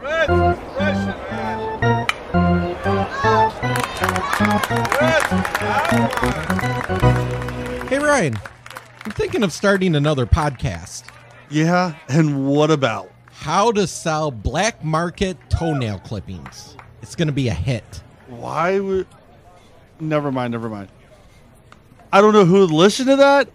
Hey Ryan, I'm thinking of starting another podcast. Yeah, and what about? How to sell black market toenail clippings. It's going to be a hit. Why would. Never mind, never mind. I don't know who would listen to that,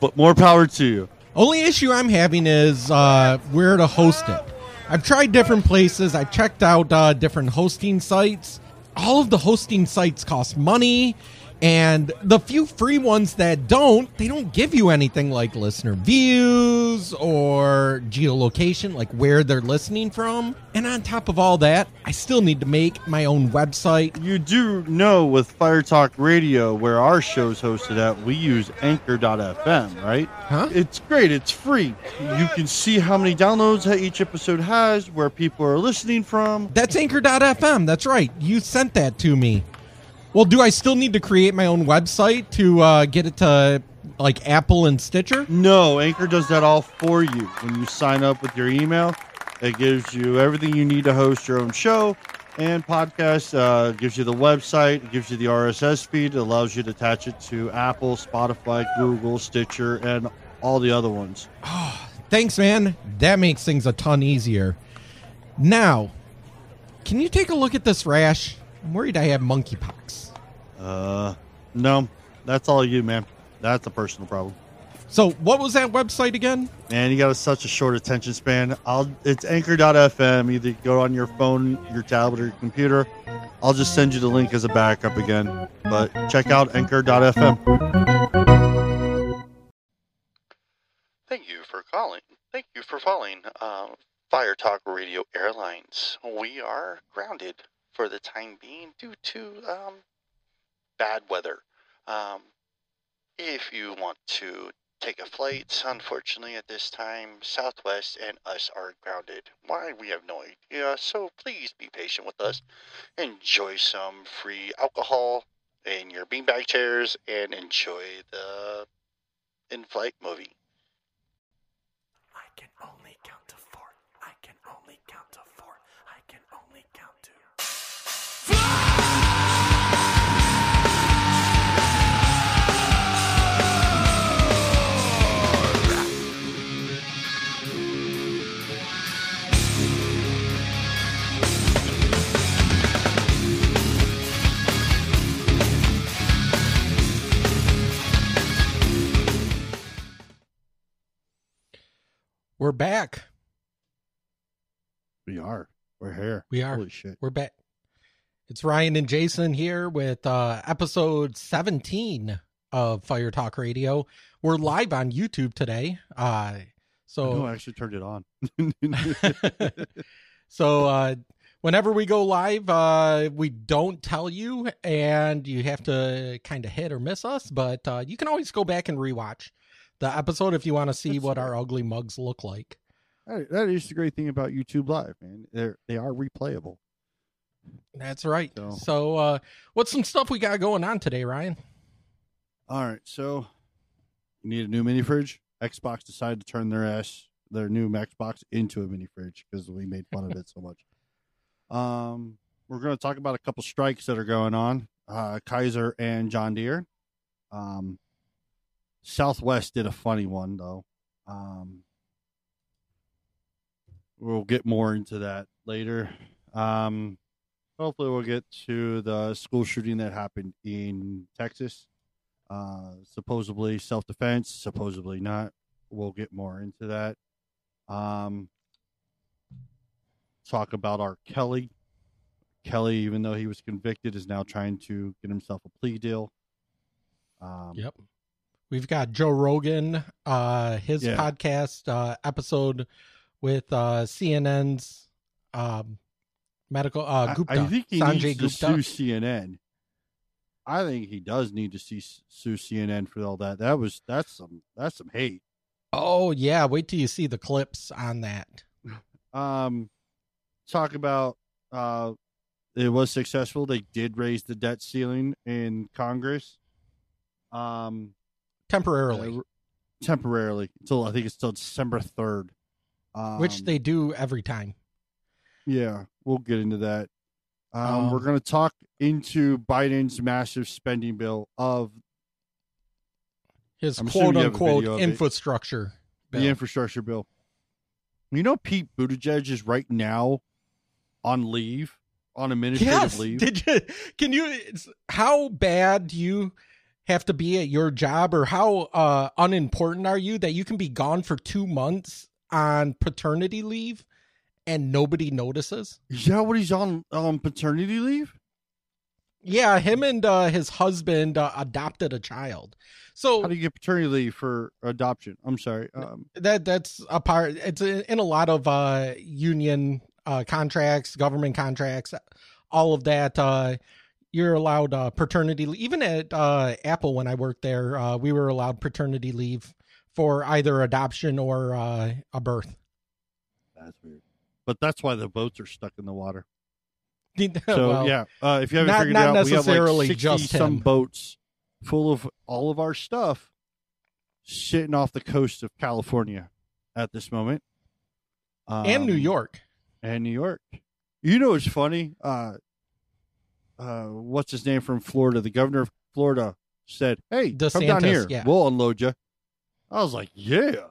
but more power to you. Only issue I'm having is uh, where to host it. I've tried different places. I've checked out uh, different hosting sites. All of the hosting sites cost money, and the few free ones that don't, they don't give you anything like listener views or geolocation, like where they're listening from. And on top of all that, I still need to make my own website. You do know with Fire Talk Radio, where our show's hosted at, we use Anchor.fm, right? Huh? It's great. It's free. You can see how many downloads that each episode has, where people are listening from. That's Anchor.fm. That's right. You sent that to me. Well, do I still need to create my own website to uh, get it to like Apple and Stitcher? No, Anchor does that all for you. When you sign up with your email, it gives you everything you need to host your own show and podcast. Uh, gives you the website, gives you the RSS feed, it allows you to attach it to Apple, Spotify, Google, Stitcher, and all the other ones. Thanks, man. That makes things a ton easier. Now, can you take a look at this rash? I'm worried I have monkeypox. Uh, no, that's all you, man. That's a personal problem. So, what was that website again? Man, you got a, such a short attention span. I'll it's anchor.fm. Either go on your phone, your tablet, or your computer. I'll just send you the link as a backup again. But check out anchor.fm. Thank you for calling. Thank you for calling uh, Fire Talk Radio Airlines. We are grounded for the time being due to um, bad weather. Um, if you want to take a flight, unfortunately at this time, Southwest and us are grounded. Why, we have no idea. So please be patient with us. Enjoy some free alcohol in your beanbag chairs and enjoy the in-flight movie. I can only We're back. We are. We're here. We are. Holy shit. We're back. It's Ryan and Jason here with uh, episode 17 of Fire Talk Radio. We're live on YouTube today. Uh, so no, I actually turned it on. so uh, whenever we go live, uh, we don't tell you, and you have to kind of hit or miss us. But uh, you can always go back and rewatch the episode if you want to see That's what right. our ugly mugs look like. That- is the great thing about YouTube Live, man. They're they are replayable. That's right. So- So, uh, what's some stuff we got going on today, Ryan? All right, so you need a new mini fridge. Xbox decided to turn their ass their new Xbox into a mini fridge because we made fun of it so much. Um, we're going to talk about a couple strikes that are going on. Uh, Kaiser and John Deere. Um, Southwest did a funny one though. Um, we'll get more into that later. Um, hopefully, we'll get to the school shooting that happened in Texas uh, supposedly self defense, supposedly not. We'll get more into that. Um, talk about R. Kelly. Kelly, even though he was convicted, is now trying to get himself a plea deal. Um, Yep. We've got Joe Rogan, uh, his Yeah. podcast uh, episode with uh, CNN's um, medical uh, Gupta, I, think he Sanjay needs to sue CNN. I think he does need to see, sue CNN for all that. That was that's some that's some hate. Oh yeah, wait till you see the clips on that. um talk about uh it was successful they did raise the debt ceiling in congress um Temporarily, uh, temporarily until i think it's till december 3rd um, which they do every time. Yeah, we'll get into that. Um, Um, we're going to talk into Biden's massive spending bill of His I'm quote you have a unquote video of it. infrastructure. the infrastructure bill. You know, Pete Buttigieg is right now on leave, on administrative yes. leave. Did you? Can you? it's- How bad do you have to be at your job, or how uh, unimportant are you that you can be gone for two months on paternity leave and nobody notices? Is that what he's on um, paternity leave? Yeah, him and uh, his husband uh, adopted a child. So How do you get paternity leave for adoption? I'm sorry. Um, that that's a part it's in a lot of uh union uh contracts government contracts all of that uh you're allowed uh paternity leave. even at uh apple when i worked there uh we were allowed paternity leave for either adoption or uh a birth that's weird. But that's why the boats are stuck in the water. So Well, yeah, uh, if you haven't not- figured not it out, we have like just sixty some him. boats full of all of our stuff sitting off the coast of California at this moment, and new Um, york and New York. You know, it's funny. Uh, uh, what's his name from Florida? The governor of Florida said, "Hey, come down here. yeah. We'll unload you." I was like, "Yeah."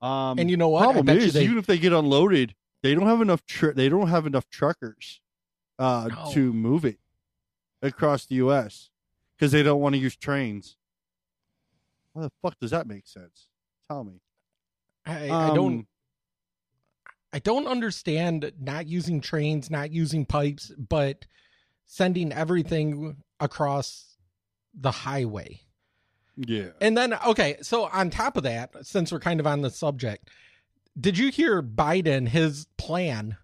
Um, and you know what problem is, they even if they get unloaded, they don't have enough. Tr- they don't have enough truckers uh, No. to move it across the U.S. because they don't want to use trains. How the fuck does that make sense? Tell me. I, I don't Um, I don't understand not using trains, not using pipes, but sending everything across the highway. Yeah. And then, okay, so on top of that, since we're kind of on the subject, did you hear Biden, his plan?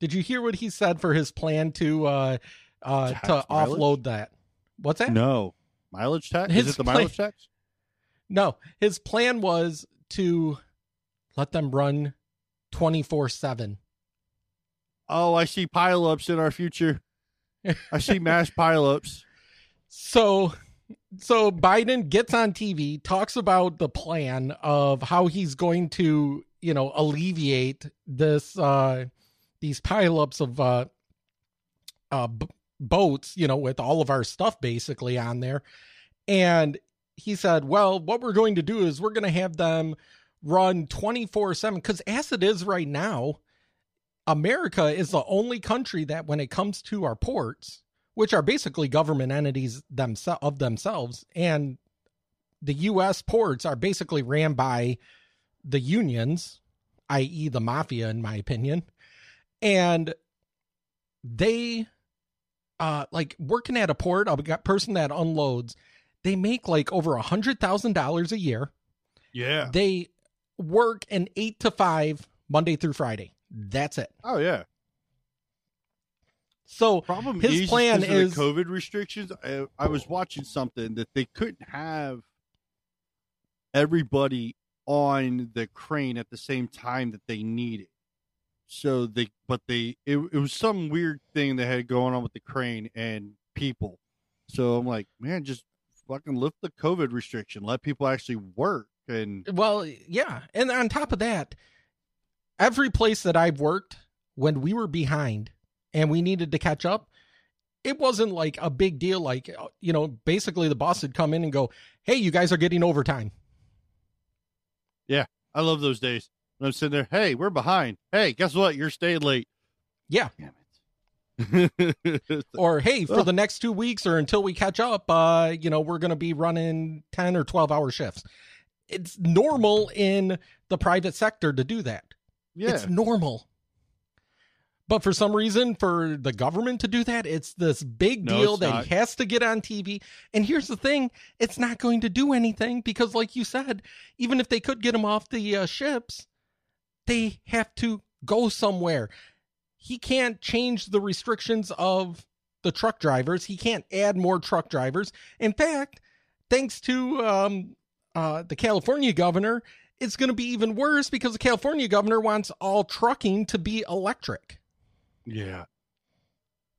Did you hear what he said for his plan to uh uh Tax to mileage? offload that? What's that? No mileage tax. His Is it the plan- mileage tax? No, his plan was to let them run 24/7. Oh, I see pileups in our future. I see mass pileups. So so Biden gets on TV, talks about the plan of how he's going to, you know, alleviate this uh these pileups of uh uh b- boats, you know, with all of our stuff basically on there. And he said, "Well, what we're going to do is we're going to have them run 24/7 cuz as it is right now, America is the only country that when it comes to our ports, which are basically government entities themselves of themselves and the US ports are basically ran by the unions, i.e. the mafia in my opinion. And they uh like working at a port, a person that unloads, they make like over a hundred thousand dollars a year. Yeah. They work an eight to five Monday through Friday. That's it. Oh yeah. So Problem His is, plan is- the COVID restrictions. I, I was watching something that they couldn't have everybody on the crane at the same time that they needed. So they, but they, it, it was some weird thing they had going on with the crane and people. So I'm like, man, just fucking lift the COVID restriction, let people actually work. And Well, yeah. And on top of that, every place that I've worked when we were behind and we needed to catch up, it wasn't like a big deal. Like, uh, you know, basically the boss would come in and go, Hey, you guys are getting overtime. Yeah. I love those days. When I'm sitting there, hey, we're behind. Hey, guess what? You're staying late. Yeah. Damn it. Or, Hey, for the next two weeks or until we catch up, uh, you know, we're going to be running 10 or 12 hour shifts. It's normal in the private sector to do that. Yeah. It's normal. But for some reason, for the government to do that, it's this big No, deal that not. he has to get on TV. And here's the thing it's not going to do anything because, like you said, even if they could get him off the uh, ships, they have to go somewhere. He can't change the restrictions of the truck drivers, he can't add more truck drivers. In fact, thanks to um, uh, the California governor, it's going to be even worse because the California governor wants all trucking to be electric. Yeah.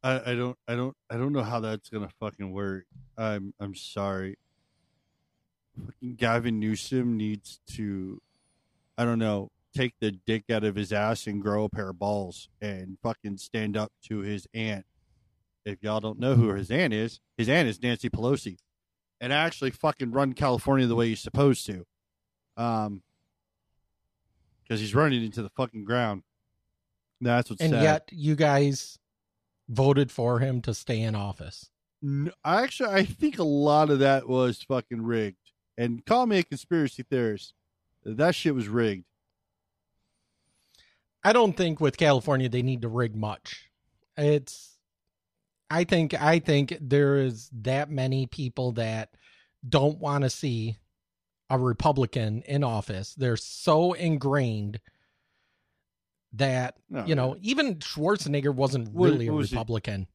I, I don't I don't I don't know how that's gonna fucking work. I'm I'm sorry. Fucking Gavin Newsom needs to I don't know. take the dick out of his ass and grow a pair of balls and fucking stand up to his aunt. If y'all don't know who his aunt is, his aunt is Nancy Pelosi, and actually fucking run California the way he's supposed to, um, because he's running into the fucking ground. That's what's and sad. yet you guys voted for him to stay in office. No, I actually, I think a lot of that was fucking rigged. And call me a conspiracy theorist. That shit was rigged. I don't think with California they need to rig much. It's I think I think there is that many people that don't want to see a Republican in office. They're so ingrained that No, you know, even Schwarzenegger wasn't What- really a what he? Republican.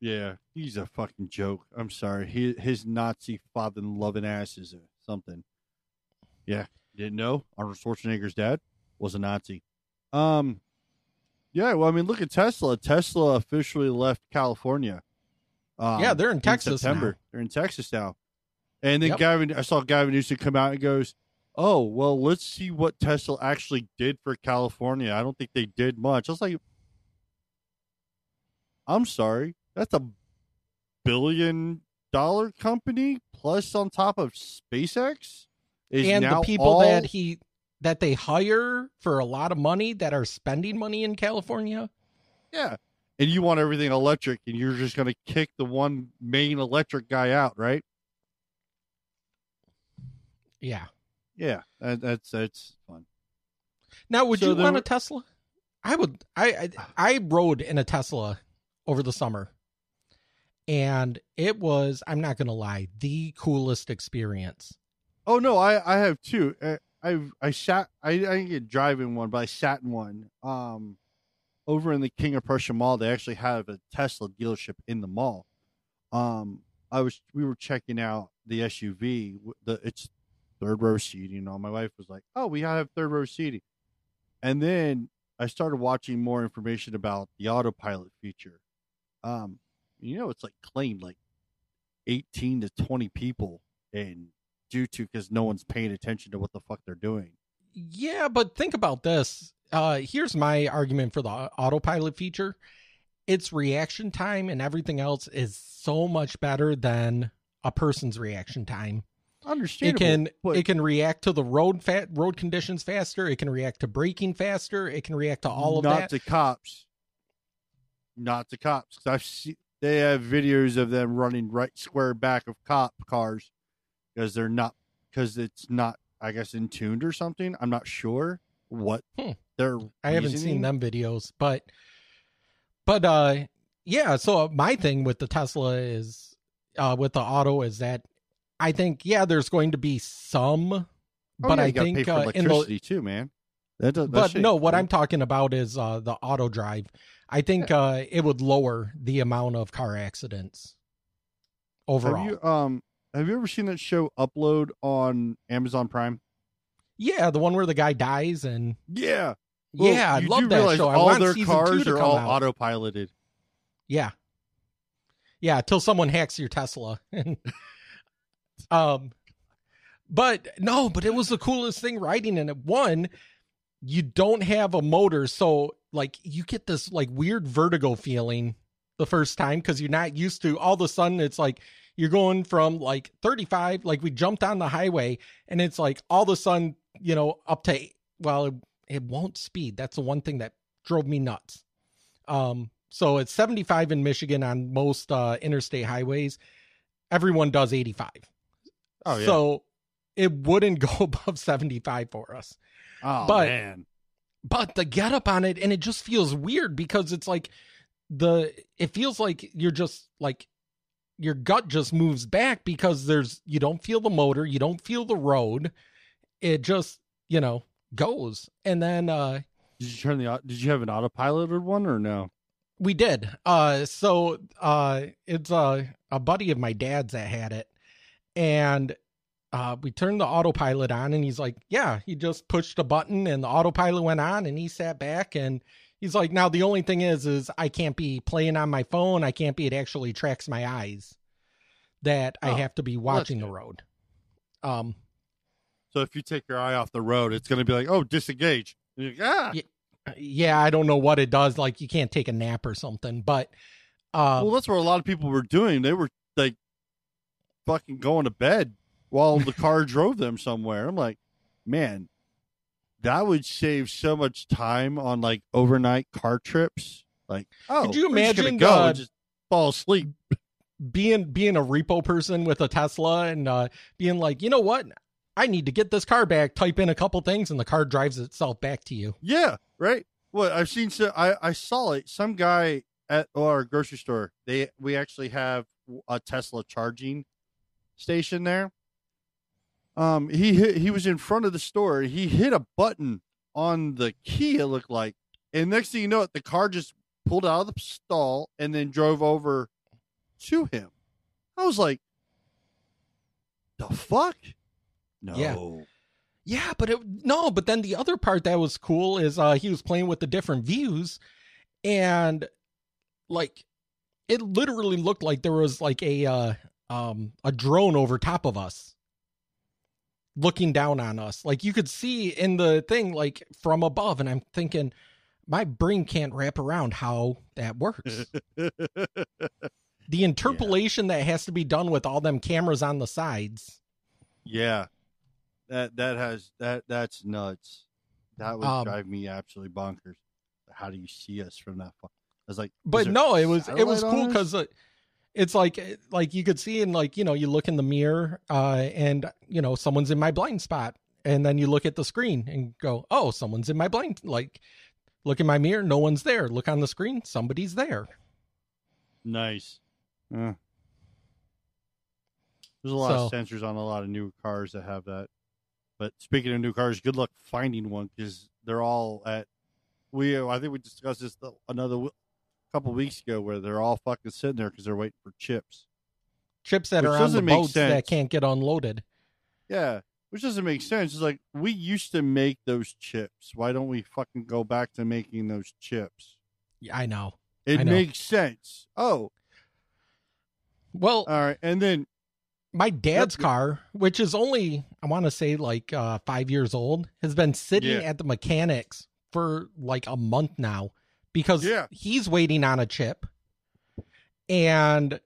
Yeah, he's a fucking joke. I'm sorry. He, his Nazi father loving ass is a, something. Yeah, didn't know Arnold Schwarzenegger's dad was a Nazi. Um, yeah. Well, I mean, look at Tesla. Tesla officially left California. Um, Yeah, they're in Texas September. now. They're in Texas now. And then Yep. Gavin, I saw Gavin Newsom come out and goes, "Oh, well, let's see what Tesla actually did for California. I don't think they did much." I was like, "I'm sorry, that's a billion dollar company plus on top of SpaceX." Is and the people all- that he that they hire for a lot of money that are spending money in California. yeah, and you want everything electric, and you're just going to kick the one main electric guy out, right? Yeah. Yeah, that, that's that's fun. Now, would So you want were- a Tesla? I would. I, I I rode in a Tesla over the summer, and it was. I'm not gonna lie, the coolest experience. Oh no, I I have two. Uh, I've I sat I I didn't get drive in one, but I sat in one. Um, over in the King of Prussia Mall, they actually have a Tesla dealership in the mall. Um, I was we were checking out the SUV. The it's third row seating. and all my wife was like, "Oh, we have third row seating," and then I started watching more information about the autopilot feature. Um, you know, it's like claimed like eighteen to twenty people, and due to because no one's paying attention to what the fuck they're doing. Yeah, but think about this. Uh, here's my argument for the autopilot feature. Its reaction time and everything else is so much better than a person's reaction time. It can but it can react to the road fat road conditions faster. It can react to braking faster. It can react to all of not that. to cops. Not to cops. 'Cause I've seen they have videos of them running right square back of cop cars because they're not because it's not I guess in tuned or something. I'm not sure what Hmm. they're. I haven't reasoning. seen them videos, but but uh yeah, so my thing with the Tesla is uh with the auto is that I think yeah, there's going to be some Oh, but yeah, I think uh, in the electricity too, man. That does, but shit- no, what I'm talking about is uh the auto drive. I think uh it would lower the amount of car accidents overall. Have you um have you ever seen that show Upload on Amazon Prime? yeah, the one where the guy dies and Yeah. Well, yeah, I love that show. I all want their cars are all out. autopiloted. Yeah. Yeah, till someone hacks your Tesla. um but no, but it was the coolest thing riding in it. One, you don't have a motor, so like you get this like weird vertigo feeling the first time because you're not used to all of a sudden it's like you're going from like 35 like we jumped on the highway and it's like all of a sudden you know up to well it, it won't speed. That's the one thing that drove me nuts. Um so it's 75 in michigan on most uh interstate highways. Everyone does 85 Oh yeah. so it wouldn't go above 75 for us oh but- man. but the get up on it and it just feels weird because it's like the it feels like you're just like your gut just moves back because there's you don't feel the motor you don't feel the road it just you know goes and then uh Did you turn the did you have an autopiloted one or no? we did uh so uh it's uh, a buddy of my dad's that had it and uh we turned the autopilot on and he's like yeah he just pushed a button and the autopilot went on and he sat back and he's like now the only thing is is i can't be playing on my phone i can't be it actually tracks my eyes that i Oh, have to be watching the road um So if you take your eye off the road, it's going to be like, oh, disengage. Like, ah. Yeah. Yeah, I don't know what it does. Like you can't take a nap or something, but uh, well, that's what a lot of people were doing. They were like fucking going to bed while the car drove them somewhere. I'm like, man, that would save so much time on like overnight car trips. Like, oh, Could you we're just gonna imagine, go uh, just fall asleep? being being a repo person with a Tesla and uh, being like, you know what, I need to get this car back. Type in a couple things, and the car drives itself back to you. Yeah, right. Well, I've seen. So I I saw it. Some guy at our grocery store. They we actually have a Tesla charging station there. Um, he hit, he was in front of the store. He hit a button on the key. It looked like, and next thing you know, the car just pulled out of the stall and then drove over to him. I was like, "The fuck." No. Yeah. Yeah, but it no, but then the other part that was cool is uh he was playing with the different views and like it literally looked like there was like a uh um a drone over top of us looking down on us. Like you could see in the thing like from above and I'm thinking my brain can't wrap around how that works. the interpolation that has to be done with all them cameras on the sides. Yeah, that that has that that's nuts. That would Um, drive me absolutely bonkers. How do you see us from that far? I was like, but no it was it was cool because uh, it's like like you could see and like you know you look in the mirror uh and you know someone's in my blind spot and then you look at the screen and go oh someone's in my blind like look in my mirror no one's there look on the screen somebody's there nice. Uh. There's a lot of sensors on a lot of new cars that have that. But speaking of new cars, good luck finding one because they're all at. We I think we discussed this the- another w- couple weeks ago where they're all fucking sitting there because they're waiting for chips. chips that Which are on the boats that can't get unloaded Yeah, which doesn't make sense. It's like we used to make those chips. Why don't we fucking go back to making those chips? yeah, i know It I know. makes sense. Oh, well all right. And then my dad's car, which is only I want to say like uh, five years old, has been sitting Yeah. at the mechanics for like a month now because Yeah. he's waiting on a chip, and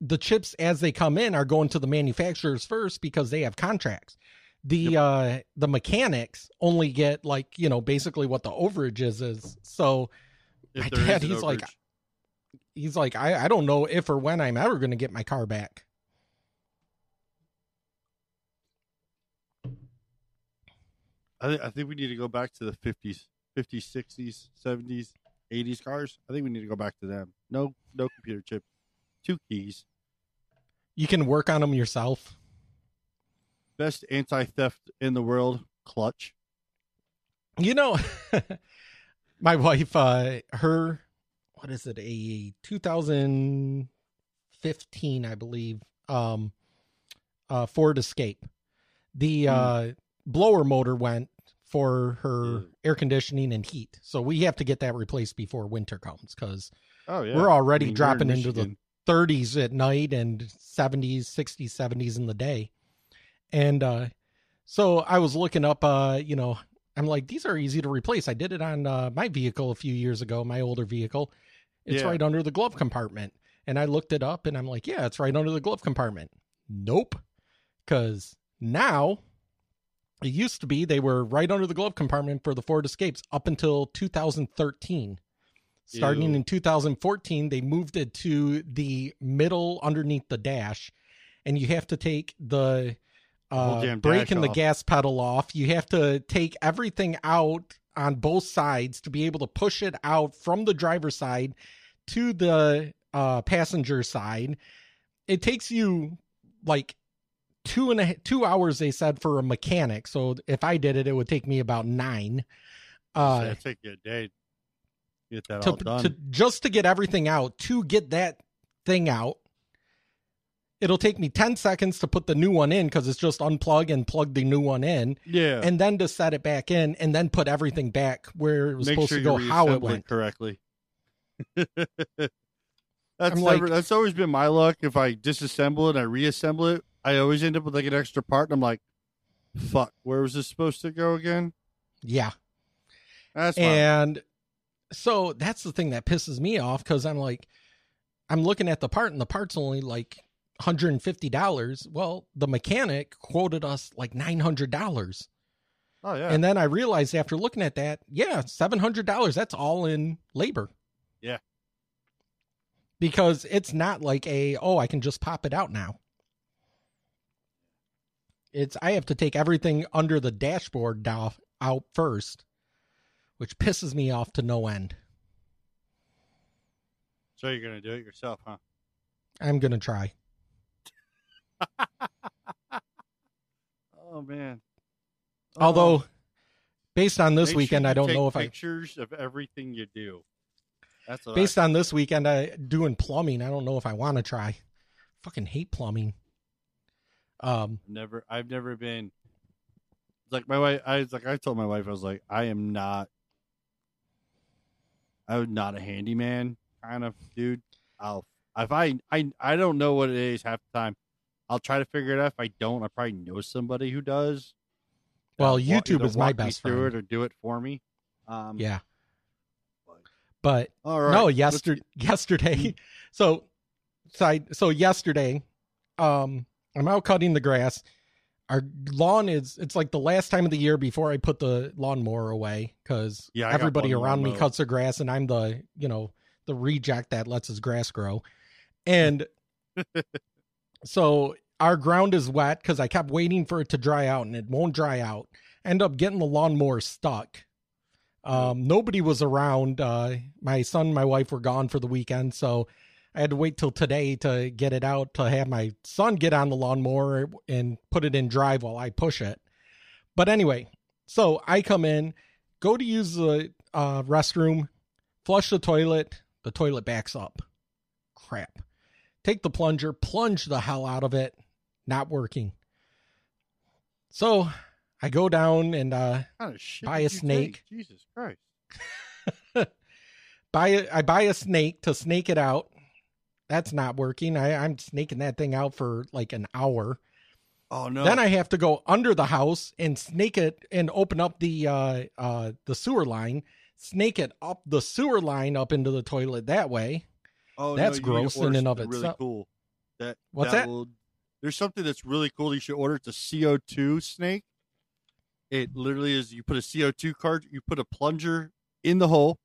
the chips as they come in are going to the manufacturers first because they have contracts. The uh the mechanics only get like you know basically what the overage is is so if My dad, he's like, he's like I I don't know if or when I'm ever going to get my car back. I, think I think we need to go back to the fifties, fifties, sixties, seventies, eighties cars. I think we need to go back to them. No, no computer chip, two keys. You can work on them yourself. Best anti theft in the world. Clutch. You know, my wife, uh, her, what is it, a 2015, I believe, um, uh, Ford Escape. The uh, blower motor went for her Mm. air conditioning and heat, so we have to get that replaced before winter comes because Oh yeah, we're already I mean, dropping in into the 30s at night and 70s 60s 70s in the day. And uh so i was looking up uh you know i'm like these are easy to replace. I did it on uh, my vehicle a few years ago my older vehicle. It's Yeah. right under the glove compartment. And i looked it up and i'm like yeah it's right under the glove compartment. Nope. Because now it used to be they were right under the glove compartment for the ford escapes up until 2013 starting Ew. in 2014 they moved it to the middle underneath the dash and you have to take the uh, brake and the gas pedal off. You have to take everything out on both sides to be able to push it out from the driver's side to the uh, passenger side. It takes you like two and a two hours they said for a mechanic so if i did it it would take me about nine uh It'd take you a day. Get that to, all done. to just to get everything out to get that thing out it'll take me 10 seconds to put the new one in because it's just unplug and plug the new one in yeah, and then to set it back in and then put everything back where it was make supposed sure to go how it went correctly. that's I'm never. like- that's always been my luck. If I disassemble it, and I reassemble it. I always end up with like an extra part, and I'm like, "Fuck, where was this supposed to go again?" yeah That's and so that's the thing that pisses me off because I'm like, I'm looking at the part and the part's only like $150. Well, the mechanic quoted us like $900. oh yeah. And then I realized after looking at that, yeah, $700. That's all in labor. Yeah. Because it's not like a, oh, I can just pop it out now. It's, I have to take everything under the dashboard out first, which pisses me off to no end. so you're gonna do it yourself, huh? I'm going to try. Oh man. Although, Oh, based on this make weekend, sure I don't know if I, pictures of everything you do. Based on this weekend, I doing plumbing. I don't know if I want to try. Fucking hate plumbing. Um, never. I've never been. Like my wife. I was like I told my wife I was like I am not. I'm not a handyman kind of dude. I'll if I I I don't know what it is half the time. I'll try to figure it out. If I don't, I probably know somebody who does. Well, YouTube is my best through friend. it or do it for me. Um, yeah, but- but All right. no, yesterday, yesterday. So, so, I, so yesterday, um, I'm out cutting the grass. Our lawn is, it's like the last time of the year before I put the lawnmower away because Yeah, everybody around me lawnmower. cuts their grass and I'm the, you know, the reject that lets his grass grow. And so our ground is wet because I kept waiting for it to dry out and it won't dry out. End up getting the lawnmower stuck. Um, nobody was around. Uh, my son, and my wife were gone for the weekend, so I had to wait till today to get it out to have my son get on the lawnmower and put it in drive while I push it. But anyway, so I come in, go to use the uh, restroom, flush the toilet, the toilet backs up. Crap. Take the plunger, plunge the hell out of it, not working. So I go down and uh, What kind of shit buy a snake. take? Jesus Christ. buy a, I buy a snake to snake it out. That's not working. I, I'm snaking that thing out for like an hour. Oh no. Then I have to go under the house and snake it and open up the uh uh the sewer line, snake it up the sewer line up into the toilet that way. Oh, That's no, you need to gross in order and of something Really itself. cool. That What's that? Will, there's something that's really cool. You should order. It's a CO2 snake. It literally is. You put a CO2 card. You put a plunger in the hole,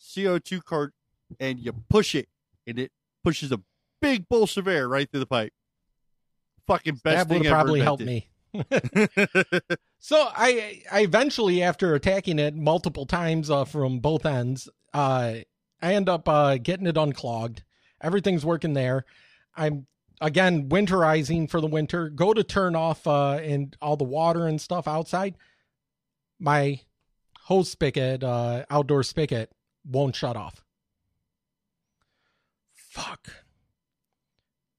CO2 card, and you push it, and it pushes a big bolts of air right through the pipe. Fucking best that would thing have ever probably helped me. So I I eventually after attacking it multiple times uh, from both ends, uh I end up uh getting it unclogged. Everything's working there. I'm again winterizing for the winter. Go to turn off uh and all the water and stuff outside. My hose spigot, uh outdoor spigot won't shut off. Fuck.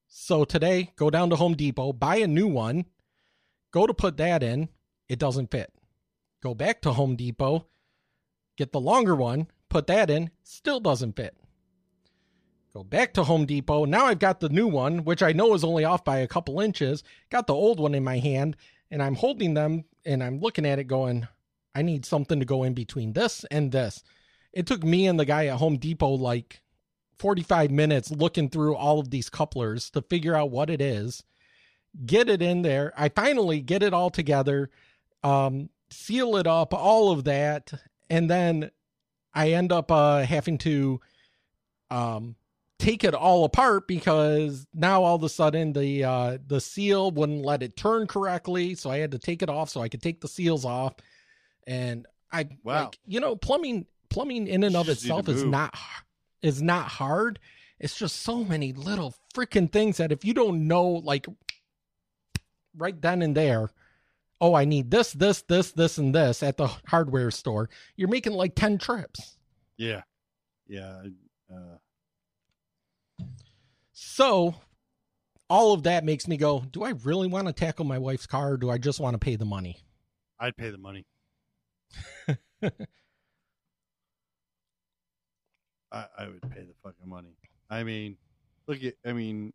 So today, go down to Home Depot, buy a new one, go to put that in, it doesn't fit. Go back to Home Depot, get the longer one, put that in, still doesn't fit. Go back to Home Depot. Now I've got the new one, which I know is only off by a couple inches. Got the old one in my hand, and I'm holding them and I'm looking at it going, I need something to go in between this and this. It took me and the guy at Home Depot like 45 minutes looking through all of these couplers to figure out what it is, get it in there. I finally get it all together, um, seal it up, all of that, and then I end up uh, having to um, take it all apart because now all of a sudden the uh, the seal wouldn't let it turn correctly, so I had to take it off so I could take the seals off, and I Wow. like you know plumbing plumbing in and of just itself is not is not hard. It's just so many little freaking things that if you don't know, like right then and there, oh, I need this, this, this, this, and this at the hardware store, you're making like 10 trips. yeah, yeah. Uh, So all of that makes me go, do I really want to tackle my wife's car or do I just want to pay the money? I'd pay the money. I, I would pay the fucking money. I mean, look at. I mean,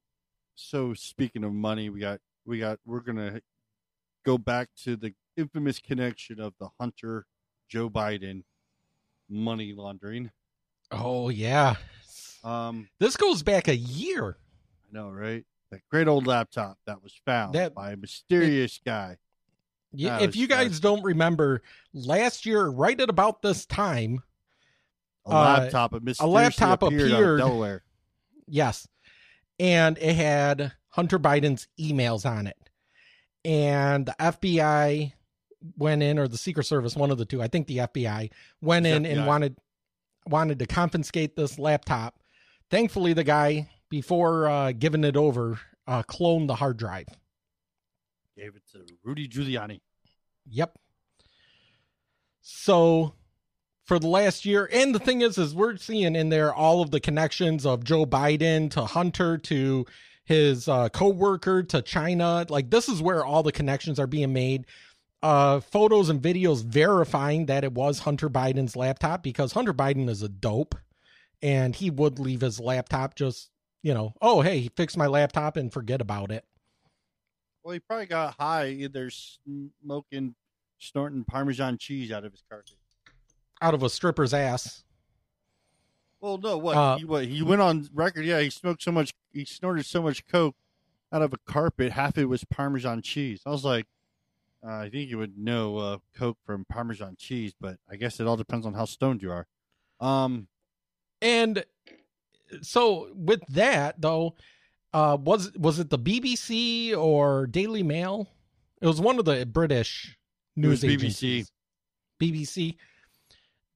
so speaking of money, we got we got we're gonna go back to the infamous connection of the Hunter Joe Biden money laundering. Oh yeah. Um, This goes back a year. I know, right? That great old laptop that was found That- by a mysterious guy. Yeah, if you guys don't remember, last year, right at about this time, A Uh, laptop, a mysteriously laptop appeared, appeared. Delaware. yes, and it had Hunter Biden's emails on it, and the FBI went in, or the Secret Service, one of the two, I think the FBI went It's in and wanted wanted to confiscate this laptop. Thankfully, the guy before uh, giving it over uh, cloned the hard drive. Gave it to Rudy Giuliani. Yep. So for the last year, and the thing is, is we're seeing in there all of the connections of Joe Biden to Hunter to his uh, co-worker to China. Like this is where all the connections are being made. Uh, photos and videos verifying that it was Hunter Biden's laptop because Hunter Biden is a dope, and he would leave his laptop just you know, oh hey, he fixed my laptop and forget about it. Well, he probably got high either smoking, snorting Parmesan cheese out of his carpet. Out of a stripper's ass. Well, no, what Uh, he what he went on record? Yeah, he smoked so much, he snorted so much coke out of a carpet. Half it was Parmesan cheese. I was like, uh, I think you would know uh, coke from Parmesan cheese, but I guess it all depends on how stoned you are. Um, And so with that though, uh was was it the BBC or Daily Mail? It was one of the British news was BBC. agencies. BBC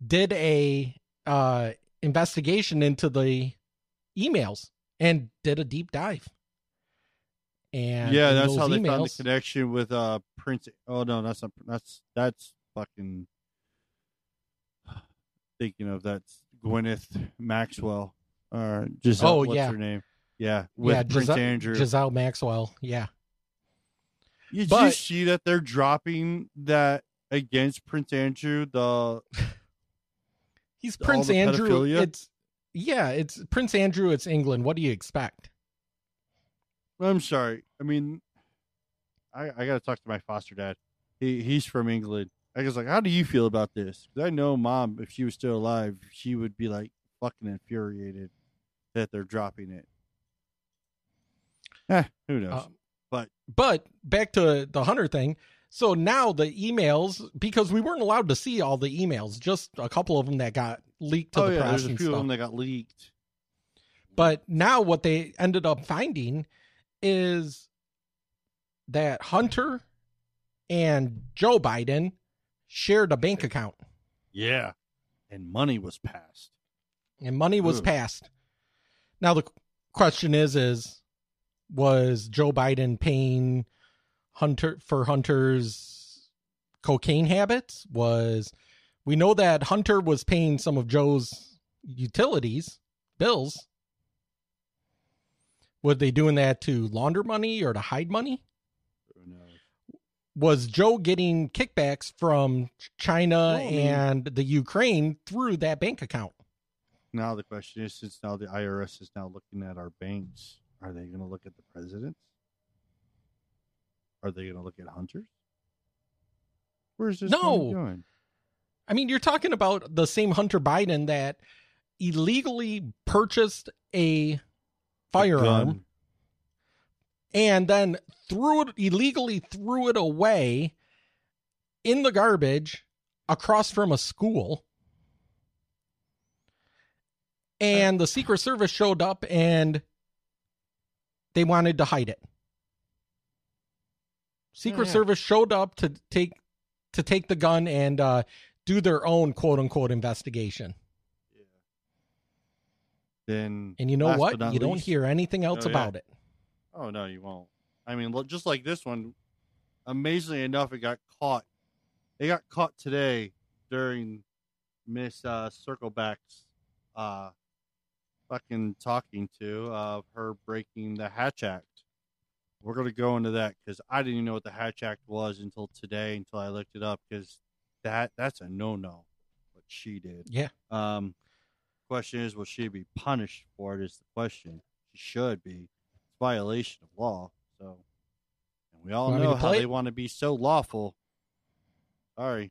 did a uh investigation into the emails and did a deep dive. And yeah, that's how they found the connection with uh Prince. Oh no, that's not. That's that's fucking. Thinking of that's Gwyneth Maxwell or Giselle. Oh, what's yeah. her name? Yeah, with yeah, Prince Giselle, Andrew. Giselle Maxwell. Yeah. Did you but- see that they're dropping that against Prince Andrew? The He's All Prince Andrew. pedophilia? It's yeah, it's Prince Andrew. It's England. What do you expect? I'm sorry. I mean, I I got to talk to my foster dad. He he's from England. I was like, how do you feel about this? 'Cause I know mom, if she was still alive, she would be like fucking infuriated that they're dropping it. Eh, who knows? Um, But- but back to the Hunter thing. So now the emails, because we weren't allowed to see all the emails, just a couple of them that got leaked to oh the yeah, press there's a and few of stuff. them that got leaked. But now what they ended up finding is that Hunter and Joe Biden shared a bank account Yeah, and money was passed. and money was Ugh. passed. Now the question is is was Joe Biden paying Hunter for Hunter's cocaine habits? Was we know that Hunter was paying some of Joe's utilities bills. Were they doing that to launder money or to hide money? Was Joe getting kickbacks from China mean- and the Ukraine through that bank account? Now the question is, since now the IRS is now looking at our banks, are they going to look at the presidents? Are they going to look at hunters? Where's this No. going? I mean, you're talking about the same Hunter Biden that illegally purchased a firearm. And then threw it illegally threw it away in the garbage across from a school. And the Secret Service showed up and they wanted to hide it. Secret Yeah. Service showed up to take to take the gun and uh, do their own quote unquote investigation. Yeah. Then And you know what? You don't hear anything else Oh, yeah. about it. Oh no, you won't. I mean, look, just like this one, amazingly enough, it got caught. It got caught today during Miss uh, Circleback's uh, fucking talking to of her breaking the Hatch Act. We're gonna go into that because I didn't even know what the Hatch Act was until today, until I looked it up because that that's a no no. What she did. Yeah. Um, question is, will she be punished for it? Is the question. She should be. It's violation of law. So, and we all Want know how play they want to be so lawful. Sorry.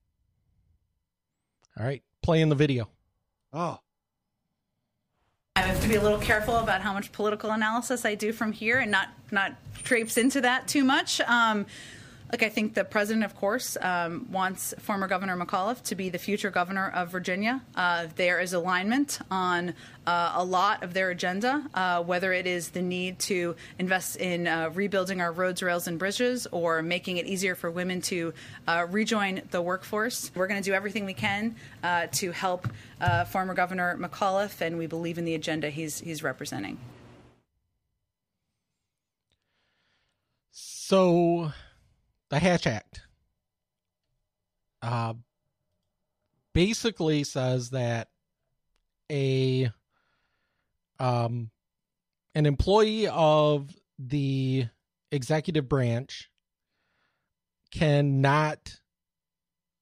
All right. playing the video. Oh, I have to be a little careful about how much political analysis I do from here and not not traipse into that too much. Um, Look, I think the president, of course, um, wants former Governor McAuliffe to be the future governor of Virginia. Uh, there is alignment on uh, a lot of their agenda, uh, whether it is the need to invest in uh, rebuilding our roads, rails, and bridges, or making it easier for women to uh, rejoin the workforce. We're going to do everything we can uh, to help former Governor McAuliffe, and we believe in the agenda he's he's representing. So the Hatch Act uh, basically says that a um, an employee of the executive branch cannot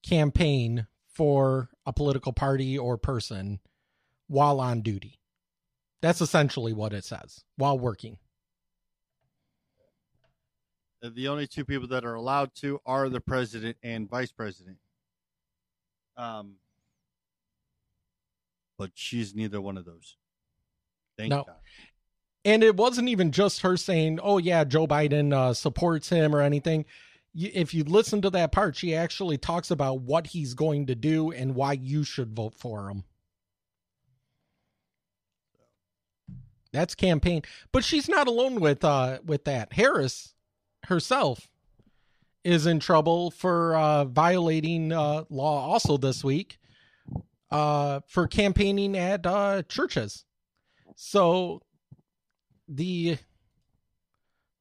campaign for a political party or person while on duty. That's essentially what it says while working. The only two people that are allowed to are the president and vice president. Um, but she's neither one of those. Thank no. God. And it wasn't even just her saying, "Oh yeah, Joe Biden uh, supports him" or anything. if you listen to that part, she actually talks about what he's going to do and why you should vote for him. That's campaign, but she's not alone with uh with that. Harris herself is in trouble for uh, violating uh, law also this week uh, for campaigning at uh, churches. So the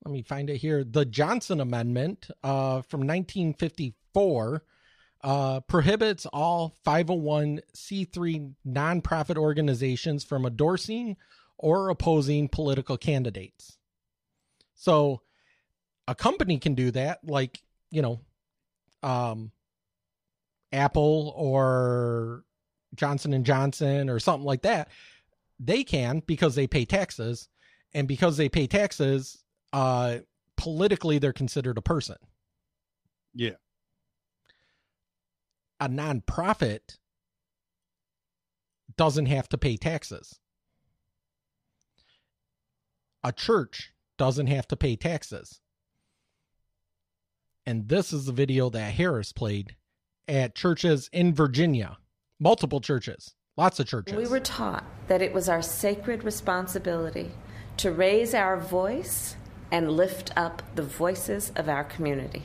let me find it here. The Johnson Amendment uh, from 1954 uh, prohibits all 501c3 nonprofit organizations from endorsing or opposing political candidates. So a company can do that, like, you know, um, Apple or Johnson and Johnson or something like that. They can because they pay taxes, and because they pay taxes, uh, politically they're considered a person. Yeah. A nonprofit doesn't have to pay taxes. A church doesn't have to pay taxes. And this is the video that Harris played at churches in Virginia, multiple churches, lots of churches. We were taught that it was our sacred responsibility to raise our voice and lift up the voices of our community.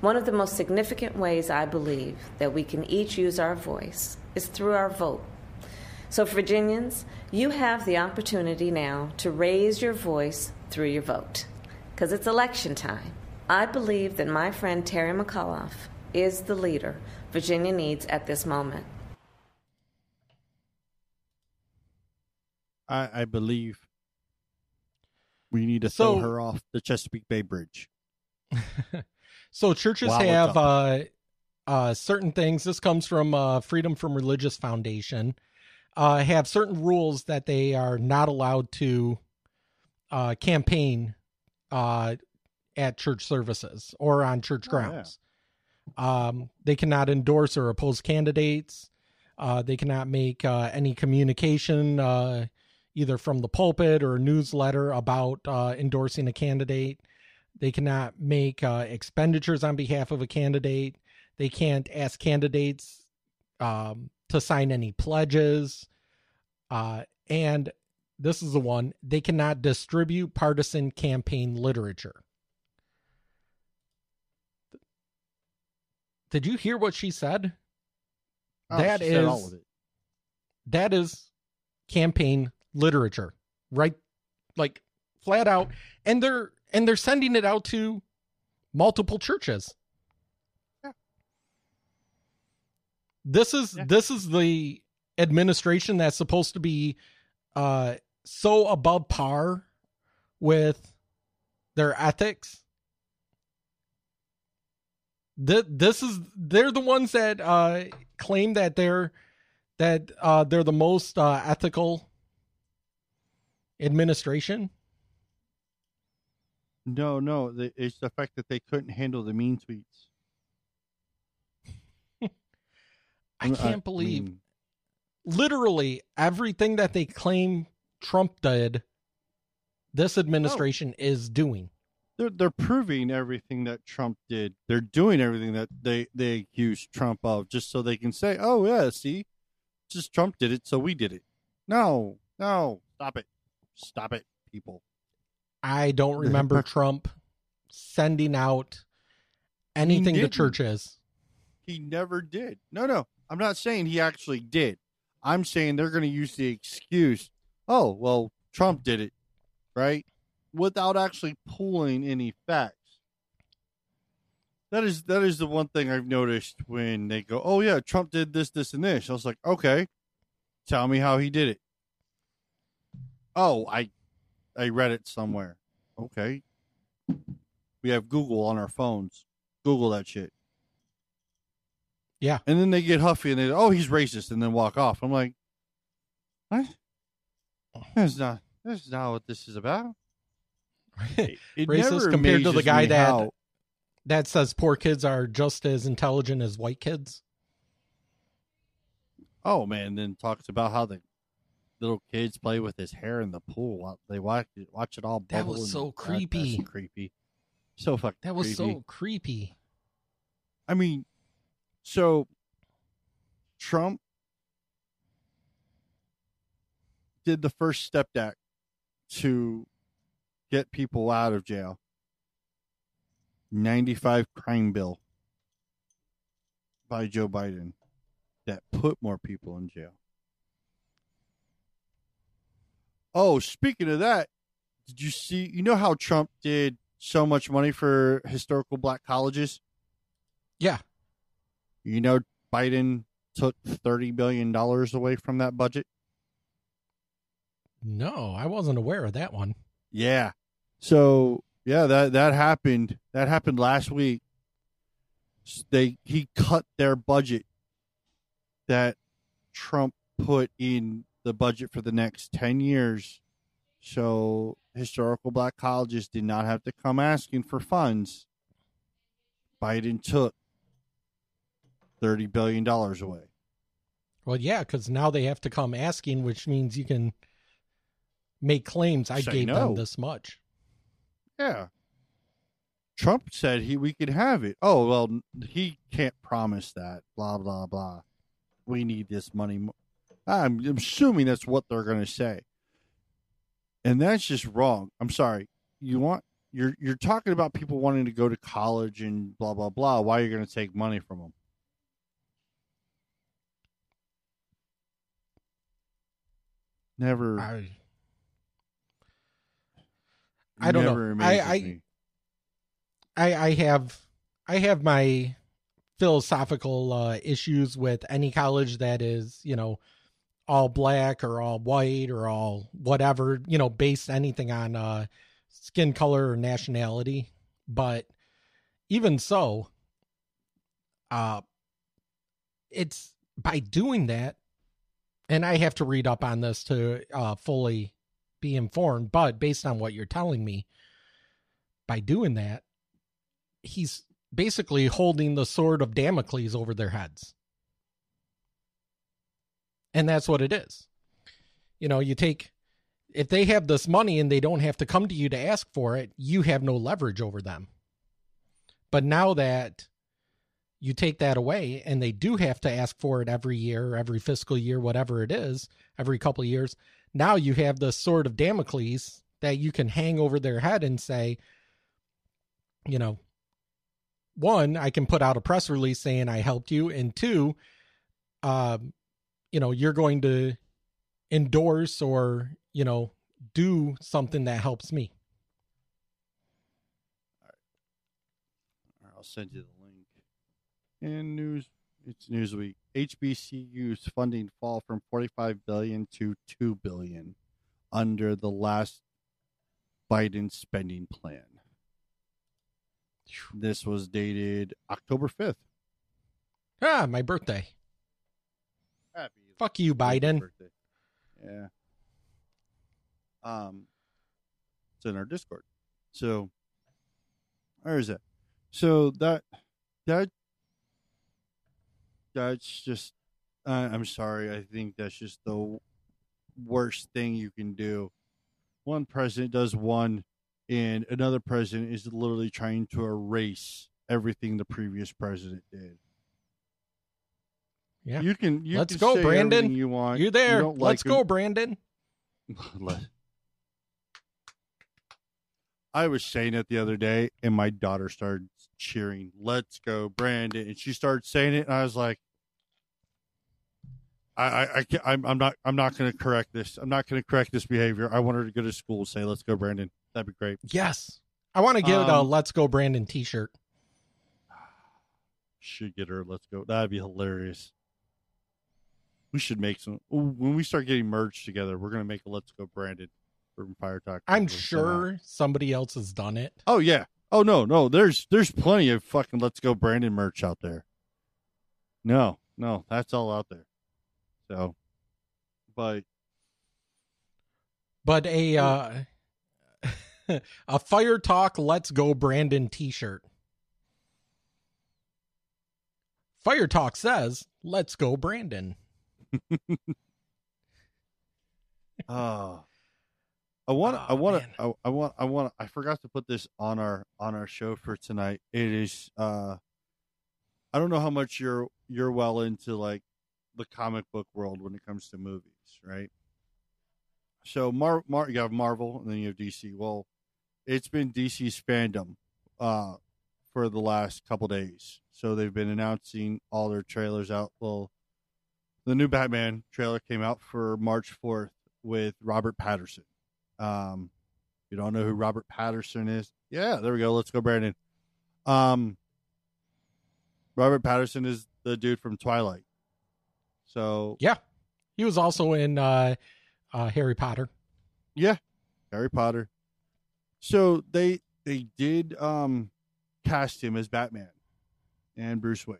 One of the most significant ways I believe that we can each use our voice is through our vote. So, Virginians, you have the opportunity now to raise your voice through your vote because it's election time. I believe that my friend Terry McAuliffe is the leader Virginia needs at this moment. I, I believe we need to So- throw her off the Chesapeake Bay Bridge. so churches Wow, have uh, uh, certain things. This comes from uh, Freedom from Religious Foundation. Uh, have certain rules that they are not allowed to uh, campaign uh, at church services or on church Oh, yeah. grounds. Um, they cannot endorse or oppose candidates. Uh, they cannot make uh, any communication, uh, either from the pulpit or a newsletter, about uh, endorsing a candidate. They cannot make uh, expenditures on behalf of a candidate. They can't ask candidates um, to sign any pledges. Uh, and this is the one they cannot distribute partisan campaign literature. Did you hear what she said? Oh, That she said all is- of it. That is campaign literature, right? Like flat out, and they're and they're sending it out to multiple churches. Yeah. This is Yeah. this is the administration that's supposed to be uh so above par with their ethics Th- this is they're the ones that uh claim that they're that uh they're the most uh ethical administration No, no, the, it's the fact that they couldn't handle the mean tweets. i can't I believe mean- literally everything that they claim Trump did, this administration is doing. They're they're proving everything that Trump did. They're doing everything that they they accuse Trump of, just so they can say, "Oh yeah, see, just Trump did it, so we did it." No, no, stop it, stop it, people. I don't remember Trump sending out anything to churches. He never did. No, no, I'm not saying he actually did. I'm saying they're going to use the excuse, "Oh, well, Trump did it," right? Without actually pulling any facts. That is that is the one thing I've noticed when they go, "Oh yeah, Trump did this, this, and this." I was like, "Okay, tell me how he did it." Oh, I I read it somewhere. Okay, we have Google on our phones. Google that shit. Yeah. And then they get huffy and they, oh, he's racist, and then walk off. I'm like, what? That's not. That's not what this is about. It Racist never compared to the guy that- how- that says poor kids are just as intelligent as white kids. Oh man, then talks about how the little kids play with his hair in the pool. while They watch it, watch it all That was and- so that's creepy. creepy. So fucking. That was creepy. so creepy. I mean, so Trump did the first step back to get people out of jail. 95 crime bill by Joe Biden that put more people in jail. Oh, speaking of that, did you see you know how Trump did so much money for historical black colleges? Yeah. You know, Biden took thirty billion dollars away from that budget. No, I wasn't aware of that one. Yeah. So yeah, that that happened. That happened last week. They he cut their budget that Trump put in the budget for the next ten years. So historical black colleges did not have to come asking for funds. Biden took thirty billion dollars away. Well, yeah, because now they have to come asking, which means you can make claims. I Say gave no. them this much. Yeah. Trump said he we could have it. Oh well, he can't promise that. Blah blah blah. We need this money. I'm assuming that's what they're going to say, and that's just wrong. I'm sorry. You want you're you're talking about people wanting to go to college and blah blah blah. Why are you're going to take money from them? Never. I, I don't know. I- I- I, I have, I have my philosophical uh, issues with any college that is, you know, all black or all white or all whatever, you know, based anything on uh, skin color or nationality. But even so, uh, it's by doing that, and I have to read up on this to uh, fully be informed. But based on what you're telling me, by doing that, he's basically holding the sword of Damocles over their heads. And that's what it is. You know, you take, if they have this money and they don't have to come to you to ask for it, you have no leverage over them. But now that you take that away and they do have to ask for it every year, every fiscal year, whatever it is, every couple years, now you have the sword of Damocles that you can hang over their head and say, you know, one, I can put out a press release saying I helped you, and two, um, you know, you're going to endorse or you know do something that helps me. All right, I'll send you the link. And news, it's Newsweek. HBCU's funding fall from 45 billion to 2 billion under the last Biden spending plan. This was dated October 5th. Ah, my birthday. Happy Fuck you, Biden. birthday. Yeah. Um, it's in our Discord. So, where is it? So that that that's just Uh, I'm sorry. I think that's just the worst thing you can do. One president does one, and another president is literally trying to erase everything the previous president did. Yeah. You can. You Let's can go, say Brandon. You want. You there? don't Let's go. Brandon. I was saying it the other day, and my daughter started cheering, "Let's go, Brandon!" And she started saying it, and I was like, "I, I, I can't, I'm, I'm not, I'm not going to correct this. I'm not going to correct this behavior. I want her to go to school and say, "Let's go, Brandon." That'd be great." Yes. I want to get a Um, Let's Go Brandon t shirt. Should get her. Let's go. That'd be hilarious. We should make some when we start getting merged together. We're going to make a "Let's go, Brandon" from Fire Talk. I'm sure somebody else has done it. Oh yeah. Oh no, no. There's there's plenty of fucking Let's Go Brandon merch out there. No, no, that's all out there. So, but But a uh a Fire Talk Let's Go Brandon t shirt. Fire Talk says, Let's go, Brandon. uh I want I Oh, want to I, I want I want I forgot to put this on our on our show for tonight. It is uh I don't know how much you're you're well into like the comic book world when it comes to movies, right? So Mar, Mar you have Marvel and then you have DC. Well, it's been DC's FanDome uh for the last couple days. So they've been announcing all their trailers out. Well, the new Batman trailer came out for March 4th with Robert Patterson. Um, you don't know who Robert Patterson is? Yeah, there we go. Let's go, Brandon. Um, Robert Patterson is the dude from Twilight. So Yeah. He was also in uh, uh Harry Potter. yeah, Harry Potter. So they they did um cast him as Batman and Bruce Wayne.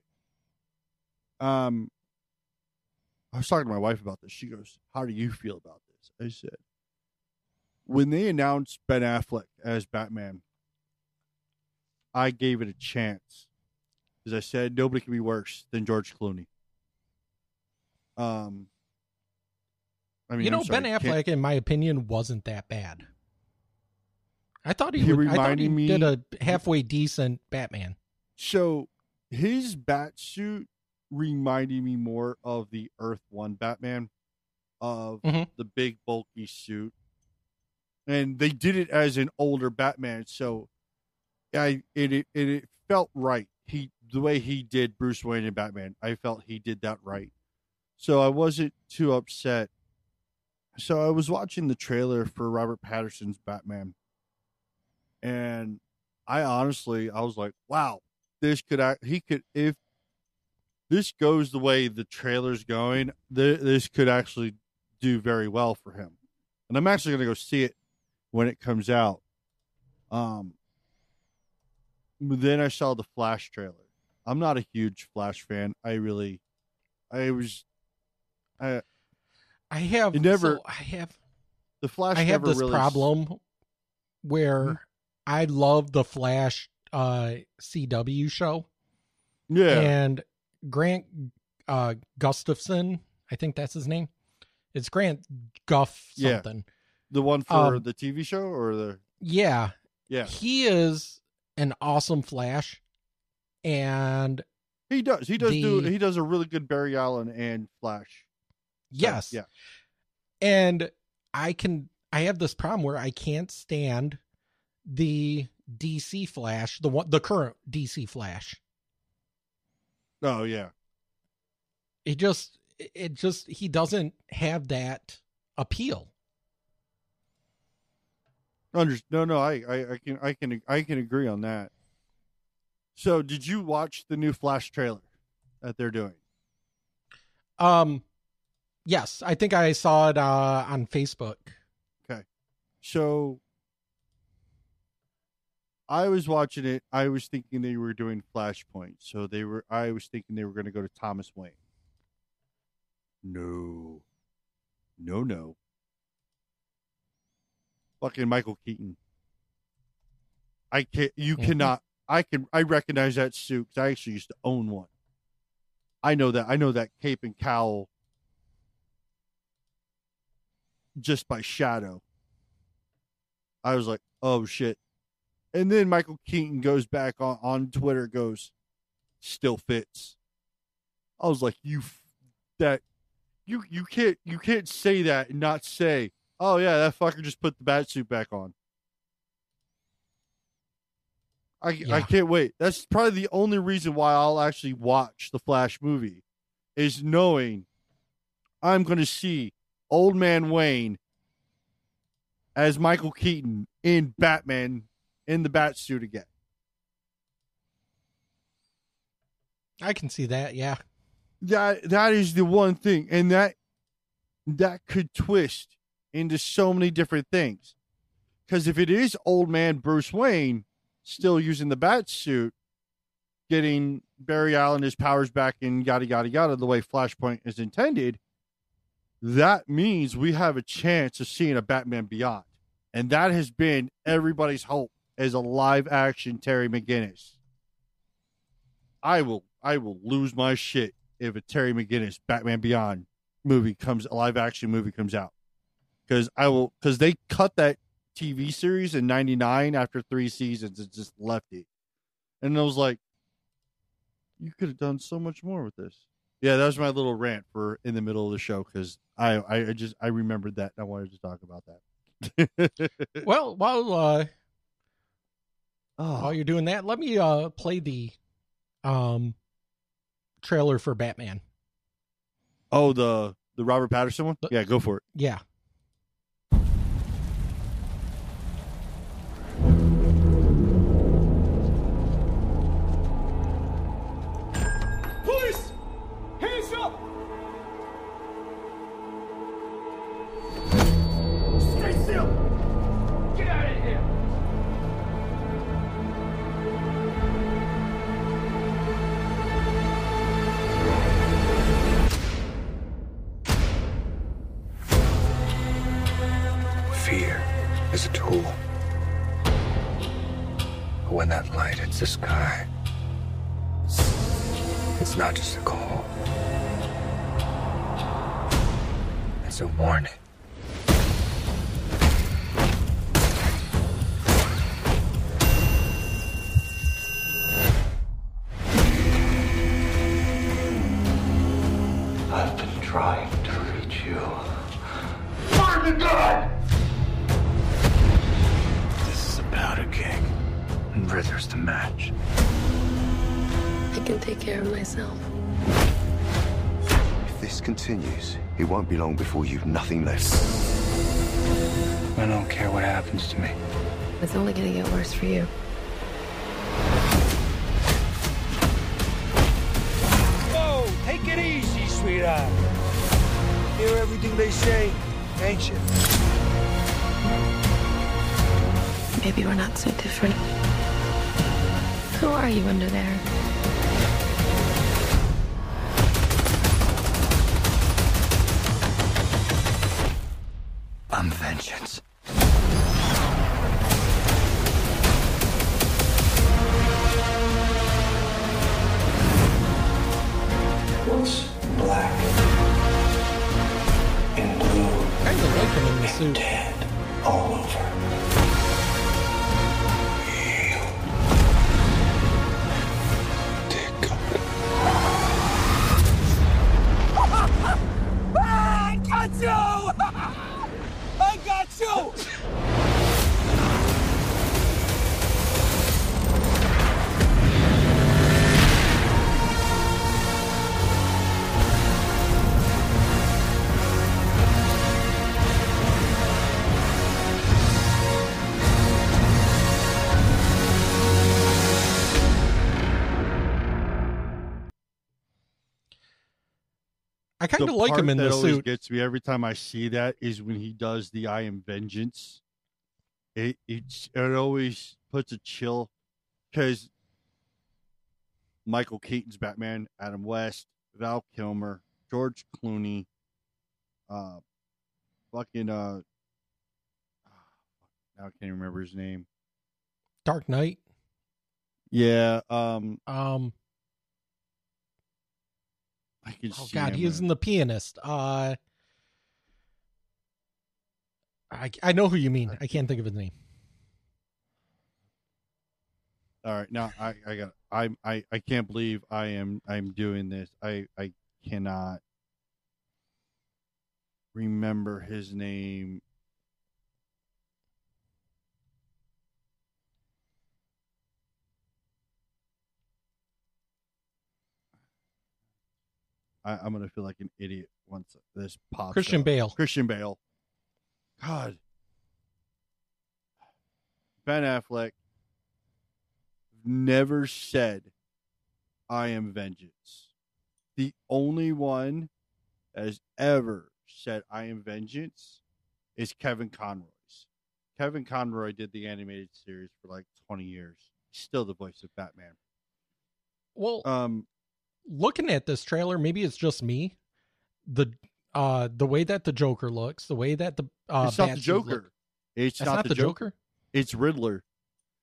Um, I was talking to my wife about this. She goes, "How do you feel about this?" I said, "When they announced Ben Affleck as Batman, I gave it a chance because I said nobody can be worse than George Clooney." Um, I mean, you know, sorry, Ben can't- Affleck, in my opinion, wasn't that bad. I thought he, He would, I thought he reminded me- did a halfway decent Batman. So his bat suit reminded me more of the Earth One Batman, of Mhm. the big bulky suit, and they did it as an older Batman. So I it it, it, felt right. He the way he did Bruce Wayne and Batman, I felt he did that right. So I wasn't too upset. So I was watching the trailer for Robert Patterson's Batman, and I honestly I was like, wow, this could act. He could if this goes the way the trailer's going, th- this could actually do very well for him. And I'm actually going to go see it when it comes out. Um, then I saw the Flash trailer. I'm not a huge Flash fan. I really, I was, I I have never- so I have the Flash. I have this really, problem where Mhm. I love the Flash uh CW show Yeah, and Grant uh Gustafson, I think that's his name. It's Grant Guff Yeah. The one for um, the TV show or the Yeah. yeah. He is an awesome Flash and He does. He does do. He does a really good Barry Allen and Flash. So, yes. yeah. And I can I have this problem where I can't stand the DC Flash, the one the current DC Flash. Oh yeah. It just it just he doesn't have that appeal. Under, no, no, I, I, I can, I can, I can agree on that. So, did you watch the new Flash trailer that they're doing? Um yes, I think I saw it uh on Facebook. Okay, so, I was watching it. I was thinking they were doing Flashpoint. So they were. I was thinking they were going to go to Thomas Wayne. No, no, no. Fucking Michael Keaton. I can't. You Mhm. cannot. I can. I recognize that suit because I actually used to own one. I know that I know that cape and cowl just by shadow. I was like, oh shit. And then Michael Keaton goes back on, on Twitter, goes, still fits. I was like, you f- that you you can't you can't say that and not say, oh yeah, that fucker just put the bat suit back on. I I can't wait. That's probably the only reason why I'll actually watch the Flash movie, is knowing I'm going to see Old Man Wayne as Michael Keaton in Batman in the bat suit again. I can see that. Yeah. that that is the one thing and that that could twist into so many different things. Because if it is old man bruce wayne still using the bat suit getting barry allen his powers back and yada yada yada the way flashpoint is intended that means we have a chance of seeing a batman beyond. And that has been everybody's hope as a live action terry mcginnis. I will i will lose my shit if a Terry McGinnis Batman Beyond movie comes, a live action movie comes out, because I will, because they cut that TV series in '99 after three seasons and just left it, and I was like, you could have done so much more with this. Yeah, that was my little rant for in the middle of the show because I, I, just I remembered that and I wanted to talk about that. Well, while uh, oh, while you're doing that, let me uh play the um trailer for Batman. oh, the the Robert Patterson one. The- Yeah, go for it. Yeah. Be long before you've nothing left. I don't care what happens to me. It's only gonna get worse for you. Whoa! Take it easy, sweetheart. Hear everything they say, ain't you? Maybe we're not so different. Who are you under there? Kind of like him in that the always suit. Gets me every time I see that is when he does the "I am vengeance." It it, it always puts a chill because Michael Keaton's Batman, Adam West, Val Kilmer, George Clooney, uh, fucking uh, now I can't remember his name. Dark Knight. Yeah, um, Um, I can Oh see God, him he is in- in the pianist. Uh, I I know who you mean. I can't think of his name. All right, now I I got I I I can't believe I am I'm doing this. I I cannot remember his name. I, I'm gonna feel like an idiot once this pops. Christian up. Bale. Christian Bale. God. Ben Affleck never said, I am vengeance. The only one that has ever said, I am vengeance is Kevin Conroy's. Kevin Conroy did the animated series for like 20 years. He's still the voice of Batman. Well, Um, looking at this trailer, maybe it's just me. The uh the way that the Joker looks, the way that the uh it's not the Joker. look- It's not, not the, Joker. Joker? It's Riddler.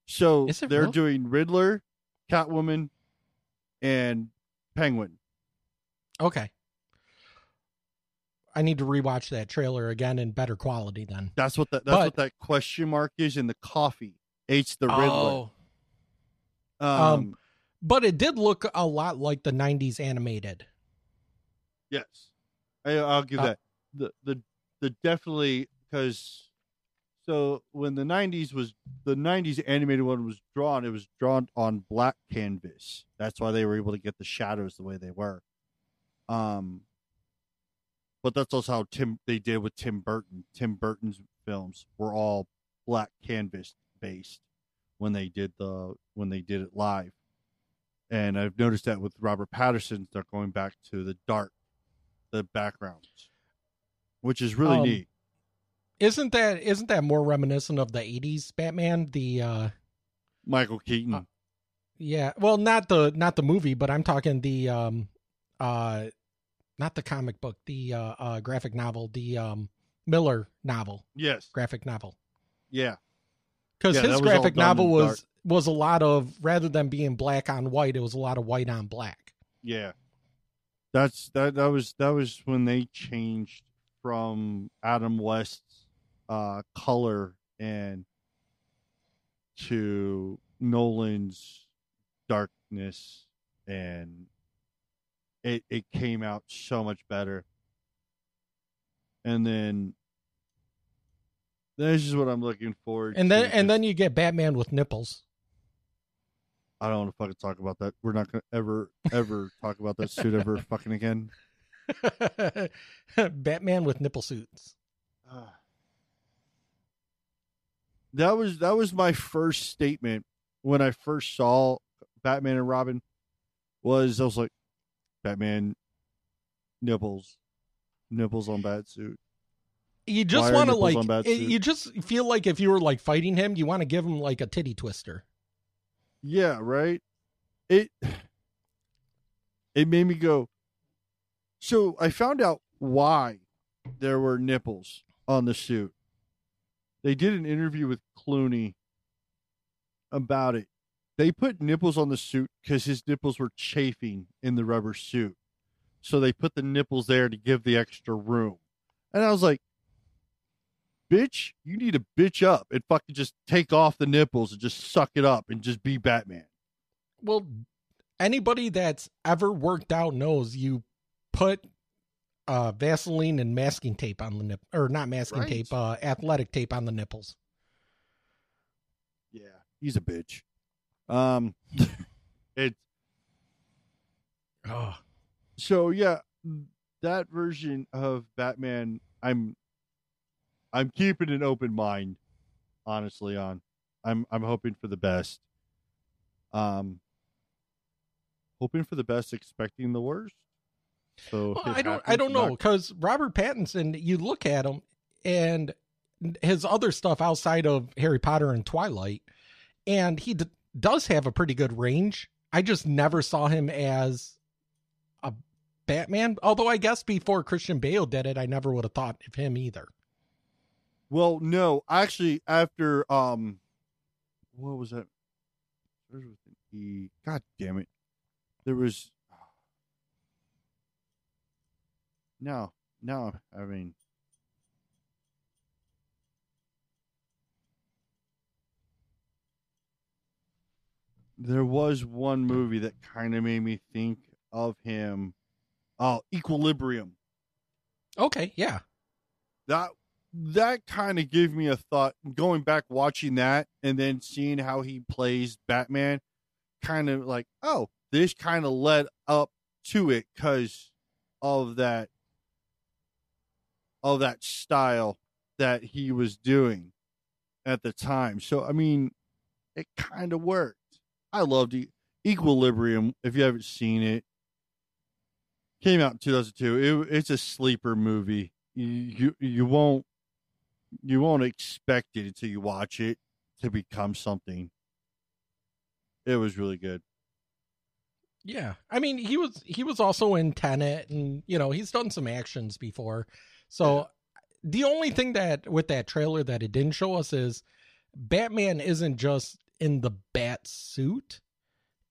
So it they're really? doing Riddler, Catwoman, and Penguin. Okay. I need to rewatch that trailer again in better quality then. That's what that. That's what that question mark is in the coffee. It's the Riddler. Oh. Um, Um, but it did look a lot like the 90s animated. yes, I, I'll give Uh, that. The the the definitely because so when the '90s was the '90s animated one was drawn, it was drawn on black canvas. That's why they were able to get the shadows the way they were. Um, but that's also how Tim they did with Tim Burton. Tim Burton's films were all black canvas based when they did the when they did it live. And I've noticed that with Robert Patterson, they're going back to the dark, the backgrounds, which is really Um, neat. Isn't that isn't that more reminiscent of the 80s Batman? The uh Michael Keaton. uh, yeah, well not the not the movie, but I'm talking the um uh not the comic book, the uh, uh graphic novel, the um Miller novel, yes. graphic novel. Yeah. Because Yeah, his graphic novel was dark. was a lot of rather than being black on white, it was a lot of white on black. Yeah. That's that that was that was when they changed from Adam West's uh color and to Nolan's darkness and it it came out so much better. And then this is what I'm looking forward And to. then and then you get Batman with nipples. I don't want to fucking talk about that. We're not gonna ever ever talk about that suit ever fucking again. Batman with nipple suits. that was that was my first statement when I first saw Batman and Robin. Was I was like, Batman nipples, nipples on bat suit. You just want to like eh, it- you just feel like if you were like fighting him, you want to give him like a titty twister. Yeah, right. It it made me go. So I found out why there were nipples on the suit. They did an interview with Clooney about it. They put nipples on the suit because his nipples were chafing in the rubber suit. So they put the nipples there to give the extra room. And I was like, bitch, you need to bitch up and fucking just take off the nipples and just suck it up and just be Batman. Well, anybody that's ever worked out knows you put uh Vaseline and masking tape on the nip or not masking Right. tape, uh athletic tape on the nipples. Yeah, he's a bitch. Um, it. Oh. So yeah, that version of Batman, I'm, I'm keeping an open mind, honestly. On, I'm I'm hoping for the best. Um, hoping for the best, expecting the worst. So Well, I don't I don't know cuz Robert Pattinson, you look at him and his other stuff outside of Harry Potter and Twilight and he d- does have a pretty good range. I just never saw him as a Batman, although I guess before Christian Bale did it, I never would have thought of him either. Well, no, actually, after um, what was that? There was an E. God damn it! There was no, no. I mean, there was one movie that kind of made me think of him. Oh, Equilibrium. Okay, yeah. That that kind of gave me a thought. Going back watching that and then seeing how he plays Batman, kind of like, oh, this kind of led up to it because of that of that style that he was doing at the time. So I mean, it kind of worked. I loved e- Equilibrium. If you haven't seen it, came out in 2002. It, it's a sleeper movie. You, you you won't you won't expect it until you watch it to become something. It was really good. Yeah, I mean he was he was also in Tenet, and you know he's done some actions before. So the only thing that with that trailer that it didn't show us is Batman isn't just in the bat suit;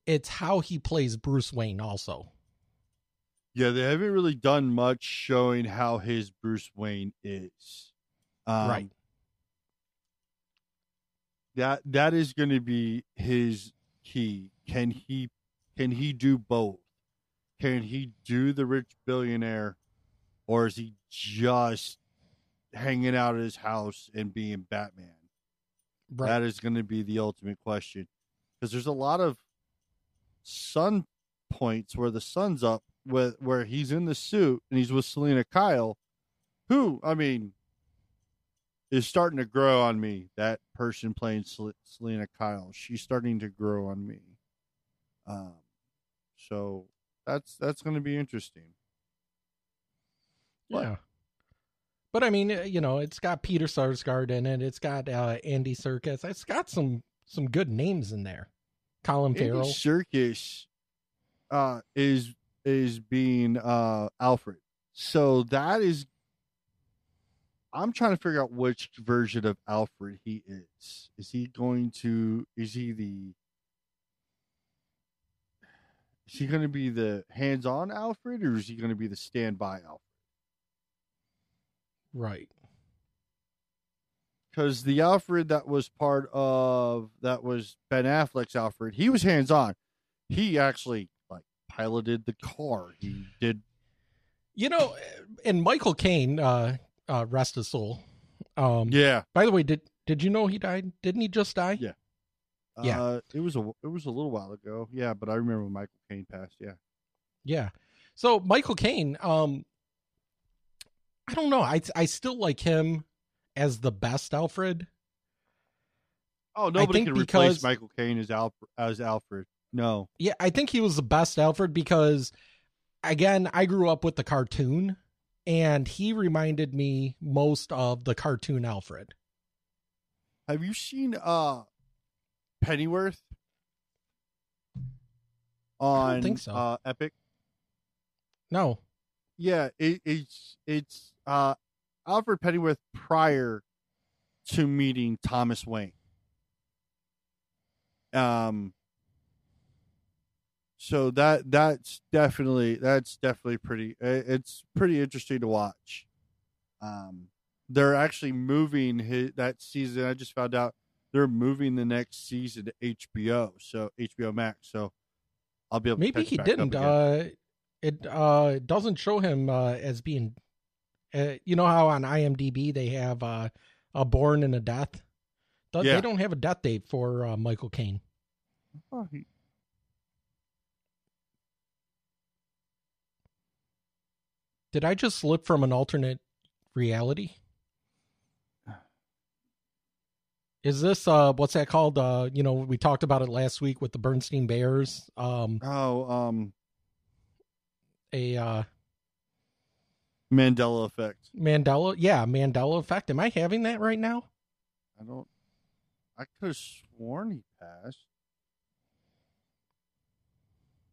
it's how he plays Bruce Wayne also. Yeah, they haven't really done much showing how his Bruce Wayne is. Um, right. That that is going to be his key. Can he can he do both? Can he do the rich billionaire, or is he just hanging out at his house and being Batman? Right. That is going to be the ultimate question, because there's a lot of sun points where the sun's up, with where he's in the suit and he's with Selina Kyle, who I mean is starting to grow on me. That person playing Sel- Selina Kyle, she's starting to grow on me. Um, so that's that's going to be interesting. Yeah. But I mean, uh, you know, it's got Peter Sarsgaard in it. It's got uh, Andy Serkis. It's got some some good names in there. Colin Andy Farrell. Serkis uh, is is being uh, Alfred. So that is. I'm trying to figure out which version of Alfred he is. Is he going to? Is he the? Is he going to be the hands-on Alfred, or is he going to be the standby Alfred? Right. because the Alfred that was part of that was Ben Affleck's Alfred, he was hands on. He actually like piloted the car. He did. You know, and Michael Caine, uh, uh, rest his soul. Um, Yeah, By the way, did did you know he died? Didn't he just die? Yeah. Yeah. Uh, it was a it was a little while ago. Yeah, but I remember when Michael Caine passed. Yeah, Yeah. So Michael Caine, um, I don't know. I I still like him as the best Alfred. Oh, nobody can because- replace Michael Caine as Al as Alfred. No. Yeah, I think he was the best Alfred because, again, I grew up with the cartoon, and he reminded me most of the cartoon Alfred. Have you seen uh Pennyworth on think so. uh Epic? No. Yeah, it, it's it's uh Alfred Pennyworth prior to meeting Thomas Wayne. Um so that that's definitely that's definitely pretty it's pretty interesting to watch. Um they're actually moving his, that season. I just found out they're moving the next season to HBO, so HBO Max. So I'll be able to Maybe he didn't. again. Uh, it uh doesn't show him uh, as being. Uh, you know how on IMDb they have uh, a born and a death. Th- Yeah. They don't have a death date for uh, Michael Caine. Oh, he- Did I just slip from an alternate reality? Is this uh what's that called? Uh you know, we talked about it last week with the Bernstein Bears. Um oh, um, a uh Mandela effect. Mandela yeah, Mandela effect. Am I having that right now? I don't. I could have sworn he passed.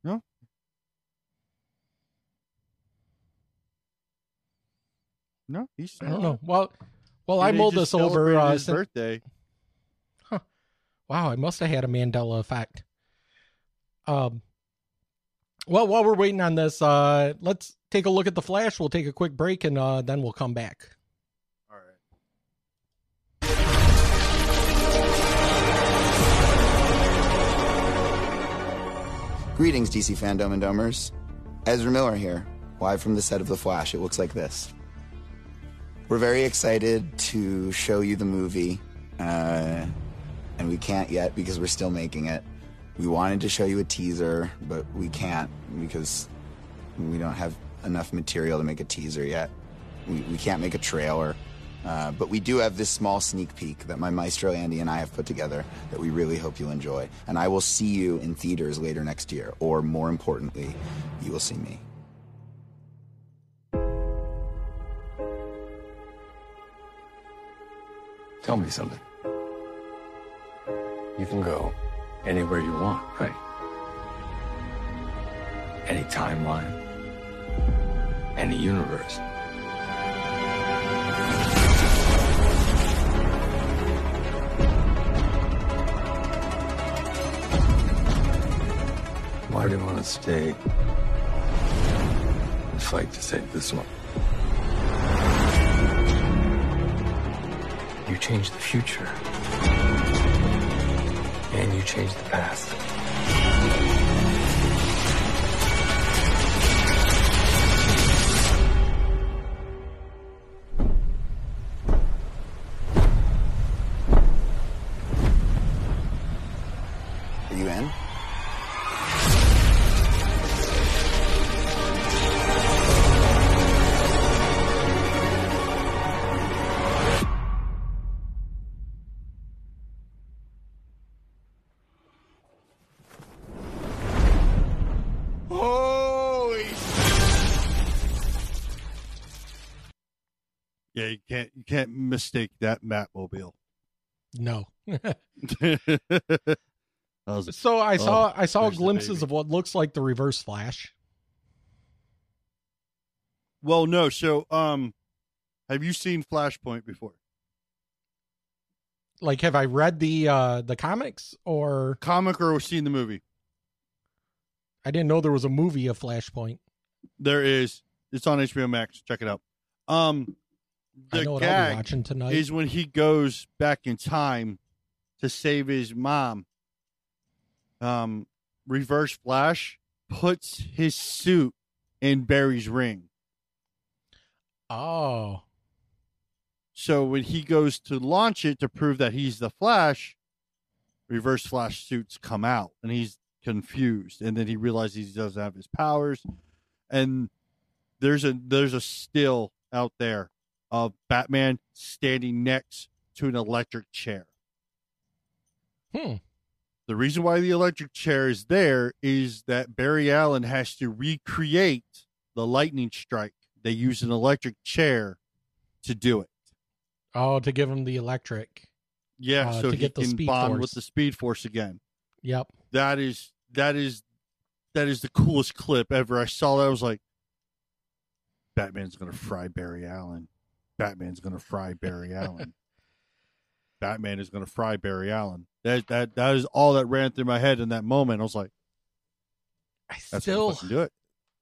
No. No, he's. I don't know. Well well And I they mulled this over celebrated uh his since, birthday. Wow, I must have had a Mandela effect. Um well while we're waiting on this, uh let's take a look at the Flash. We'll take a quick break and uh, then we'll come back. All right. Greetings, DC FanDome and domers. Ezra Miller here, live from the set of The Flash. It looks like this. We're very excited to show you the movie, uh, and we can't yet because we're still making it. We wanted to show you a teaser, but we can't because we don't have enough material to make a teaser yet. We, we can't make a trailer. Uh, but we do have this small sneak peek that my maestro Andy and I have put together that we really hope you'll enjoy. And I will see you in theaters later next year, or more importantly, you will see me. Tell me something. You can go anywhere you want, right? Any timeline, any universe. Why do you want to stay and fight to save this one? You change the future. And you change the past. Yeah, you can't you can't mistake that Batmobile. No. Was- So I saw oh, I saw glimpses of what looks like the Reverse Flash. Well, no. So, um, have you seen Flashpoint before? Like, have I read the uh the comics or Comic or seen the movie? I didn't know there was a movie of Flashpoint. There is. It's on HBO Max. Check it out. Um, I the know what I'll be gag watching tonight. is when he goes back in time to save his mom. Um, Reverse Flash puts his suit in Barry's ring. Oh, So when he goes to launch it to prove that he's the Flash, Reverse Flash suits come out, and he's confused, and then he realizes he doesn't have his powers, and there's a there's a still out there of Batman standing next to an electric chair. Hmm. The reason why the electric chair is there is that Barry Allen has to recreate the lightning strike. They use an electric chair to do it. oh, to give him the electric. Yeah, Uh, so to he get the can Speed bond Force. with the Speed Force again. Yep. That is that is that is the coolest clip ever. I saw that I was like, Batman's gonna fry Barry Allen. Batman's gonna fry Barry Allen. Batman is gonna fry Barry Allen. That that that is all that ran through my head in that moment. I was like, I still do it.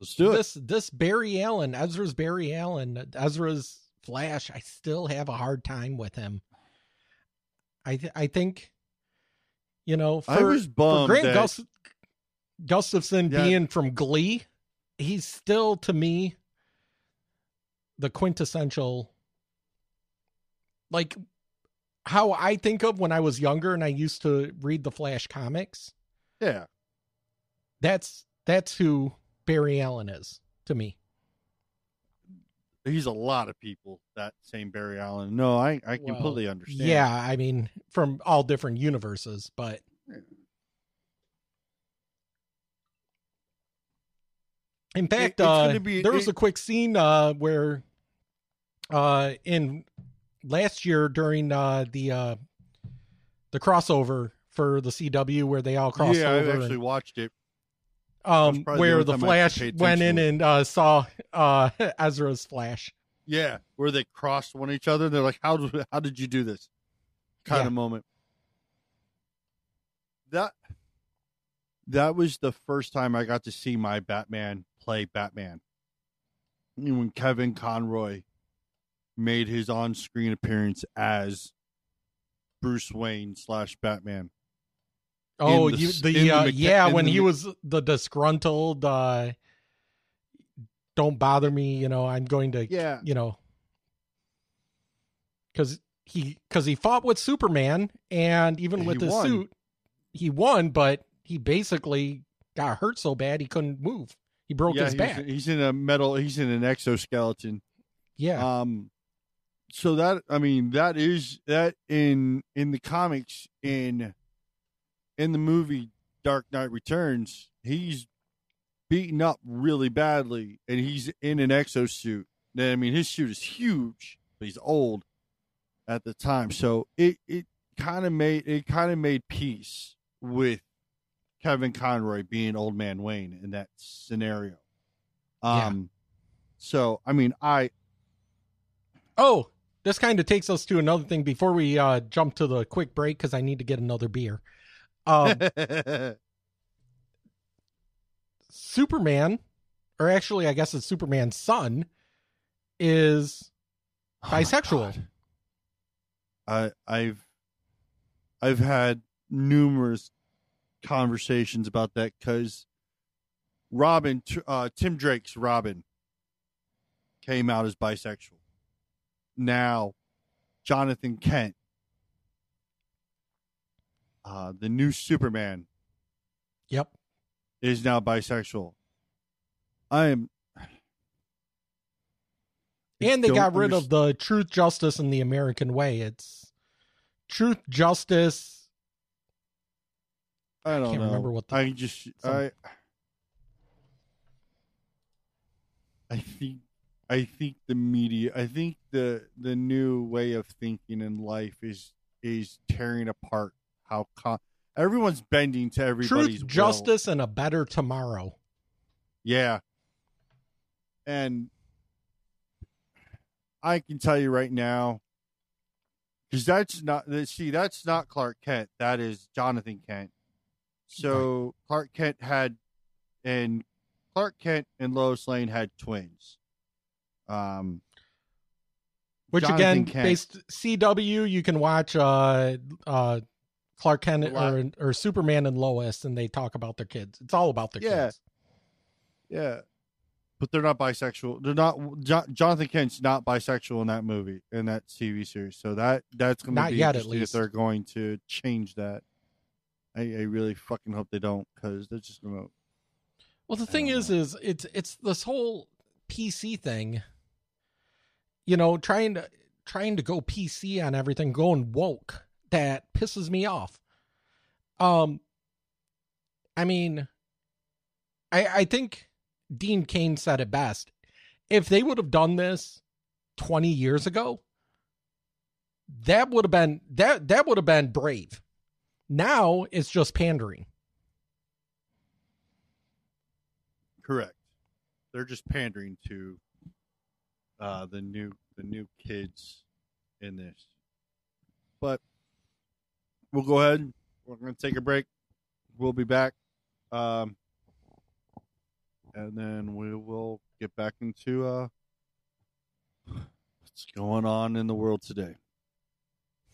Let's do it. this this Barry Allen, Ezra's Barry Allen, Ezra's Flash. I still have a hard time with him. I th- I think, you know, for, I was for Grant that- Gus- Gustafson Yeah. being from Glee, he's still to me the quintessential, like how I think of when I was younger and I used to read the Flash comics. Yeah. That's that's who Barry Allen is to me. He's a lot of people, that same Barry Allen. No, I, I Well, completely understand. Yeah, I mean, from all different universes, but in fact, it's uh, be- there was a quick scene uh, where, uh, in last year during uh, the uh, the crossover for the CW, where they all crossed yeah, over, I actually and, watched it. um, probably the where the Flash went in and uh, saw uh, Ezra's Flash. Yeah, where they crossed one each other. They're like, "How did how did you do this?" Kind Yeah. of moment. That that was the first time I got to see my Batman play Batman. when Kevin Conroy made his on-screen appearance as Bruce Wayne slash Batman. Oh, the you, the, the uh, mecha- yeah, when the he was the disgruntled, uh, don't bother me. You know, I'm going to, Yeah. you know, because he because he fought with Superman, and even And with his won. suit, he won, but he basically got hurt so bad he couldn't move. He broke yeah, his back. he's in a metal. He's in an exoskeleton. Yeah. Um. So that I mean that is that in in the comics in in the movie Dark Knight Returns he's beaten up really badly and he's in an exosuit. I mean his suit is huge, but he's old at the time. So it it kind of made it kind of made peace with Kevin Conroy being old man Wayne in that scenario. Yeah. Um so I mean I Oh, this kind of takes us to another thing before we uh, jump to the quick break because I need to get another beer. Um, Superman, or actually, I guess it's Superman's son, is Oh bisexual. I I've I've had numerous conversations about that because Robin, uh, Tim Drake's Robin, came out as bisexual. Now, Jonathan Kent, uh, the new Superman, Yep. is now bisexual. I am. And they got rid of the truth, justice, and the American way. It's truth, justice. I don't can't know. remember what the- I just some- I I think I think the media I think the the new way of thinking in life is is tearing apart how con- everyone's bending to everybody's Truth, will. justice, and a better tomorrow. Yeah. And I can tell you right now, because that's not, see, that's not Clark Kent. That is Jonathan Kent. So Clark Kent had, and Clark Kent and Lois Lane had twins. Um, Which Jonathan again, Kent- based CW, you can watch uh uh Clark Kent or or Superman and Lois, and they talk about their kids. It's all about their Yeah. kids. Yeah. But they're not bisexual. They're not. Jo- Jonathan Kent's not bisexual in that movie in that TV series. So that that's going to Not be yet, at least. if they're going to change that. I, I really fucking hope they don't because they're just going to. Well, the thing is, is it's it's this whole PC thing. You know, trying to trying to go PC on everything, going woke. That pisses me off. Um, I mean, I I think Dean Cain said it best. If they would have done this twenty years ago, that would have been that that would have been brave. Now it's just pandering. Correct. They're just pandering to uh, the new the new kids in this. But we'll go ahead. We're going to take a break. We'll be back. Um, and then we will get back into uh, what's going on in the world today.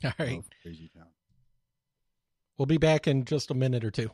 All right. Crazy Town. We'll be back in just a minute or two.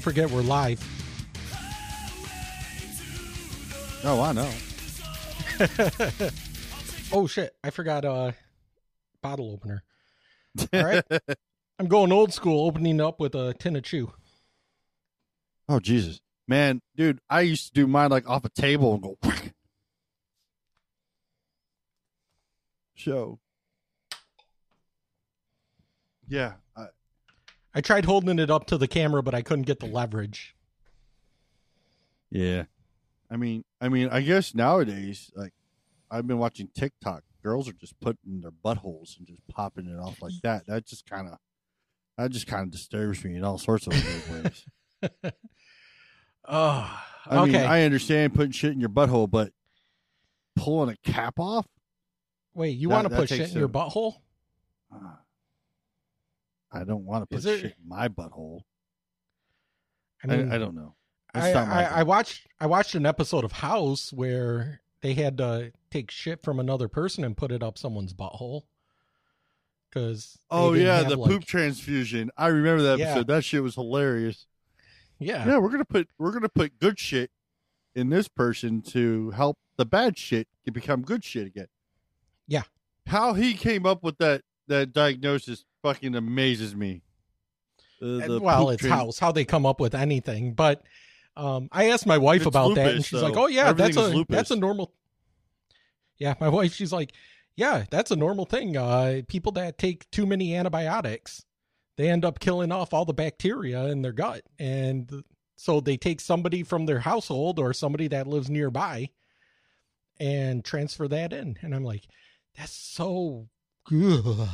Don't forget we're live. Oh, I know. oh shit, I forgot uh bottle opener. All right. I'm going old school, opening up with a tin of chew. Oh Jesus, man, dude, I used to do mine like off a table and go. whack. So, yeah, I, tried holding it up to the camera, but I couldn't get the leverage. yeah. I mean, I mean, I guess nowadays, like, I've been watching TikTok. Girls are just putting their buttholes and just popping it off like that. That just kind of, that just kind of disturbs me in all sorts of weird ways. Oh, I okay. mean, I understand putting shit in your butthole, but pulling a cap off? Wait, you want to put shit in your a- butthole? Ah. I don't want to put there- shit in my butthole. I I, mean, I, don't know. I, It's not my I, I watched I watched an episode of House where they had to take shit from another person and put it up someone's butthole. Because Oh yeah, the poop transfusion. I remember that Yeah. episode. That shit was hilarious. Yeah. Yeah, we're gonna put we're gonna put good shit in this person to help the bad shit to become good shit again. Yeah. How he came up with that that diagnosis fucking amazes me. The- the well, it's House how they come up with anything. But um, I asked my wife It's about that, and lupus, she's like, "Oh yeah, that's a lupus. that's a normal." Yeah, my wife, she's like, "Yeah, that's a normal thing. Uh, people that take too many antibiotics, they end up killing off all the bacteria in their gut, and so they take somebody from their household or somebody that lives nearby, and transfer that in." And I'm like, "That's so good."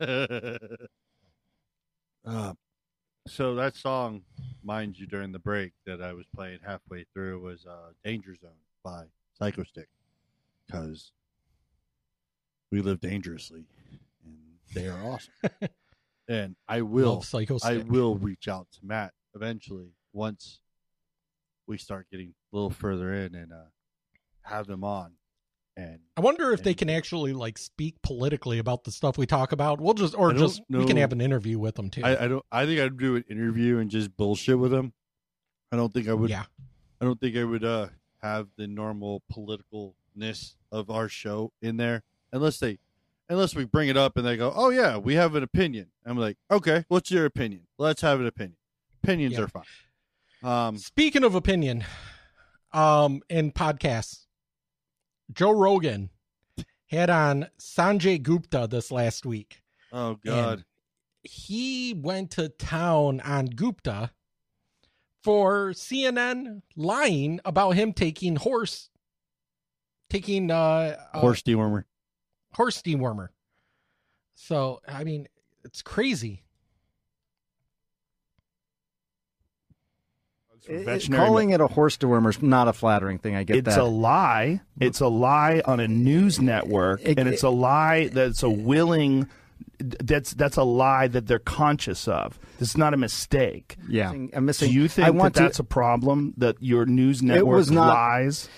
uh, so that song, mind you, during the break that I was playing halfway through was uh, "Danger Zone" by Psychostick, because we live dangerously, and they are awesome. and I will, I will reach out to Matt eventually once we start getting a little further in and uh, have them on. And I wonder if they can actually like speak politically about the stuff we talk about. We'll just or I don't just we can have an interview with them too. I, I don't. I think I'd do an interview and just bullshit with them. I don't think I would. Yeah. I don't think I would uh, have the normal politicalness of our show in there unless they, unless we bring it up and they go, "Oh yeah, we have an opinion." I'm like, "Okay, what's your opinion? Let's have an opinion. Opinions Yeah. are fine." Um, Speaking of opinion, um, in podcasts, Joe Rogan had on Sanjay Gupta this last week. oh god, He went to town on Gupta for CNN lying about him taking horse, taking uh, uh horse dewormer. horse dewormer. So I mean, it's crazy. Veterinary calling it a horse dewormer is not a flattering thing. I get it's that. a lie. It's a lie on a news network, It- and it's a lie that's a willing. That's that's a lie that they're conscious of. It's not a mistake. Yeah. I'm missing- Do you I think want that to- that's a problem that your news network was not- lies?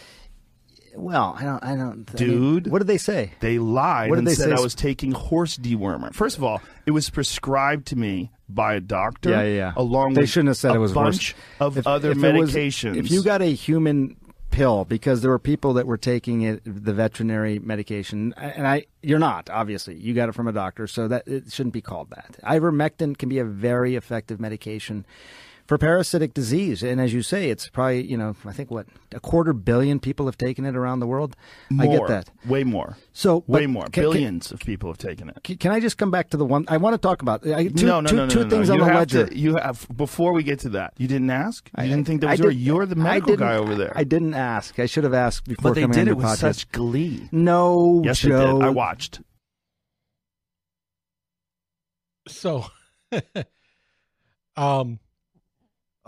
well, I don't. I don't. I mean, Dude, what did they say? They lied What did and they said say? I was taking horse dewormer. First of all, it was prescribed to me by a doctor. Yeah, yeah. yeah. Along they with shouldn't have said a it was bunch horse. of other it was- medications. if you got a human pill, because there were people that were taking it, the veterinary medication, and I, you're not obviously. You got it from a doctor, so that it shouldn't be called that. Ivermectin can be a very effective medication. For parasitic disease, and as you say, it's probably you know I think what a quarter billion people have taken it around the world. I get that. way more. So way more. can- can- Billions of people have taken it. Can, can I just come back to the one I want to talk about? I, two, no, no, two- no, no, two no, no. things you on the have ledger. To, you have before we get to that. You didn't ask. You I- didn't think that was your. did- You're the medical guy over there. I didn't ask. I should have asked before but they coming did it with podcast. such glee. No, Yes, Joe. they did. I watched. So, um,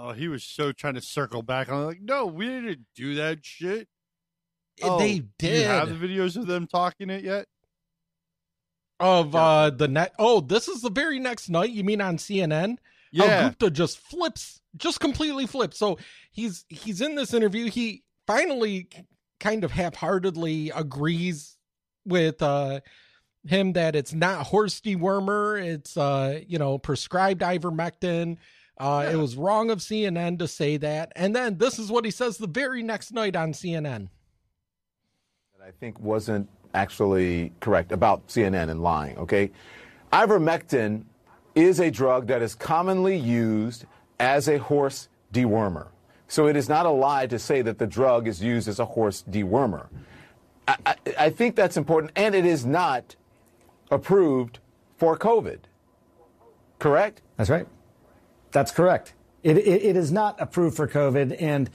Oh, he was so trying to circle back. I'm like, no, we didn't do that shit. Oh, they Do you have the videos of them talking it yet? of uh the net. Oh, this is the very next night. You mean on CNN? How Yeah. Gupta just flips, just completely flips. So he's he's in this interview. He finally kind of half-heartedly agrees with uh him that it's not horse dewormer. It's uh you know prescribed ivermectin. Uh, It was wrong of CNN to say that. And then this is what he says the very next night on CNN. That I think wasn't actually correct about CNN and lying, okay? Ivermectin is a drug that is commonly used as a horse dewormer. So it is not a lie to say that the drug is used as a horse dewormer. I, I, I think that's important, and it is not approved for COVID. Correct? That's right. That's correct. It, it, it is not approved for COVID. And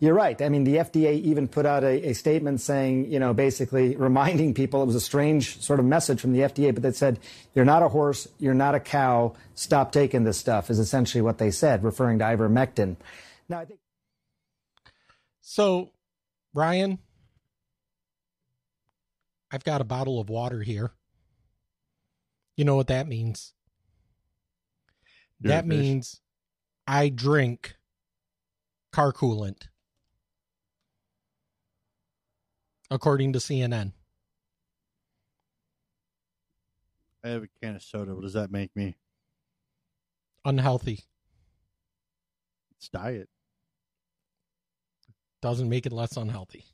you're right. I mean, the FDA even put out a, a, statement saying, you know, basically reminding people it was a strange sort of message from the FDA, but that said, you're not a horse, you're not a cow, stop taking this stuff, is essentially what they said, referring to ivermectin. Now, I think. So, Ryan, I've got a bottle of water here. You know what that means? You're that means I drink car coolant, according to CNN. I have a can of soda. What does that make me? Unhealthy It's diet. doesn't make it less unhealthy.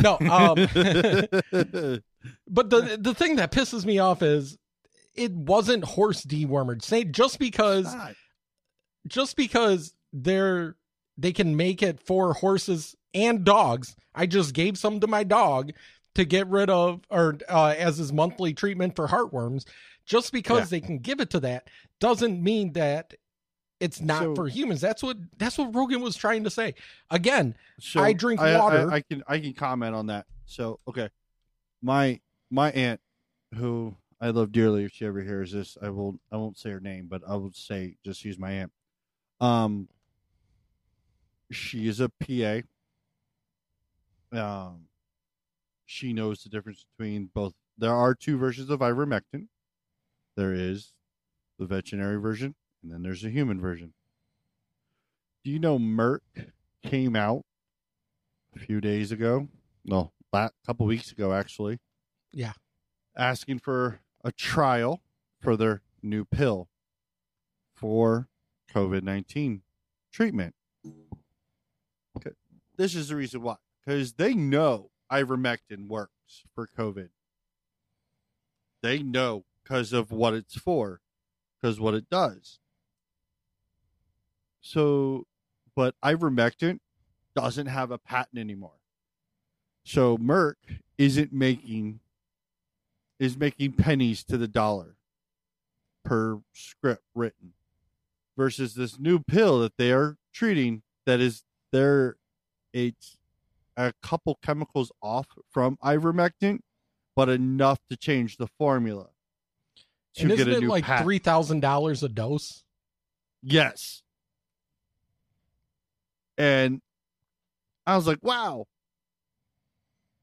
No, um, but the the thing that pisses me off is it wasn't horse dewormered. Say just because just because they're they can make it for horses and dogs. I just gave some to my dog to get rid of or uh, as his monthly treatment for heartworms. Just because Yeah. they can give it to that doesn't mean that it's not So- for humans. That's what that's what Rogan was trying to say. Again, So I drink I, water. I, I can I can comment on that. So okay, my my aunt, who I love dearly, if she ever hears this, I will I won't say her name, but I will say just use my aunt. Um, she is a PA. Um, she knows the difference between both. There are two versions of ivermectin. There is the veterinary version, and then there's a human version. Do you know Merck came out a few days ago? No, a couple weeks ago, actually, yeah. asking for a trial for their new pill for COVID 19 treatment. Okay. This is the reason why. Because they know ivermectin works for COVID. They know because of what it's for, because what it does. So, but ivermectin doesn't have a patent anymore. So Merck isn't making is making pennies to the dollar per script written versus this new pill that they are treating that is they're it's a couple chemicals off from ivermectin but enough to change the formula to and get isn't a it new like patent. three thousand dollars a dose? Yes. And I was like, wow.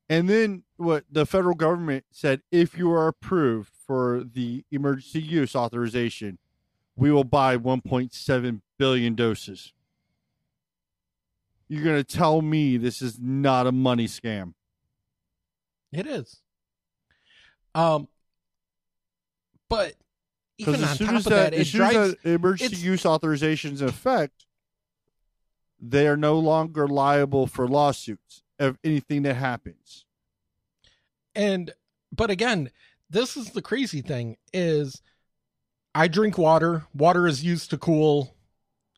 And then what the federal government said if you are approved for the emergency use authorization, we will buy 1.7 billion doses. You're going to tell me this is not a money scam. It is. Um, but even Because on as soon top as of that, that, it as soon as drives. that emergency it's- use authorizations is in effect, they are no longer liable for lawsuits of anything that happens. And but again, this is the crazy thing: is I drink water. Water is used to cool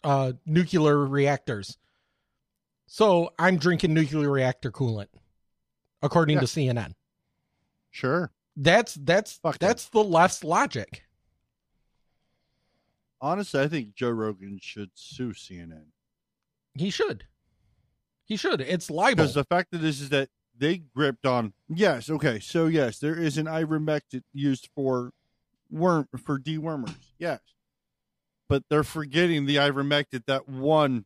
uh, nuclear reactors. So I'm drinking nuclear reactor coolant, according to CNN. Sure. That's that's Fuck that's the left's logic. Honestly, I think Joe Rogan should sue CNN. He should. He should. It's libel. Because the fact of this is that they gripped on yes, okay, so yes, there is an ivermectin used for worm for dewormers, yes. But they're forgetting the ivermectin that won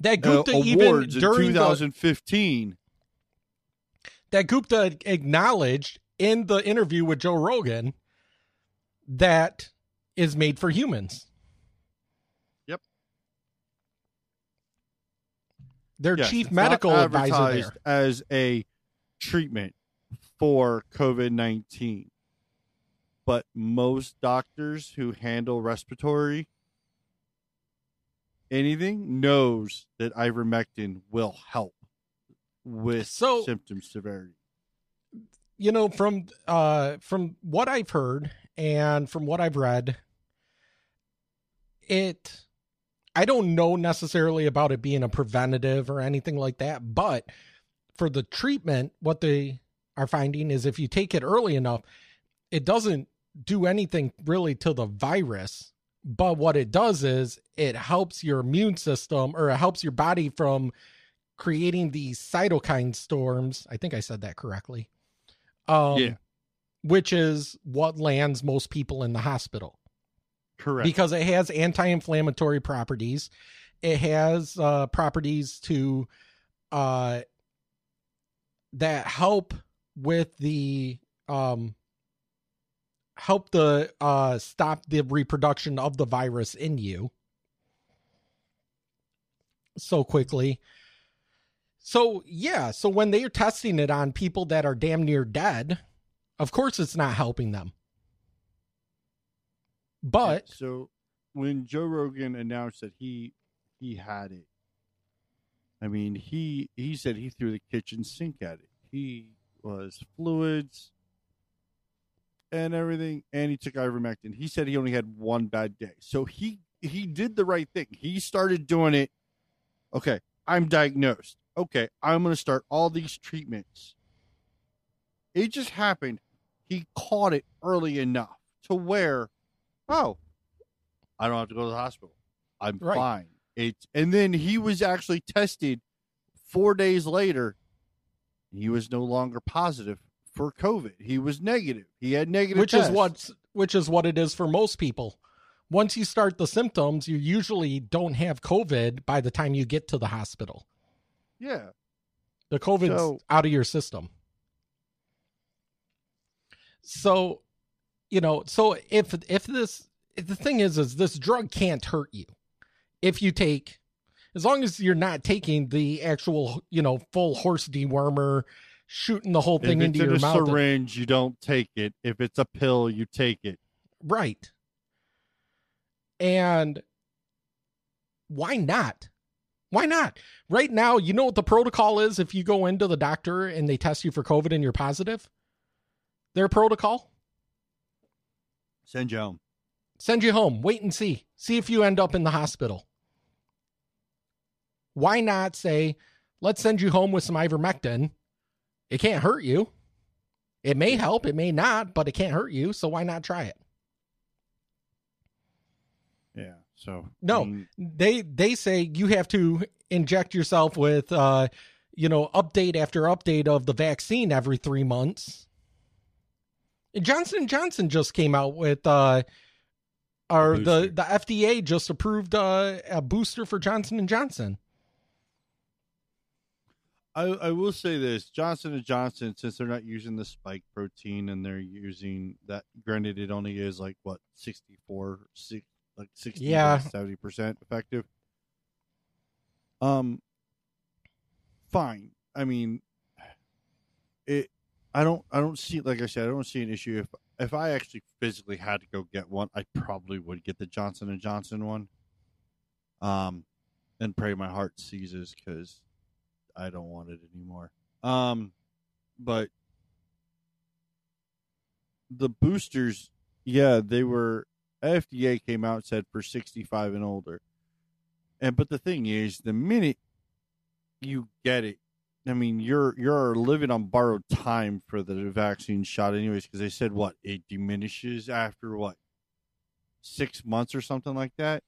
That uh, Gupta even awards in during the 2015. that Gupta acknowledged in the interview with Joe Rogan that is made for humans. Their Yes, chief medical advisor advertised there. as a treatment for COVID nineteen, but most doctors who handle respiratory anything knows that ivermectin will help with So- symptom severity. you know from uh from what i've heard and from what I've read, it I don't know necessarily about it being a preventative or anything like that, but for the treatment, what they are finding is if you take it early enough, it doesn't do anything really to the virus. But what it does is it helps your immune system or it helps your body from creating these cytokine storms. I think I said that correctly. Um, Yeah. Which is what lands most people in the hospital Correct. because it has anti-inflammatory properties. It has uh properties to uh that help with the um help the uh stop the reproduction of the virus in you. So quickly. So yeah. So when they're testing it on people that are damn near dead of course it's not helping them but so when Joe Rogan announced that he he had it, I mean he he said he threw the kitchen sink at it. He was fluids and everything, and he took ivermectin. He said he only had one bad day, so he he did the right thing. He started doing it. Okay, I'm diagnosed. Okay, I'm going to start all these treatments. It just happened. He caught it early enough to where oh, I don't have to go to the hospital. I'm Right. fine. It's and then he was actually tested four days later. He was no longer positive for COVID. He was negative. He had negative, which is tests. what which is what it is for most people. Once you start the symptoms, you usually don't have COVID by the time you get to the hospital. Yeah, The COVID's So- out of your system. So, you know, so if if this if the thing is is this drug can't hurt you if you take as long as you're not taking the actual, you know, full horse dewormer, shooting the whole thing if into in your a mouth. syringe, you don't take it. If it's a pill, you take it. Right. And why not? Why not? Right now, you know what the protocol is if you go into the doctor and they test you for COVID and you're positive? Their protocol? Send you home. Send you home. Wait and see. See if you end up in the hospital. Why not say, let's send you home with some ivermectin? It can't hurt you. It may help, it may not, but it can't hurt you. So why not try it? Yeah. So No, I mean, they they say you have to inject yourself with uh you know update after update of the vaccine every 3 months. Johnson and Johnson just came out with uh or the the FDA just approved uh, a booster for Johnson and Johnson. I, I will say this: Johnson and Johnson, since they're not using the spike protein and they're using that, granted, it only is like what 64, six, like sixty, Yeah. seventy percent effective. Um, fine. I mean, it. I don't. I don't see. Like I said, I don't see an issue if if I actually physically had to go get one. I probably would get the Johnson and Johnson one. Um, and pray my heart seizes because I don't want it anymore. Um, but the boosters, yeah, they were. FDA came out said for 65 and older. And but the thing is, the minute you get it, I mean, you're you're living on borrowed time for the vaccine shot, anyways, because they said what it diminishes after what six months or something like that.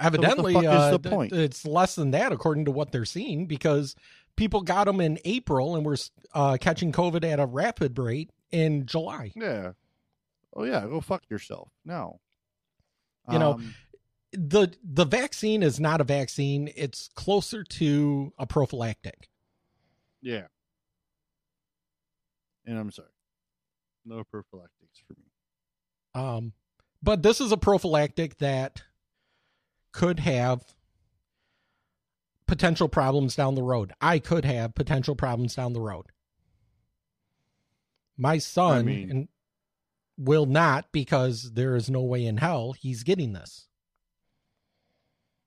So Evidently, is uh, the th- point? it's less than that according to what they're seeing because people got them in April and were uh, catching COVID at a rapid rate in July. Yeah. Oh yeah, go fuck yourself. No. You know, Um, the the vaccine is not a vaccine; it's closer to a prophylactic. Yeah. And I'm sorry. No prophylactics for me. Um, but this is a prophylactic that could have potential problems down the road. I could have potential problems down the road. My son mean- will not because there is no way in hell he's getting this.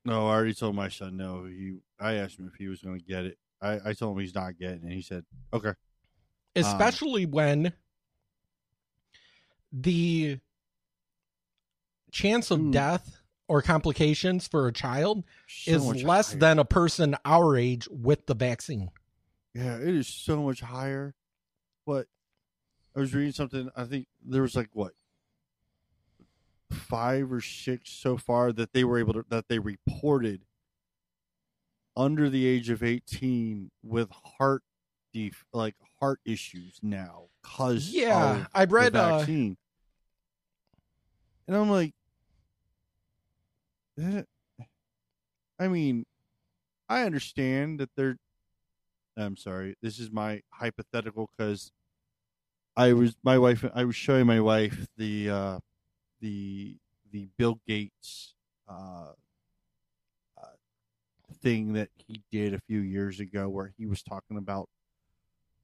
No, I already told my son no. He I asked him if he was gonna get it. I, I told him he's not getting it. He said, Okay. Um, especially when the chance of death or complications for a child So is less higher. than a person our age with the vaccine. Yeah, it is so much higher. But I was reading something. I think there was like what five or six so far that they were able to that they reported under the age of eighteen with heart def like heart issues now because Yeah, I read, the uh, vaccine. and I'm like, that, I mean, I understand that they're I'm sorry. This is my hypothetical because I was my wife. I was showing my wife the uh, the the Bill Gates uh, uh, thing that he did a few years ago, where he was talking about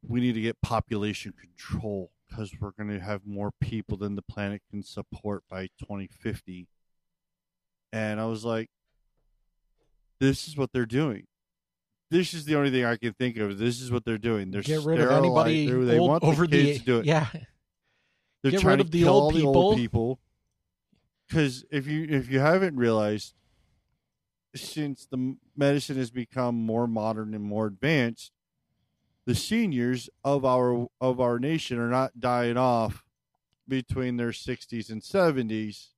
we need to get population control because we're going to have more people than the planet can support by 2050. And I was like, this is what they're doing this is the only thing I can think of. This is what they're doing. They're Get rid of anybody they old want over the the to do it. yeah. They're Get trying rid to the kill old all the old people. Because if you if you haven't realized, since the medicine has become more modern and more advanced, the seniors of our of our nation are not dying off between their 60s and 70s.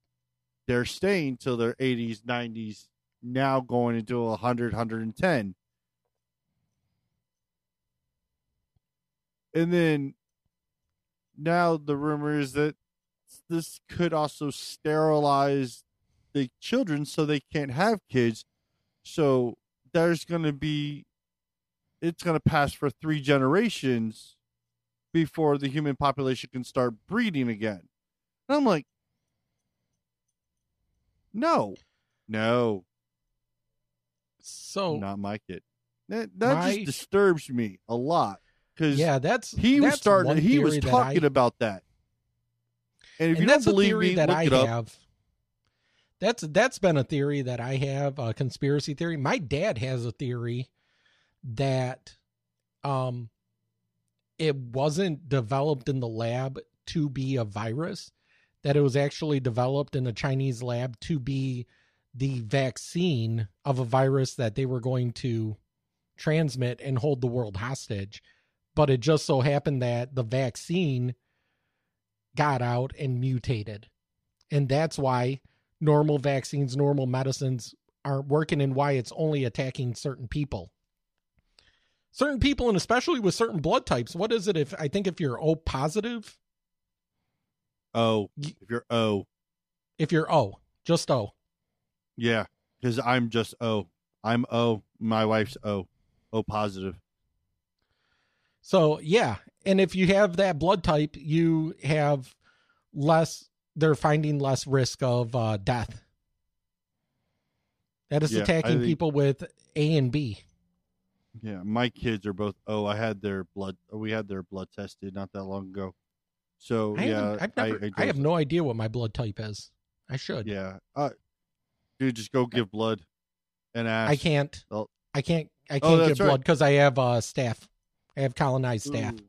They're staying till their 80s, 90s, now going into 100, 110. And then now the rumor is that this could also sterilize the children so they can't have kids. So there's going to be, it's going to pass for three generations before the human population can start breeding again. And I'm like, no, no. So not my kid. That, that My- just disturbs me a lot because Yeah, that's he was starting. He was talking I- about that. And if and you that's don't believe me, that look I it up. That's that's been a theory that I have, a conspiracy theory. My dad has a theory that um it wasn't developed in the lab to be a virus, that it was actually developed in a Chinese lab to be the vaccine of a virus that they were going to transmit and hold the world hostage. But it just so happened that the vaccine got out and mutated. And that's why normal vaccines, normal medicines aren't working and why it's only attacking certain people. Certain people, and especially with certain blood types. What is it if I think if you're O positive? Oh, if you're O, If you're O, just O. yeah, because I'm just O. I'm O. My wife's O. O positive. So yeah, and if you have that blood type, you have less. They're finding less risk of uh, death. That is Yeah, attacking think- people with A and B. Yeah, my kids are both Oh, I had their blood. We had their blood tested not that long ago. So I, yeah, I've never, I, I, have no idea what my blood type is. I should. Yeah, uh, dude, just go give blood and ask. I can't. Oh, I can't. I Oh, can't that's give right. blood because I have uh, staph. I have colonized staph. Ooh.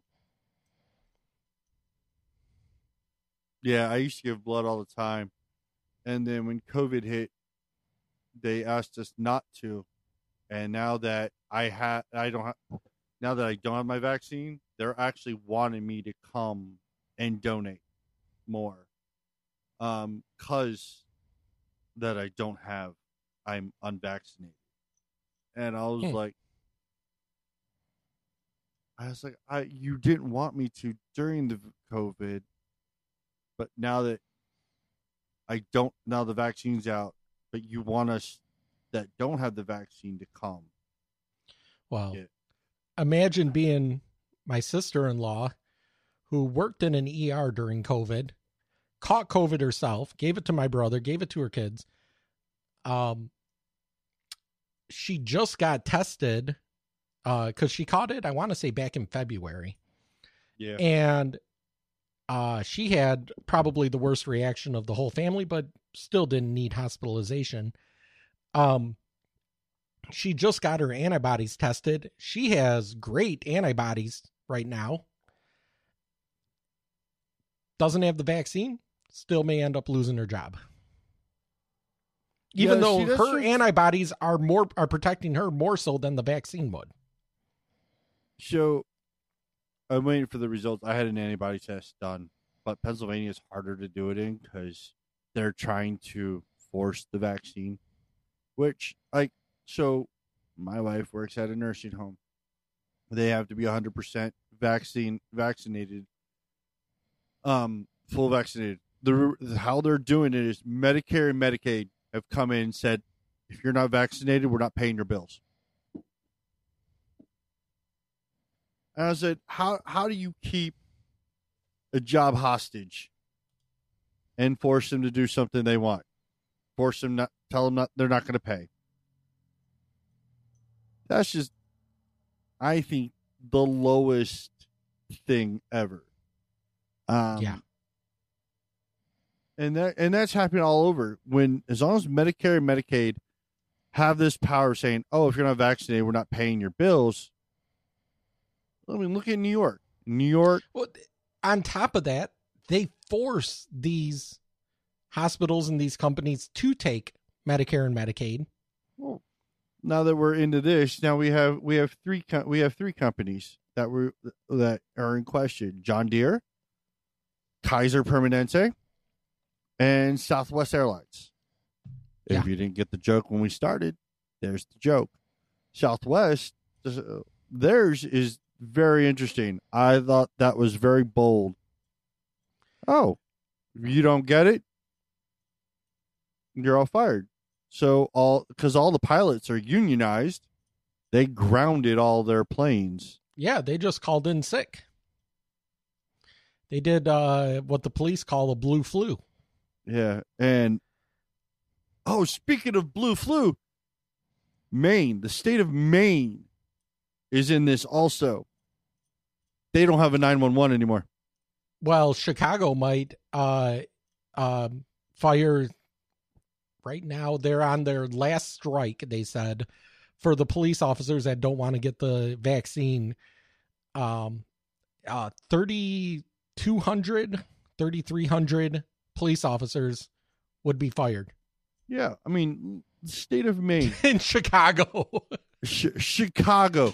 Yeah, I used to give blood all the time, and then when COVID hit, they asked us not to, and now that I have, I don't have, now that I don't have my vaccine, they're actually wanting me to come and donate more, um, cause that I don't have, I'm unvaccinated, and I was Hmm. like. I was like, I you didn't want me to during the COVID, but now that I don't, now the vaccine's out, but you want us that don't have the vaccine to come. Well, imagine being my sister in law who worked in an ER during COVID, caught COVID herself, gave it to my brother, gave it to her kids. Um, she just got tested because she caught it, I want to say back in February. Yeah. And uh, she had probably the worst reaction of the whole family, but still didn't need hospitalization. Um, she just got her antibodies tested. She has great antibodies right now. Doesn't have the vaccine, still may end up losing her job. even Yeah, though her antibodies are more are protecting her more so than the vaccine would. So I'm waiting for the results. I had an antibody test done, but Pennsylvania is harder to do it in because they're trying to force the vaccine. Which, like, so my wife works at a nursing home. They have to be 100% vaccine vaccinated, um, full vaccinated. The how they're doing it is Medicare and Medicaid have come in and said, if you're not vaccinated, we're not paying your bills. And I said, how how do you keep a job hostage and force them to do something they want? Force them not tell them not they're not going to pay. That's just I think the lowest thing ever. Um, Yeah. And that and that's happening all over when as long as Medicare and Medicaid have this power saying, "Oh, if you're not vaccinated, we're not paying your bills." I mean, look at New York. New York. Well, on top of that, they force these hospitals and these companies to take Medicare and Medicaid. Well, now that we're into this, now we have we have three we have three companies that were that are in question: John Deere, Kaiser Permanente, and Southwest Airlines. If you didn't get the joke when we started, there's the joke. Southwest, uh, theirs is very interesting. I thought that was very bold. Oh, you don't get it? You're all fired. So all because all the pilots are unionized, they grounded all their planes. Yeah, they just called in sick. They did uh, what the police call a blue flu. Yeah, and oh, speaking of blue flu, Maine, the state of Maine, is in this also. They don't have a nine one one anymore. Well, Chicago might uh, um, fire. Right now, they're on their last strike. They said for the police officers that don't want to get the vaccine. Um, uh, 3,200, 3,300 police officers would be fired Yeah, I mean, state of Maine, in Chicago. Ch- Chicago.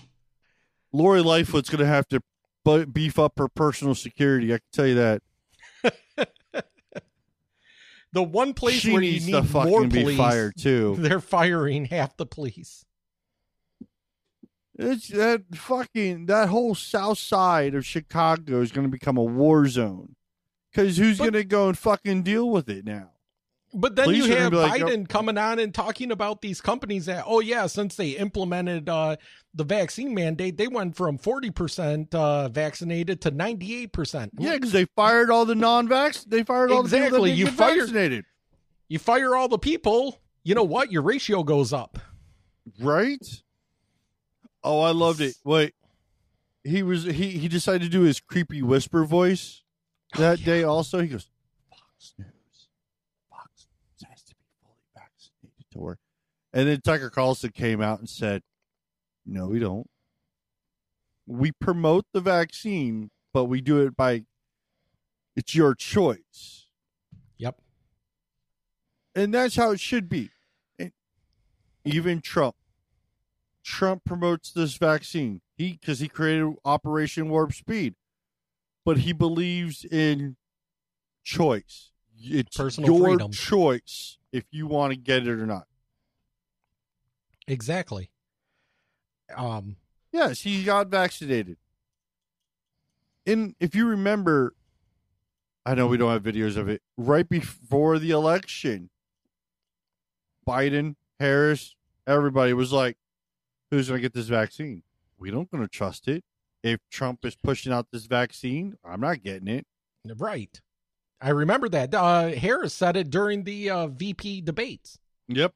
Lori Lightfoot's going to have to bu- beef up her personal security. I can tell you that. the one place She where you need more be police, fired, too. They're firing half the police. It's that fucking that whole south side of Chicago is going to become a war zone. Because who's going to go and fucking deal with it now? But then Police you have like, Biden "Yep." coming on and talking about these companies that, oh yeah, since they implemented uh, the vaccine mandate, they went from forty percent uh, vaccinated to ninety eight percent. Yeah, because they fired all the non-vax. They fired all the people that exactly. You get fire vaccinated, you fire all the people. You know what? Your ratio goes up. right? Oh, I loved it. Wait, he was he he decided to do his creepy whisper voice that day. Also, he goes, "Fox News, Fox News has to be fully vaccinated to work." And then Tucker Carlson came out and said, "No, we don't. We promote the vaccine, but we do it by it's your choice." Yep. and that's how it should be. And even Trump, Trump promotes this vaccine. He because he created Operation Warp Speed, but he believes in choice. It's Personal your freedom. choice if you want to get it or not. Exactly. Um. Yes, he got vaccinated. And if you remember, I know we don't have videos of it. Right before the election, Biden, Harris, everybody was like, "Who's going to get this vaccine? We don't going to trust it. If Trump is pushing out this vaccine, I'm not getting it." Right. I remember that. Uh, Harris said it during the uh, VP debates. Yep.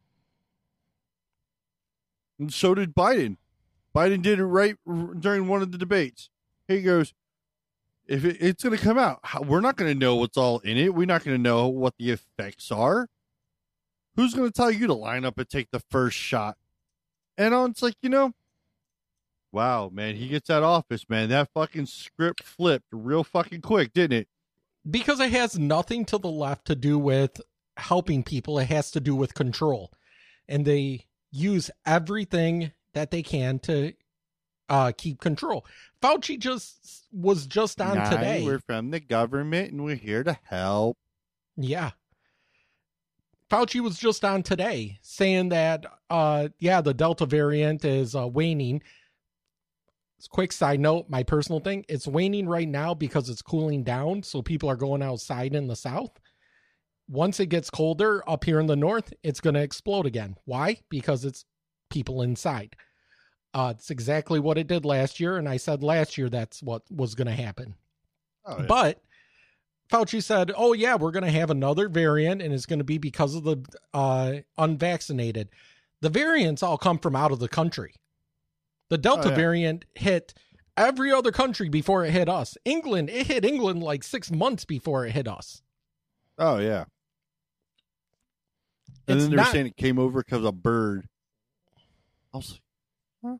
And so did Biden. Biden did it right during one of the debates. He goes, "If it, it's going to come out, how, we're not going to know what's all in it. We're not going to know what the effects are. Who's going to tell you to line up and take the first shot?" And it's like, you know, wow, man, he gets that office, man. That fucking script flipped real fucking quick, didn't it? Because it has nothing to the left to do with helping people, it has to do with control. And they use everything that they can to uh, keep control. Fauci just was just on today. We're from the government and we're here to help. Yeah. Fauci was just on today saying that, uh, yeah, the Delta variant is uh, waning. Quick side note, my personal thing, it's waning right now because it's cooling down. So people are going outside in the south. Once it gets colder up here in the north, it's going to explode again. Why? Because it's people inside. Uh, it's exactly what it did last year. And I said last year that's what was going to happen. Oh, yeah. But Fauci said, "Oh yeah, we're going to have another variant, and it's going to be because of the uh, unvaccinated. The variants all come from out of the country. The Delta Oh, yeah. variant hit every other country before it hit us. England, it hit England like six months before it hit us. Oh yeah. And It's then they were not- saying it came over because a bird. I was like, huh?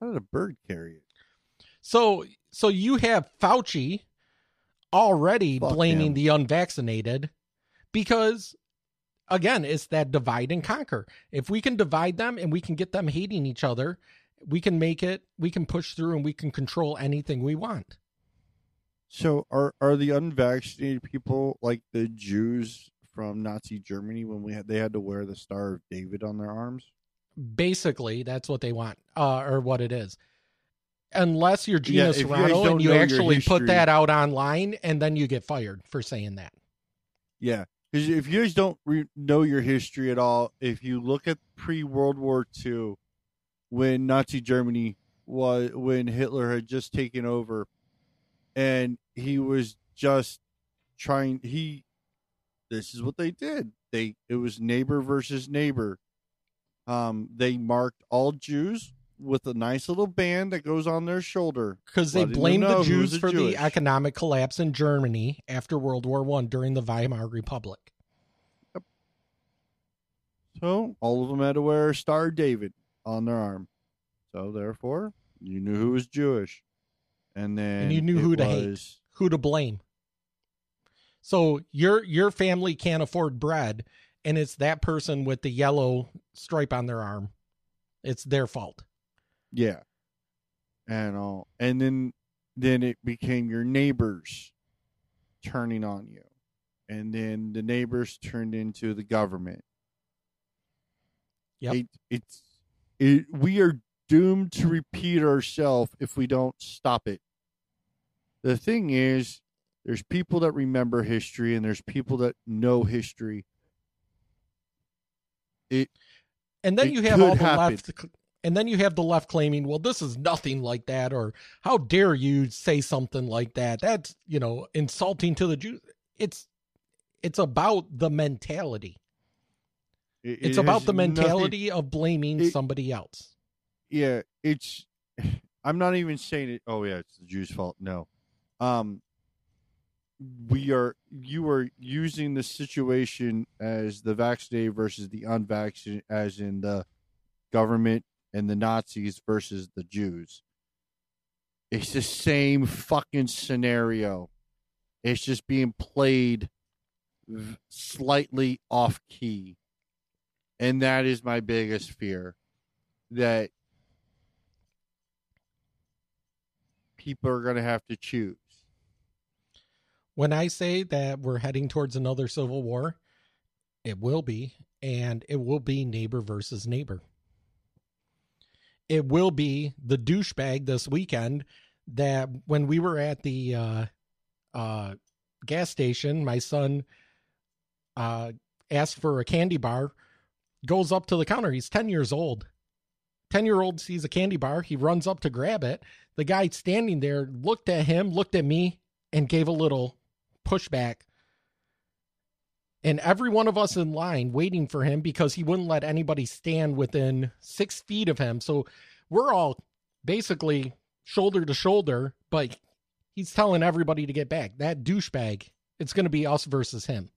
How did a bird carry it? So, so you have Fauci already Fuck blaming him. the unvaccinated because, again, it's that divide and conquer. If we can divide them and we can get them hating each other, we can make it. We can push through and we can control anything we want. So are are the unvaccinated people like the Jews from Nazi Germany when we had they had to wear the Star of David on their arms? Basically, that's what they want, uh, or what it is. Unless you're Yeah, Gina you guys Carano don't and you actually put that out online, and then you get fired for saying that. Yeah, because if you guys don't re- know your history at all, if you look at pre World War II, when Nazi Germany was when Hitler had just taken over, and he was just trying he this is what they did. They it was neighbor versus neighbor. Um they marked all jews with a nice little band that goes on their shoulder. Because they blamed the Jews for the economic collapse in Germany after World War One during the Weimar Republic. Yep. So all of them had to wear a Star David on their arm. So therefore, you knew who was Jewish, and then and you knew who to hate, who to blame. So your your family can't afford bread, and it's that person with the yellow stripe on their arm. It's their fault. Yeah, and all, and then then it became your neighbors turning on you, and then the neighbors turned into the government. Yeah, It, it's it, we are doomed to repeat ourselves if we don't stop it. The thing is, there's people that remember history, and there's people that know history. It And then it you have all the happen. left, and then you have the left claiming, "Well, this is nothing like that," or "How dare you say something like that? That's you know insulting to the Jews." It's it's about the mentality. It- It's it about the nothing- mentality of blaming it- somebody else. yeah, it's. I'm not even saying it. Oh yeah, it's the Jews' fault. No, um, we are. You are using the situation as the vaccinated versus the unvaccinated, as in the government and the Nazis versus the Jews. It's the same fucking scenario. It's just being played v- slightly off key. And that is my biggest fear that people are going to have to choose. When I say that we're heading towards another civil war, it will be, and it will be neighbor versus neighbor. It will be the douchebag this weekend that when we were at the uh, uh, gas station, my son uh, asked for a candy bar, goes up to the counter. He's 10 years old. 10 year old sees a candy bar. He runs up to grab it. The guy standing there looked at him, looked at me, and gave a little pushback. And every one of us in line waiting for him because he wouldn't let anybody stand within six feet of him. So we're all basically shoulder to shoulder, but he's telling everybody to get back. That douchebag, it's going to be us versus him.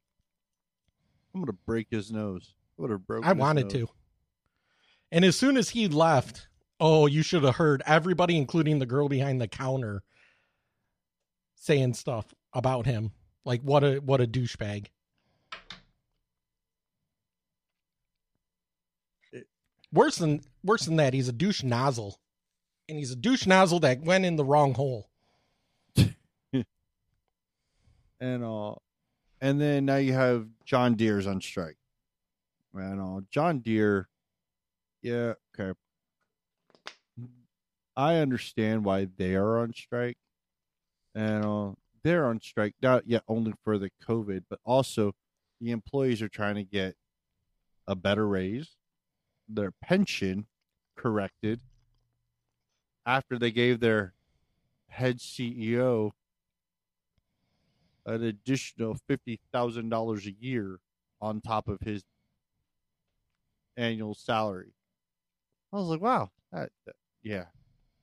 I'm going to break his nose would have broke. I wanted to. And as soon as he left, oh, you should have heard everybody, including the girl behind the counter, saying stuff about him. Like what a what a douchebag. Worse than worse than that, he's a douche nozzle. And he's a douche nozzle that went in the wrong hole. and uh and then now you have John Deere's on strike. And uh, John Deere, yeah, okay. I understand why they are on strike, and uh, they're on strike not yet only for the COVID, but also the employees are trying to get a better raise, their pension corrected after they gave their head CEO an additional fifty thousand dollars a year on top of his annual salary. I was like, wow, that, that- yeah,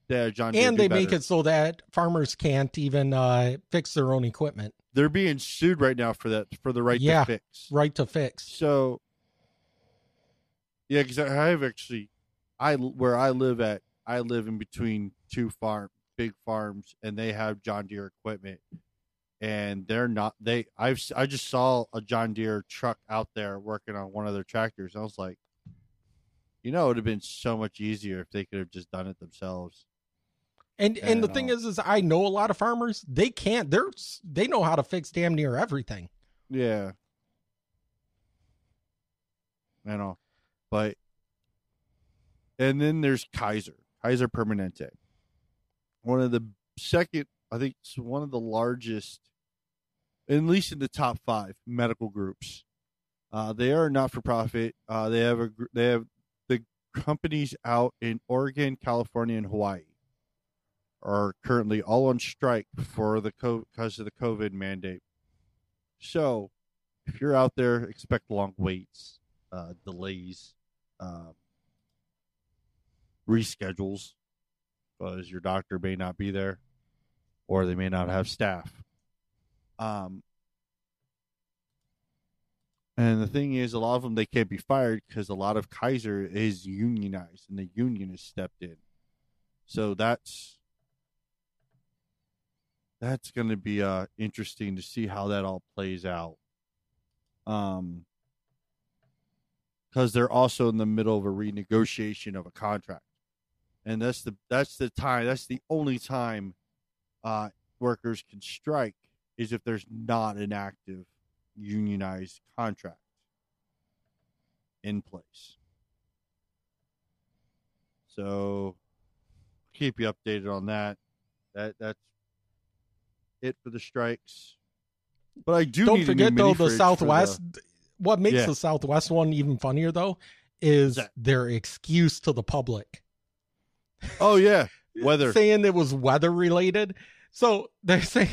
yeah, John. And they make better. it so that farmers can't even uh, fix their own equipment. They're being sued right now for that for the right yeah, to fix. right to fix. So, yeah, because I have actually, I where I live at, I live in between two farm, big farms, and they have John Deere equipment, and they're not. They I've I just saw a John Deere truck out there working on one of their tractors. I was like, you know, it would have been so much easier if they could have just done it themselves. And and the And, thing uh, is, is I know a lot of farmers. They can't. They're they know how to fix damn near everything. Yeah. I know. But and then there's Kaiser, Kaiser Permanente. One of the second, I think it's one of the largest, at least in the top five medical groups. Uh, they are not for profit. Uh, they have a they have the companies out in Oregon, California, and Hawaii are currently all on strike for the because of the COVID mandate. So, if you're out there, expect long waits, uh, delays, uh, reschedules, because your doctor may not be there, or they may not have staff. Um, and the thing is, a lot of them they can't be fired because a lot of Kaiser is unionized, and the union has stepped in. So that's that's going to be uh interesting to see how that all plays out. Um, because they're also in the middle of a renegotiation of a contract, and that's the that's the time that's the only time uh workers can strike is if there's not an active unionized contract in place. So keep you updated on that. That that's it for the strikes. But I do Don't forget though the Southwest. What makes Yeah. the Southwest one even funnier though is their excuse to the public. Oh yeah, weather. saying it was weather related. So they're saying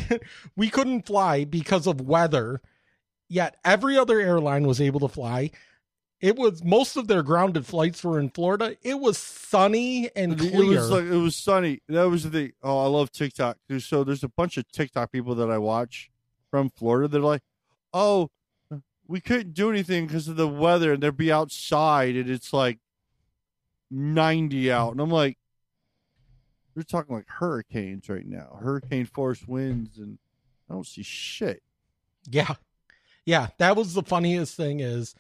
we couldn't fly because of weather, yet every other airline was able to fly. It was most of their grounded flights were in Florida. It was sunny and It clear. was like it was sunny. That was the thing. Oh, I love TikTok. There's- So there's a bunch of TikTok people that I watch from Florida. They're like, "Oh, we couldn't do anything because of the weather," and they'll be outside, and it's like 90 out, and I'm like, "We're talking like hurricanes right now, hurricane force winds, and I don't see shit." Yeah. Yeah, that was the funniest thing is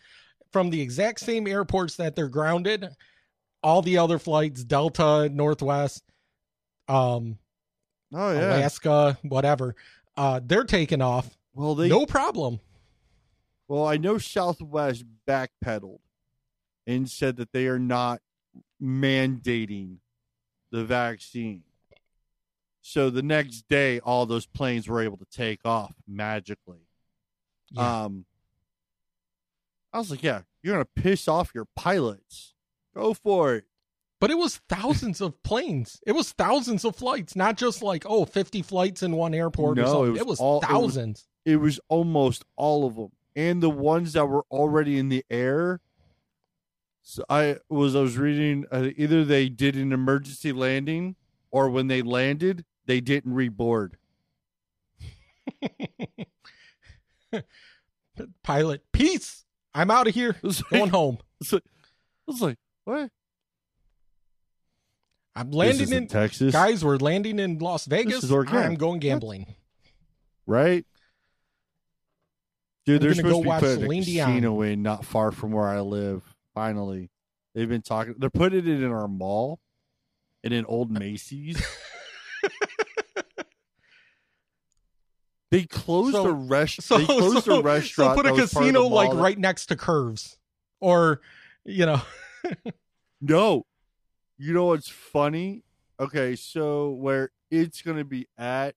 from the exact same airports that they're grounded, all the other flights, Delta, Northwest, um Oh yeah, Alaska, whatever, uh they're taking off. Well, they no problem. Well, I know Southwest backpedaled and said that they are not mandating the vaccine. So the next day, all those planes were able to take off magically. Um, I was like, yeah, you're going to piss off your pilots. Go for it. But it was thousands of planes. It was thousands of flights, not just like, oh, 50 flights in one airport or something. It was, all- thousands. It was, almost all of them, and the ones that were already in the air. So I was I was reading uh, either they did an emergency landing, or when they landed, they didn't reboard. Pilot, peace. I'm out of here. Going home. I was like, what? I'm landing isn't in Texas. Guys, we're landing in Las Vegas. I'm going gambling. Right? Dude, I'm they're gonna go supposed to be watch putting a Celine Dion. casino in not far from where I live. Finally, They've been talking. They're putting it in our mall, and in old Macy's. they closed So- a rest. So, they closed so, a restaurant. So put a that was part of the casino like right next to Curves, or you know, No. You know what's funny? Okay, so where it's going to be at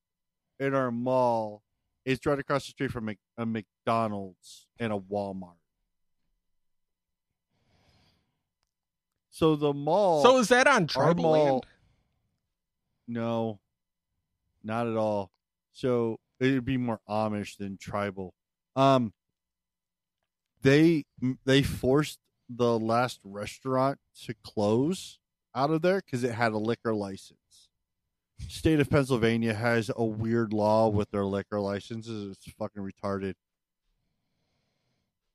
in our mall, it's right across the street from a McDonald's and a Walmart. So the mall. So is that on tribal mall- land? No, not at all. So it'd be more Amish than tribal. Um, they they forced the last restaurant to close out of there because it had a liquor license. State of Pennsylvania has a weird law with their liquor licenses. It's fucking retarded.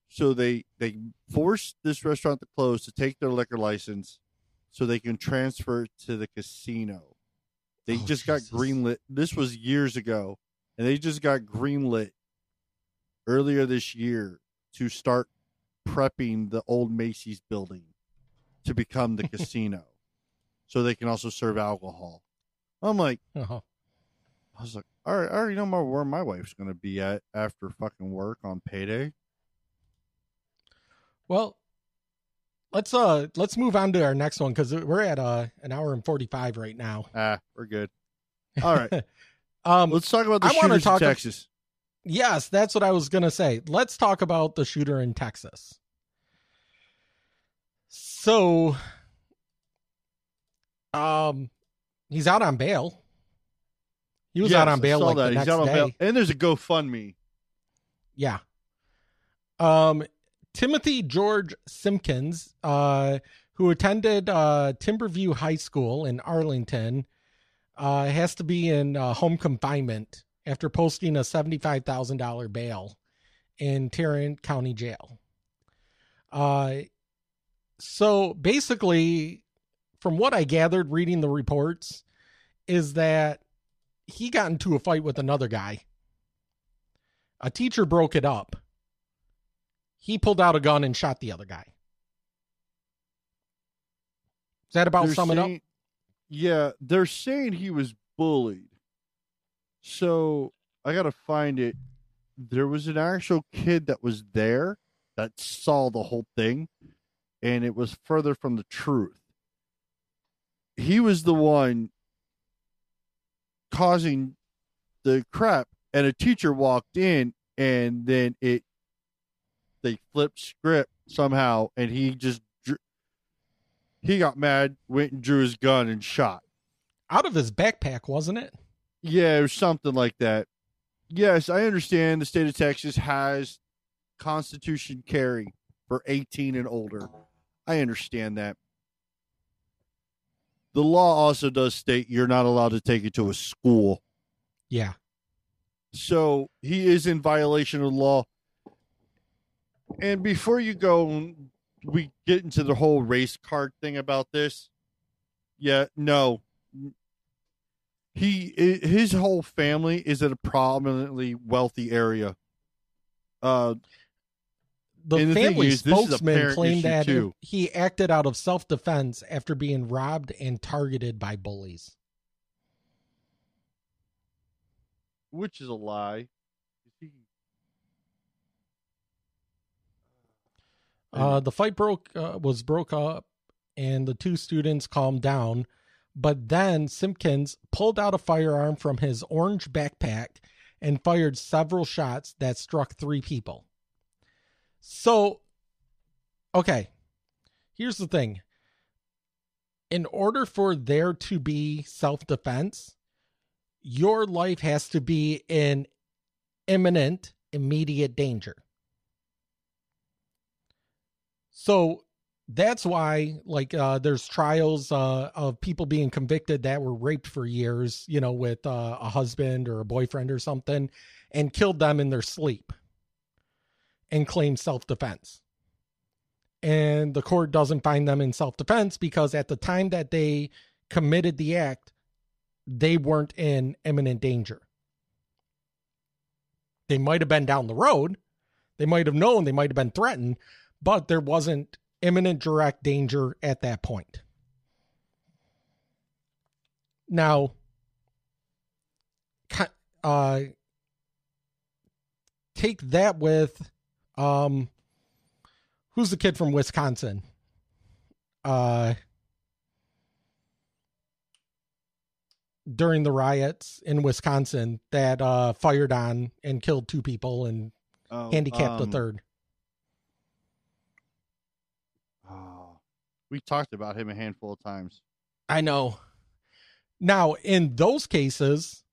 So they they forced this restaurant to close to take their liquor license so they can transfer it to the casino. They Oh, just got greenlit. This was years ago, and they just got greenlit earlier this year to start prepping the old Macy's building to become the casino, so they can also serve alcohol. I'm like, Uh-huh. I was like, all right, I already know my, where my wife's gonna be at after fucking work on payday. Well, let's uh let's move on to our next one because we're at uh an hour and forty five right now. Ah, we're good. All right, um, let's talk about the I shooters talk in Texas. Yes, that's what I was gonna say. Let's talk about the shooter in Texas. So, um, he's out on bail. He was Yes, out on bail like that. the next day. bail. and there's a GoFundMe. Yeah. Um, Timothy George Simpkins, uh, who attended uh, Timberview High School in Arlington, uh, has to be in uh, home confinement after posting a seventy-five thousand dollar bail in Tarrant County Jail. Uh, so basically, from what I gathered reading the reports, is that he got into a fight with another guy. A teacher broke it up. He pulled out a gun and shot the other guy. Is that about They're sum it up? Yeah, they're saying he was bullied. So I gotta find it. There was an actual kid that was there that saw the whole thing, and it was further from the truth. He was the one causing the crap, and a teacher walked in, and then it they flipped script somehow, and he just he got mad, went and drew his gun and shot. Out of his backpack, wasn't it? Yeah, it was something like that. Yes, I understand the state of Texas has constitution carry for 18 and older. I understand that. The law also does state you're not allowed to take it to a school. Yeah. So he is in violation of the law. And before you go, we get into the whole race card thing about this. Yeah, no. He his whole family is in a prominently wealthy area. Uh, The family is, this is a spokesman claimed that too. he acted out of self defense after being robbed and targeted by bullies. which is a lie. Uh, the fight broke uh, was broke up, and the two students calmed down. But then Simpkins pulled out a firearm from his orange backpack and fired several shots that struck three people. So, okay, here's the thing. In order for there to be self defense, your life has to be in imminent, immediate danger. So that's why, like, uh, there's trials uh, of people being convicted that were raped for years, you know, with uh, a husband or a boyfriend or something, and killed them in their sleep and claim self defense. And the court doesn't find them in self defense because at the time that they committed the act, they weren't in imminent danger. They might have been down the road, they might have known, they might have been threatened, but there wasn't imminent direct danger at that point. Now, uh, take that with, um, who's the kid from Wisconsin? Uh, during the riots in Wisconsin that uh fired on and killed two people and Oh, handicapped um, a third. We talked about him a handful of times. I know. Now, in those cases,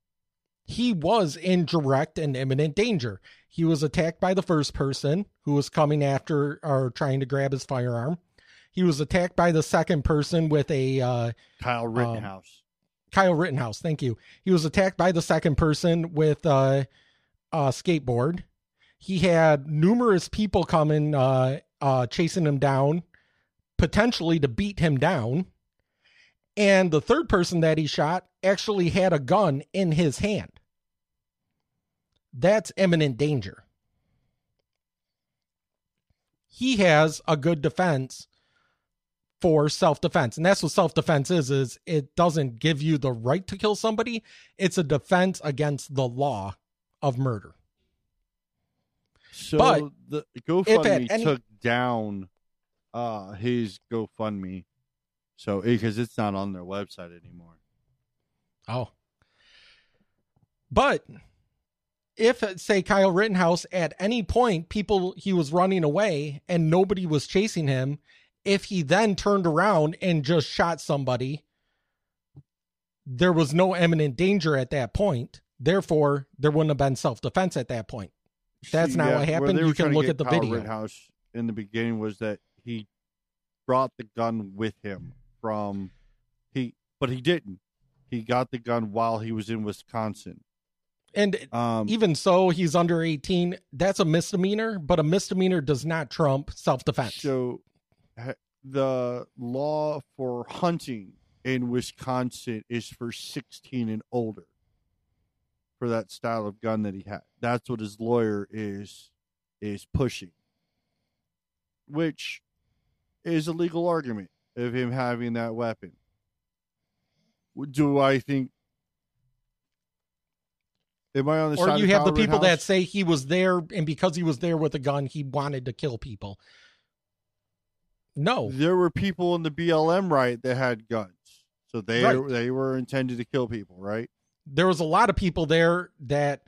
he was in direct and imminent danger. He was attacked by the first person who was coming after or trying to grab his firearm. He was attacked by the second person with a uh, Kyle Rittenhouse. Kyle Rittenhouse, thank you. He was attacked by the second person with uh, a skateboard. He had numerous people coming, uh, uh, chasing him down, potentially to beat him down. And the third person that he shot actually had a gun in his hand. That's imminent danger. He has a good defense for self-defense. And that's what self-defense is is it doesn't give you the right to kill somebody. It's a defense against the law of murder. So But the if GoFundMe any- took down uh his GoFundMe, so because it's not on their website anymore. Oh. But if say Kyle Rittenhouse at any point people he was running away and nobody was chasing him, if he then turned around and just shot somebody, there was no imminent danger at that point. Therefore, there wouldn't have been self defense at that point. That's not yeah, what happened. You can look at the Kyle video. Rittenhouse in the beginning was that he brought the gun with him from he, but he didn't. He got the gun while he was in Wisconsin. And Um, even so, he's under 18. That's a misdemeanor, but a misdemeanor does not trump self defense. So the law for hunting in Wisconsin is for 16 and older for that style of gun that he had. That's what his lawyer is is pushing. Which is a legal argument of him having that weapon. Do I think Am I on the side or you have the people that say he was there, and because he was there with a gun, he wanted to kill people. No, there were people in the BLM riot that had guns. So they Right. they were intended to kill people, right? there was a lot of people there that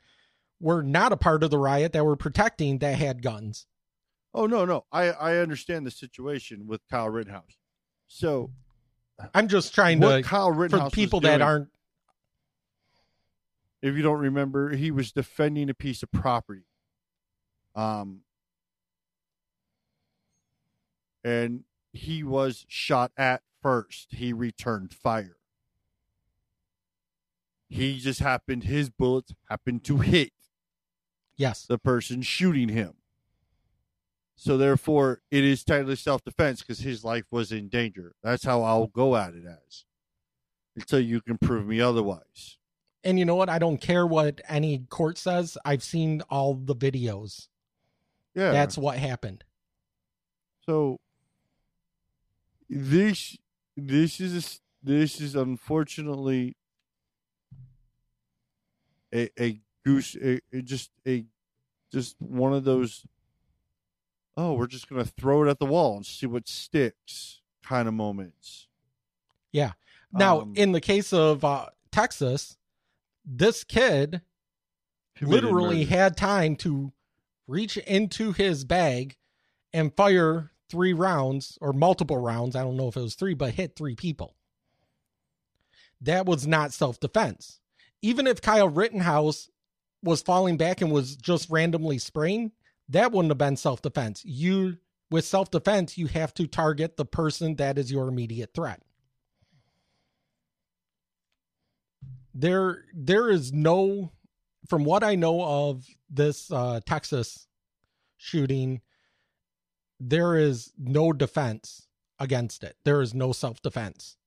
were not a part of the riot that were protecting that had guns. Oh no, no. I I understand the situation with Kyle Rittenhouse. So I'm just trying to Kyle Rittenhouse for people that aren't if you don't remember, he was defending a piece of property. Um and he was shot at first. He returned fire. He just happened his bullets happened to hit yes the person shooting him. So therefore, it is technically self-defense because his life was in danger. That's how I'll go at it as, until you can prove me otherwise. And you know what? I don't care what any court says. I've seen all the videos. Yeah, That's what happened. So this this is a this is unfortunately a a goose a, a- just a just one of those oh we're just gonna throw it at the wall and see what sticks kind of moments. Yeah. Now, Um, in the case of uh, Texas, this kid literally murder. had time to reach into his bag and fire three rounds or multiple rounds. I don't know if it was three, but hit three people. That was not self defense. Even if Kyle Rittenhouse was falling back and was just randomly spraying, that wouldn't have been self defense. You, with self defense, you have to target the person that is your immediate threat. There, there is no, from what I know of this uh, Texas shooting, there is no defense against it. There is no self defense.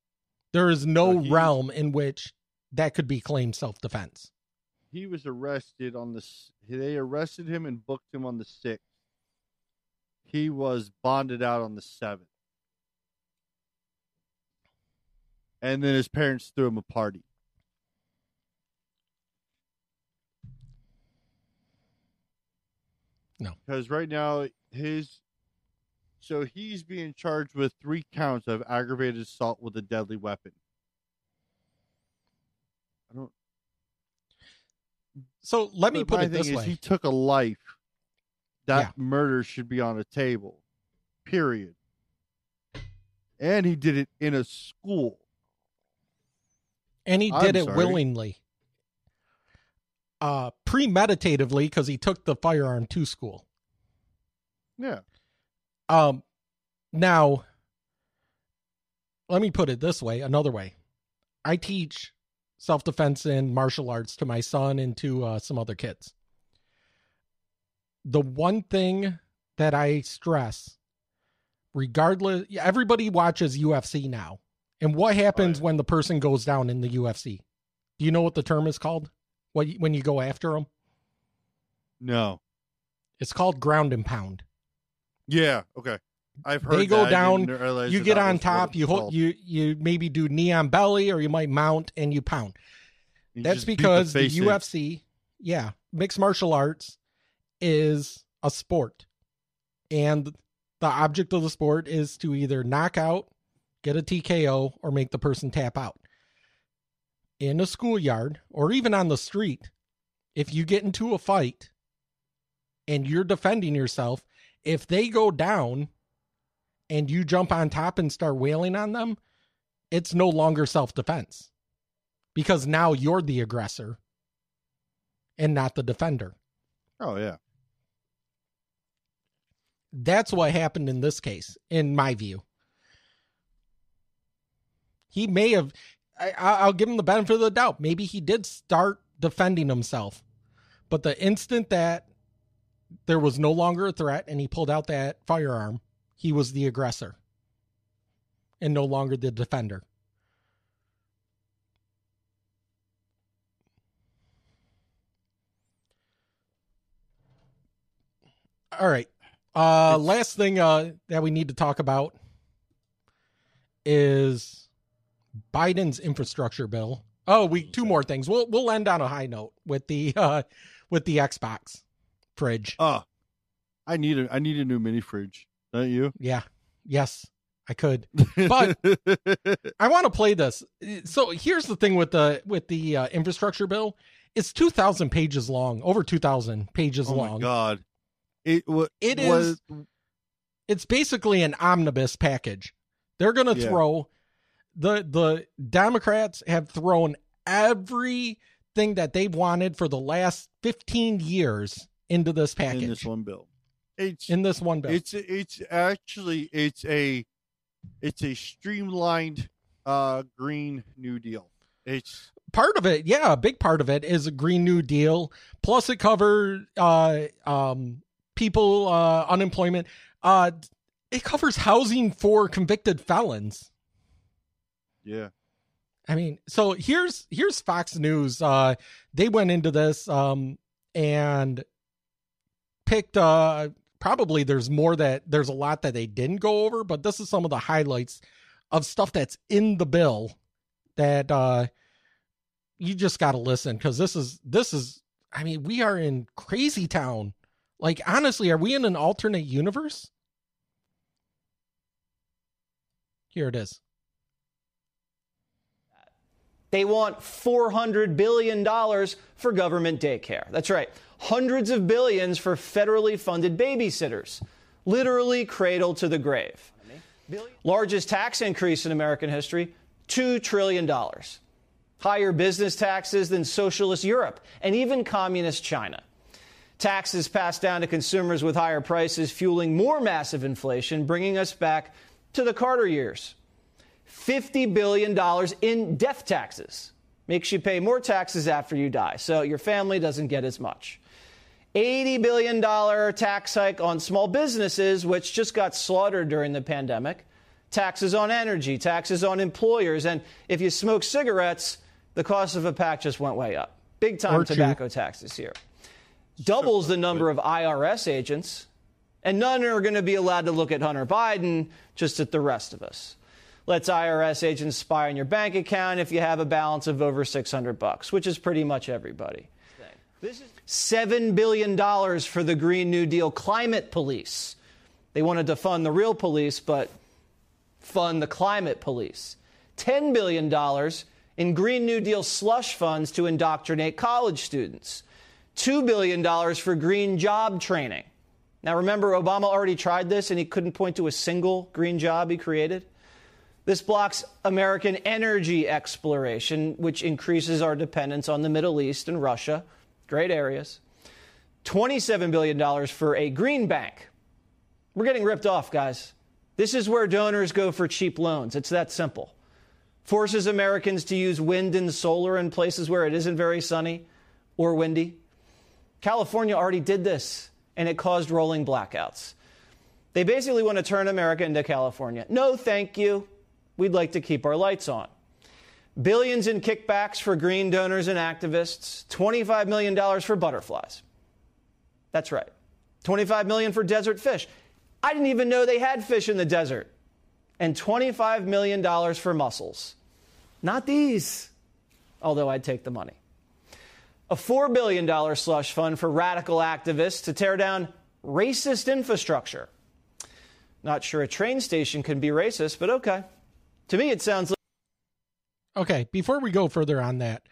There is no realm in which that could be claimed self defense. He was arrested on the they arrested him and booked him on the 6th He was bonded out on the seventh, and then his parents threw him a party. No, because right now his so he's being charged with three counts of aggravated assault with a deadly weapon. I don't. So let me But put it this is way. He took a life. That Yeah. murder should be on a table. Period. And he did it in a school. and he I'm did it sorry. willingly uh premeditatively because he took the firearm to school Yeah. um now let me put it this way another way i teach self-defense and martial arts to my son and to uh, some other kids the one thing that i stress regardless everybody watches ufc now and what happens when the person goes down in the ufc do you know what the term is called what when you go after them No. it's called ground and pound Yeah. Okay. I've heard they go that. Down you that get that on top you hold you you maybe do knee on belly or you might mount and you pound You that's beat the because the, face in. ufc yeah mixed martial arts is a sport and the object of the sport is to either knock out get a tko or make the person tap out in a schoolyard or even on the street if you get into a fight and you're defending yourself if they go down and you jump on top and start wailing on them, it's no longer self defense because now you're the aggressor and not the defender. Oh yeah. That's what happened in this case, in my view. He may have, I, I- I'll give him the benefit of the doubt. Maybe he did start defending himself. But the instant that there was no longer a threat and he pulled out that firearm, he was the aggressor and no longer the defender. All right. Uh last thing uh that we need to talk about is Biden's infrastructure bill. Oh, we two more things. We'll we'll end on a high note with the uh with the Xbox fridge. Oh, I need a I need a new mini fridge. Don't you? Yeah. Yes, I could. But I want to play this. So here's the thing with the with the uh, infrastructure bill. It's 2000 pages long, over 2000 pages long. oh long. my god! It wa- It was is. It's basically an omnibus package. They're going to Yeah. throw the the Democrats have thrown everything that they've wanted for the last 15 years into this package. in this one bill. It's In this one bill. It's it's actually it's a it's a streamlined uh green new deal. It's part of it, yeah, a big part of it is a Green New Deal. Plus, it covers uh, um, people uh, unemployment. Uh, it covers housing for convicted felons. yeah. I mean, so here's here's Fox News. Uh, they went into this um, and picked. Uh, probably there's more that there's a lot that they didn't go over, but this is some of the highlights of stuff that's in the bill that uh, you just got to listen because this is this is. I mean, we are in crazy town. Like honestly, are we in an alternate universe? Here it is. They want $400 billion for government daycare. That's right, hundreds of billions for federally funded babysitters, literally cradle to the grave. Largest tax increase in American history $2 trillion. Higher business taxes than socialist Europe and even communist China. Taxes passed down to consumers with higher prices, fueling more massive inflation, bringing us back to the Carter years. $50 billion in death taxes. Makes you pay more taxes after you die, so your family doesn't get as much. $80 billion tax hike on small businesses, which just got slaughtered during the pandemic. Taxes on energy, taxes on employers, and if you smoke cigarettes, the cost of a pack just went way up. Big time chew. tobacco taxes here. Doubles the number of IRS agents. And none are going to be allowed to look at Hunter Biden, just at the rest of us. Lets IRS agents spy on your bank account if you have a balance of over 600 bucks, which is pretty much everybody. This is $7 billion for the Green New Deal climate police. They wanted to fund the real police, but fund the climate police. $10 billion in Green New Deal slush funds to indoctrinate college students. $2 billion for green job training. Now, remember, Obama already tried this and he couldn't point to a single green job he created? This blocks American energy exploration, which increases our dependence on the Middle East and Russia. Great areas. $27 billion for a green bank. We're getting ripped off, guys. This is where donors go for cheap loans. It's that simple. Forces Americans to use wind and solar in places where it isn't very sunny or windy. California already did this, and it caused rolling blackouts. They basically want to turn America into California. No, thank you. We'd like to keep our lights on. Billions in kickbacks for green donors and activists, $25 million for butterflies. That's right. 25 million for desert fish. I didn't even know they had fish in the desert. And $25 million for mussels. Not these, although I'd take the money. A $4 billion slush fund for radical activists to tear down racist infrastructure. Not sure a train station can be racist, but okay. To me, it sounds like. Okay, before we go further on that,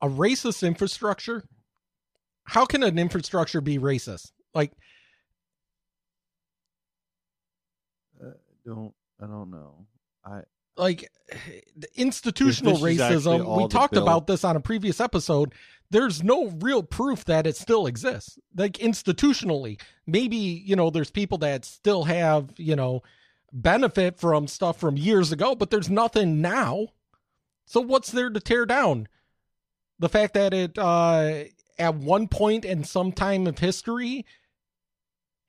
a racist infrastructure, how can an infrastructure be racist? Like, Uh, don't I don't know. I like the institutional If this is actually racism we the talked bill- about this on a previous episode there's no real proof that it still exists like institutionally maybe you know there's people that still have you know benefit from stuff from years ago but there's nothing now so what's there to tear down the fact that it uh at one point in some time of history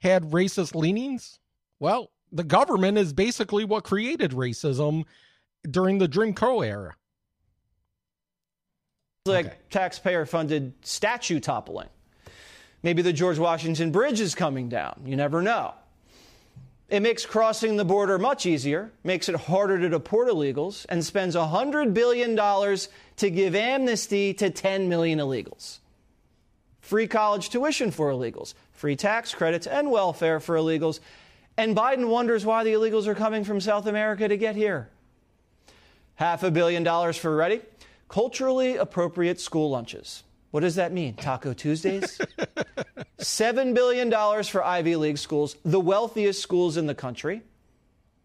had racist leanings well the government is basically what created racism during the Jim Crow era. like taxpayer funded statue toppling. Maybe the George Washington Bridge is coming down. You never know. It makes crossing the border much easier, makes it harder to deport illegals, and spends $100 billion to give amnesty to 10 million illegals. Free college tuition for illegals, free tax credits, and welfare for illegals. And Biden wonders why the illegals are coming from South America to get here. Half a billion dollars for ready? Culturally appropriate school lunches. What does that mean? Taco Tuesdays? $7 billion for Ivy League schools, the wealthiest schools in the country.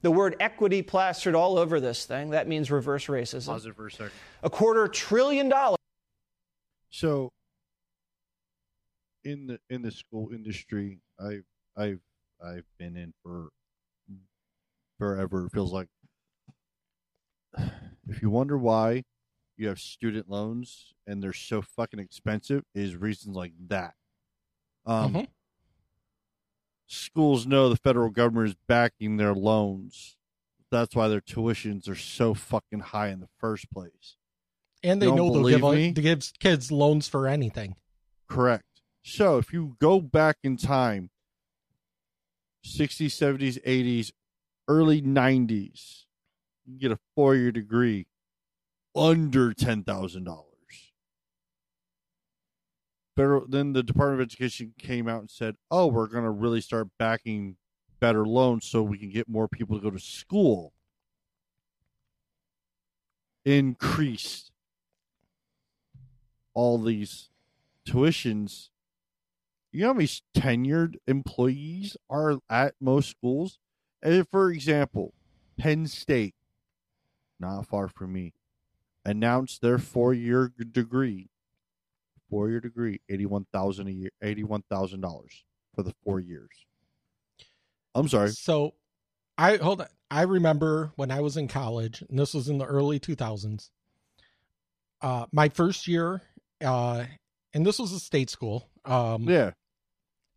The word equity plastered all over this thing. That means reverse racism. Pause it for a second. A quarter trillion dollars. So in the in the school industry, I've I've I've been in for forever. It feels like if you wonder why you have student loans and they're so fucking expensive, is reasons like that. Um, Mhm. Schools know the federal government is backing their loans. That's why their tuitions are so fucking high in the first place. And they know they'll give, me? they give kids loans for anything. Correct. So if you go back in time, 60s, 70s, 80s, early 90s, you get a four year degree under $10,000. Federal, then the Department of Education came out and said, oh, we're going to really start backing better loans so we can get more people to go to school. Increased all these tuitions. You know how many tenured employees are at most schools? And for example, Penn State, not far from me, announced their four year degree. Four year degree, eighty one thousand a year, eighty one thousand dollars for the four years. I'm sorry. So I hold on. I remember when I was in college, and this was in the early 2000s. Uh, my first year, uh, and this was a state school. Um, Yeah.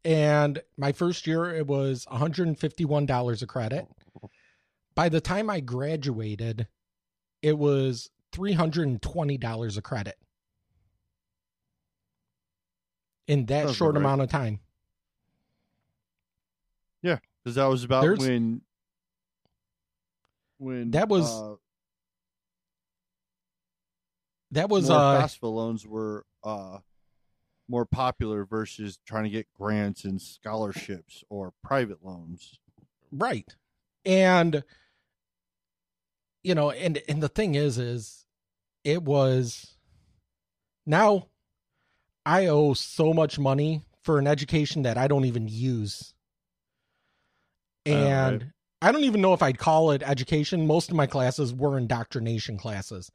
And my first year, it was $151 a credit. By the time I graduated, it was $320 a credit in that Sounds short right. amount of time. Yeah, because that was about There's- when when That was- uh, that was more uh FAFSA loans were uh more popular versus trying to get grants and scholarships or private loans. right and you know and and the thing is is it was now i owe so much money for an education that i don't even use. Oh, and i don't even know if i'd call it education. Most of my classes were indoctrination classes.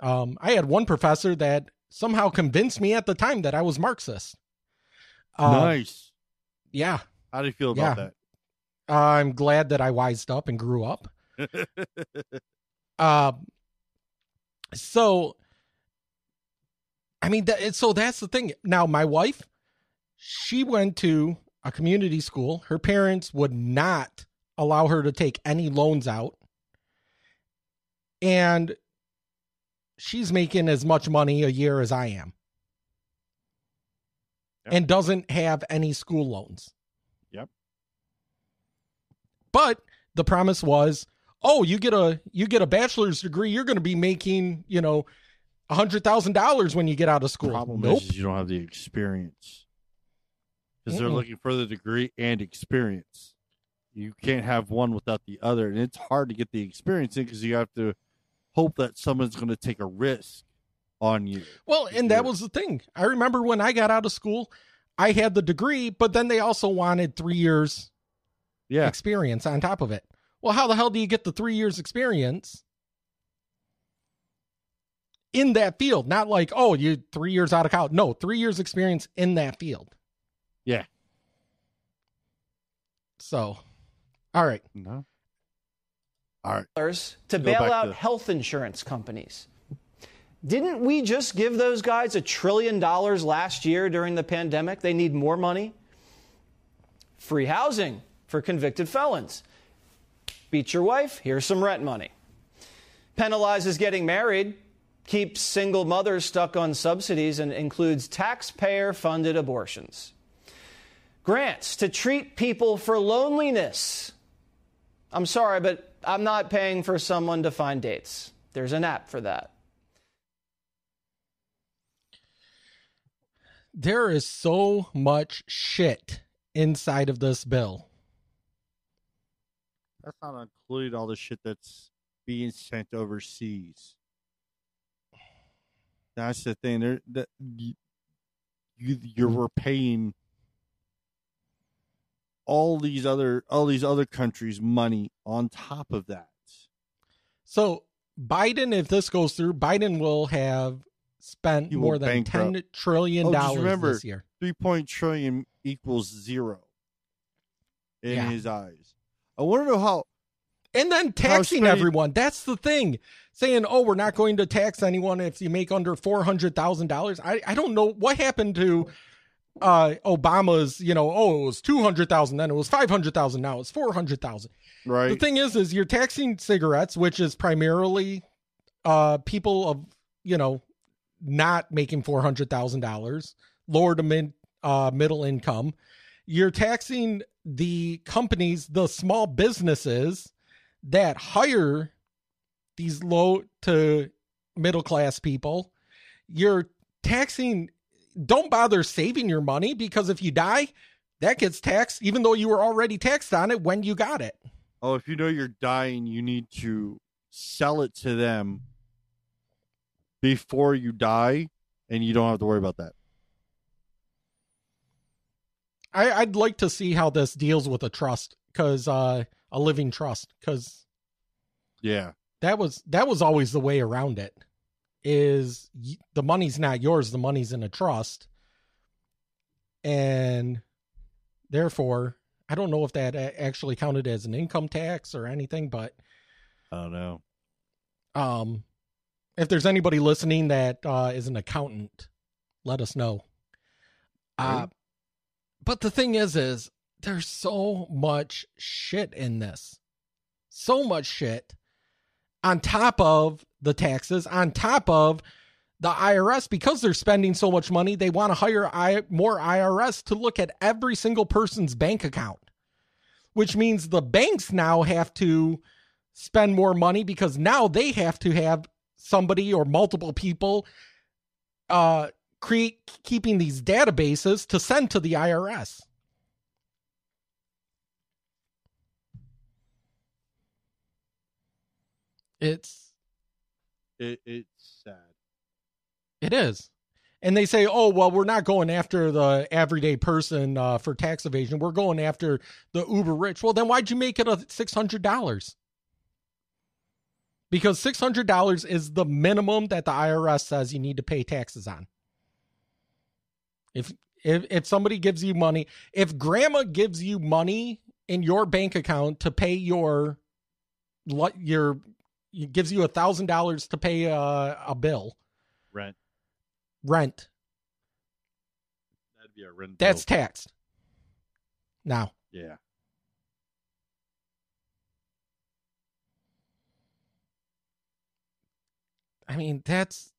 Um, i had one professor that somehow convinced me at the time that i was marxist. Uh, nice. yeah. How do you feel about Yeah. i'm glad that i wised up and grew up? Uh, so, I mean, that, so that's the thing. Now, my wife, she went to a community school. Her parents would not allow her to take any loans out. And she's making as much money a year as I am. And doesn't have any school loans. Yep. But the promise was, oh, you get a you get a bachelor's degree, you're going to be making, you know, a hundred thousand dollars when you get out of school. Problem nope. is, you don't have the experience because they're looking for the degree and experience. You can't have one without the other, and it's hard to get the experience in because you have to hope that someone's going to take a risk on you. Well, and that was the thing. I remember when I got out of school, I had the degree, but then they also wanted three years Yeah. experience on top of it. Well, how the hell do you get the three years experience in that field? Not like, oh, you three years out of college. No, three years experience in that field. Yeah. So, all right. No. All right. dollars to bail out to- health insurance companies. Didn't we just give those guys a trillion dollars last year during the pandemic? They need more money. Free housing for convicted felons. Beat your wife, here's some rent money. Penalizes getting married, keeps single mothers stuck on subsidies, and includes taxpayer funded abortions. Grants to treat people for loneliness. I'm sorry, but I'm not paying for someone to find dates. There's an app for that. There is so much shit inside of this bill. That's not including all the shit that's being sent overseas. That's the thing. There, that you, you were paying all these other all these other countries money on top of that. So Biden, if this goes through, Biden will have spent will more than bankrupt. ten trillion Oh, dollars remember, this year. Three point trillion equals zero in Yeah. his eyes. I want to know how. And then taxing straight- everyone. That's the thing. Saying, oh, we're not going to tax anyone if you make under four hundred thousand dollars. I I don't know what happened to uh Obama's. You know, oh, it was two hundred thousand, then it was five hundred thousand, now it's four hundred thousand. Right. The thing is, is you're taxing cigarettes, which is primarily uh people of you know not making four hundred thousand dollars, lower to mid uh middle income. You're taxing the companies, the small businesses that hire these low to middle class people. You're taxing don't bother saving your money because if you die, that gets taxed even though you were already taxed on it when you got it. Oh, if you know you're dying, you need to sell it to them before you die, and you don't have to worry about that. I, I'd like to see how this deals with a trust because uh, a living trust because Yeah. that was that was always the way around it. Is y- the money's not yours, the money's in a trust, and therefore I don't know if that a- actually counted as an income tax or anything, but I don't know. um, if there's anybody listening that uh, is an accountant, let us know. Uh, but the thing is, is there's so much shit in this, so much shit on top of the taxes, on top of the IRS, because they're spending so much money, they want to hire I, more IRS to look at every single person's bank account. which means the banks now have to spend more money because now they have to have somebody or multiple people uh create keeping these databases to send to the IRS. It's It, it's sad. It is. And they say, oh, well, we're not going after the everyday person uh, for tax evasion. We're going after the uber rich. Well, then why'd you make it a $600? Because $600 is the minimum that the IRS says you need to pay taxes on. If, if, if somebody gives you money, if grandma gives you money in your bank account to pay your, your, gives you a thousand dollars to pay a, a bill, Rent. rent. That'd be a rent. That's bill. taxed. Now, Yeah. I mean, that's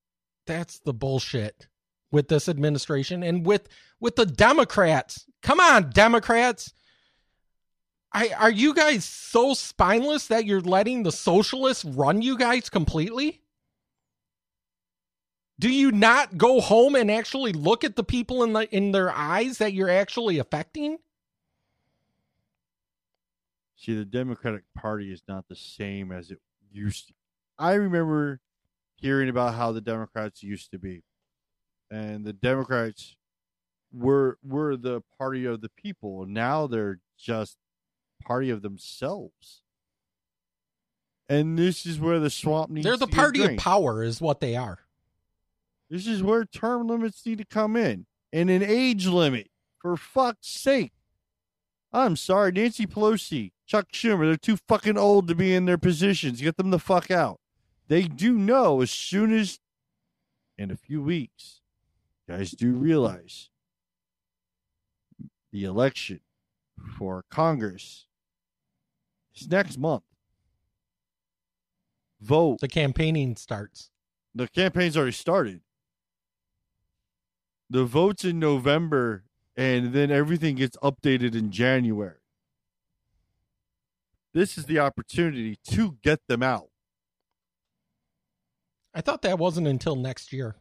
that's the bullshit with this administration and with with the Democrats. Come on, Democrats. I are you guys so spineless that you're letting the socialists run you guys completely? Do you not go home and actually look at the people in the in their eyes that you're actually affecting? See, the Democratic Party is not the same as it used to. I remember hearing about how the Democrats used to be. And the Democrats were were the party of the people. Now they're just party of themselves. And this is where the swamp needs They're the party of power is what they are. This is where term limits need to come in and an age limit. For fuck's sake. I'm sorry, Nancy Pelosi, Chuck Schumer, they're too fucking old to be in their positions. Get them the fuck out. They do know as soon as in a few weeks, guys do realize the election for Congress is next month. Vote. The campaigning starts. The campaign's already started. The vote's in November, and then everything gets updated in January. This is the opportunity to get them out. I thought that wasn't until next year.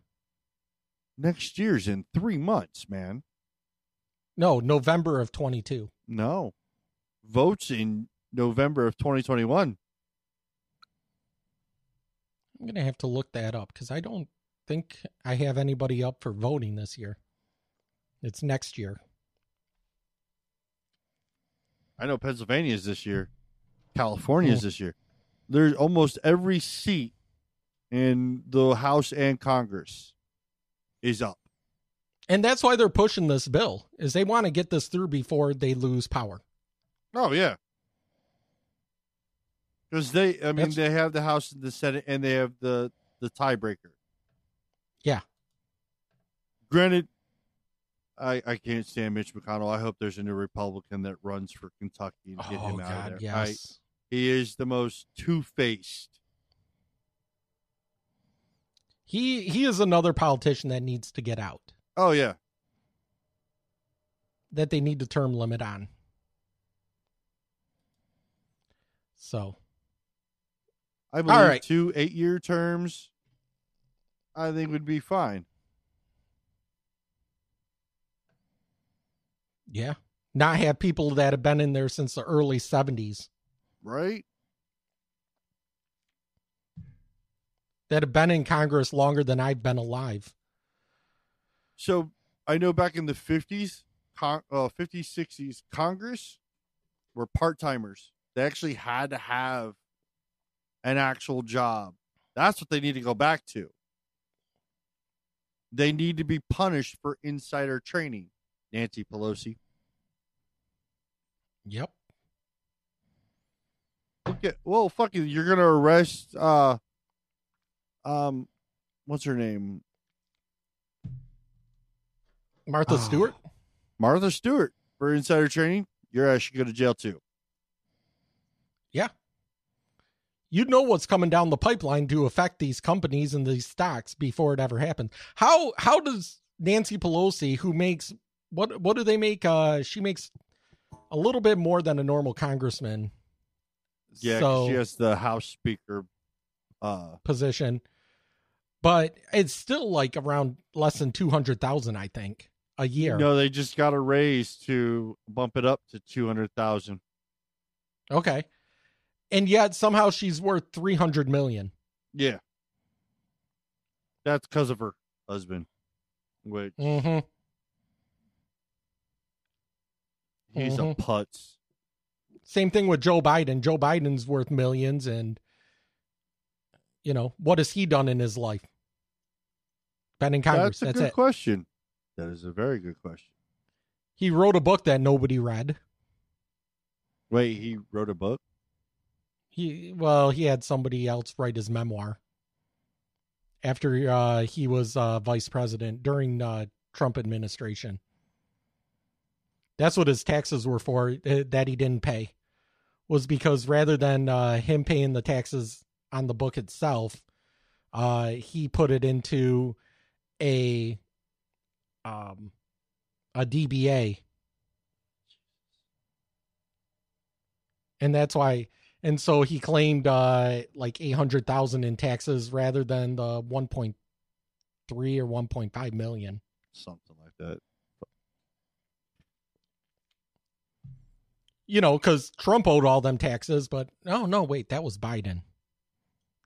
Next year's in three months, man. No, November of 22. No. Votes in November of 2021. I'm going to have to look that up because I don't think I have anybody up for voting this year. It's next year. I know Pennsylvania's this year. California's Hmm. this year. There's almost every seat in the House and Congress is up. And that's why they're pushing this bill is they want to get this through before they lose power. Oh yeah. Because they, I mean, That's- they have the House and the Senate, and they have the the tiebreaker. Yeah. Granted, I I can't stand Mitch McConnell. I hope there's a new Republican that runs for Kentucky and get Oh, him out God, of there. I- yes. he is the most two faced. He he is another politician that needs to get out. Oh yeah, That they need to term limit on. So, I believe right. two eight year terms. I think would be fine. yeah. Not have people that have been in there since the early 70s Right? That have been in Congress longer than I've been alive. So I know back in the fifties, con- uh, 50s, 60s, Congress were part timers. They actually had to have an actual job. That's what they need to go back to. They need to be punished for insider training. Nancy Pelosi. Yep. Look at well, fuck you. You're gonna arrest uh um what's her name? Martha Ah. Stewart? Martha Stewart for insider training. Your ass should go to jail too. Yeah. You know what's coming down the pipeline to affect these companies and these stocks before it ever happens. How how does Nancy Pelosi, who makes what what do they make? Uh she makes a little bit more than a normal congressman. Yeah, 'cause so she has the House Speaker. Uh, position, but it's still like around less than two hundred thousand, I think, a year. no, they just got a raise to bump it up to two hundred thousand. Okay, and yet somehow she's worth three hundred million. Yeah, that's because of her husband, which Mm-hmm. he's a Mhm. putz. Same thing with Joe Biden. Joe Biden's worth millions, and you know what has he done in his life? Been in Congress. That's a That's, good it. question. That is a very good question. He wrote a book that nobody read. Wait, he wrote a book. He well, he had somebody else write his memoir after uh, he was uh, vice president during uh, Trump administration. That's what his taxes were for uh, that he didn't pay. Was because rather than uh, him paying the taxes on the book itself, uh, he put it into a um a DBA. And that's why and so he claimed uh like 800,000 in taxes rather than the 1.3 or 1.5 million. Something like that. You know, cuz Trump owed all them taxes, but no, no, wait, that was Biden.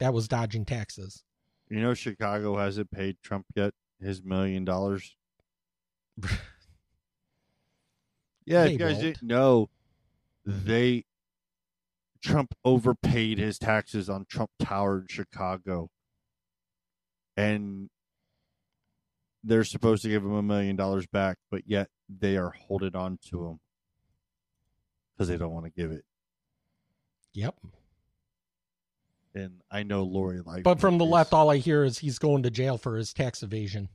That was dodging taxes. You know, Chicago hasn't paid Trump yet his million dollars. yeah, They if you guys won't. didn't know, mm-hmm. they Trump overpaid his taxes on Trump Tower in Chicago, and they're supposed to give him a million dollars back, but yet they are holding on to him because they don't want to give it. Yep. And I know Lori like, But from the left all I hear is he's going to jail for his tax evasion.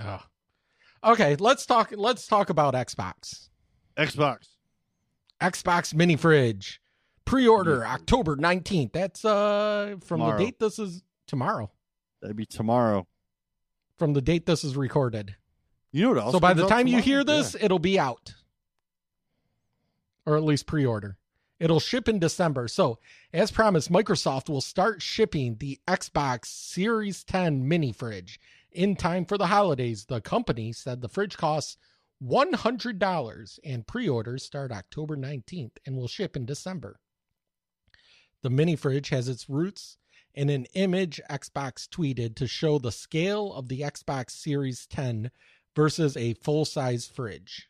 Oh. Okay, let's talk let's talk about Xbox. Xbox. Xbox mini fridge. Pre-order October 19th. That's uh from Tomorrow. the date this is tomorrow. That'd be tomorrow. From the date this is recorded. You know what else? So by the time you hear this, Yeah. it'll be out. Or at least pre-order. It'll ship in December. So, as promised, Microsoft will start shipping the Xbox Series 10 mini fridge in time for the holidays. The company said the fridge costs $100 and pre-orders start October 19th and will ship in December. The mini fridge has its roots in an image Xbox tweeted to show the scale of the Xbox Series 10 versus a full size fridge.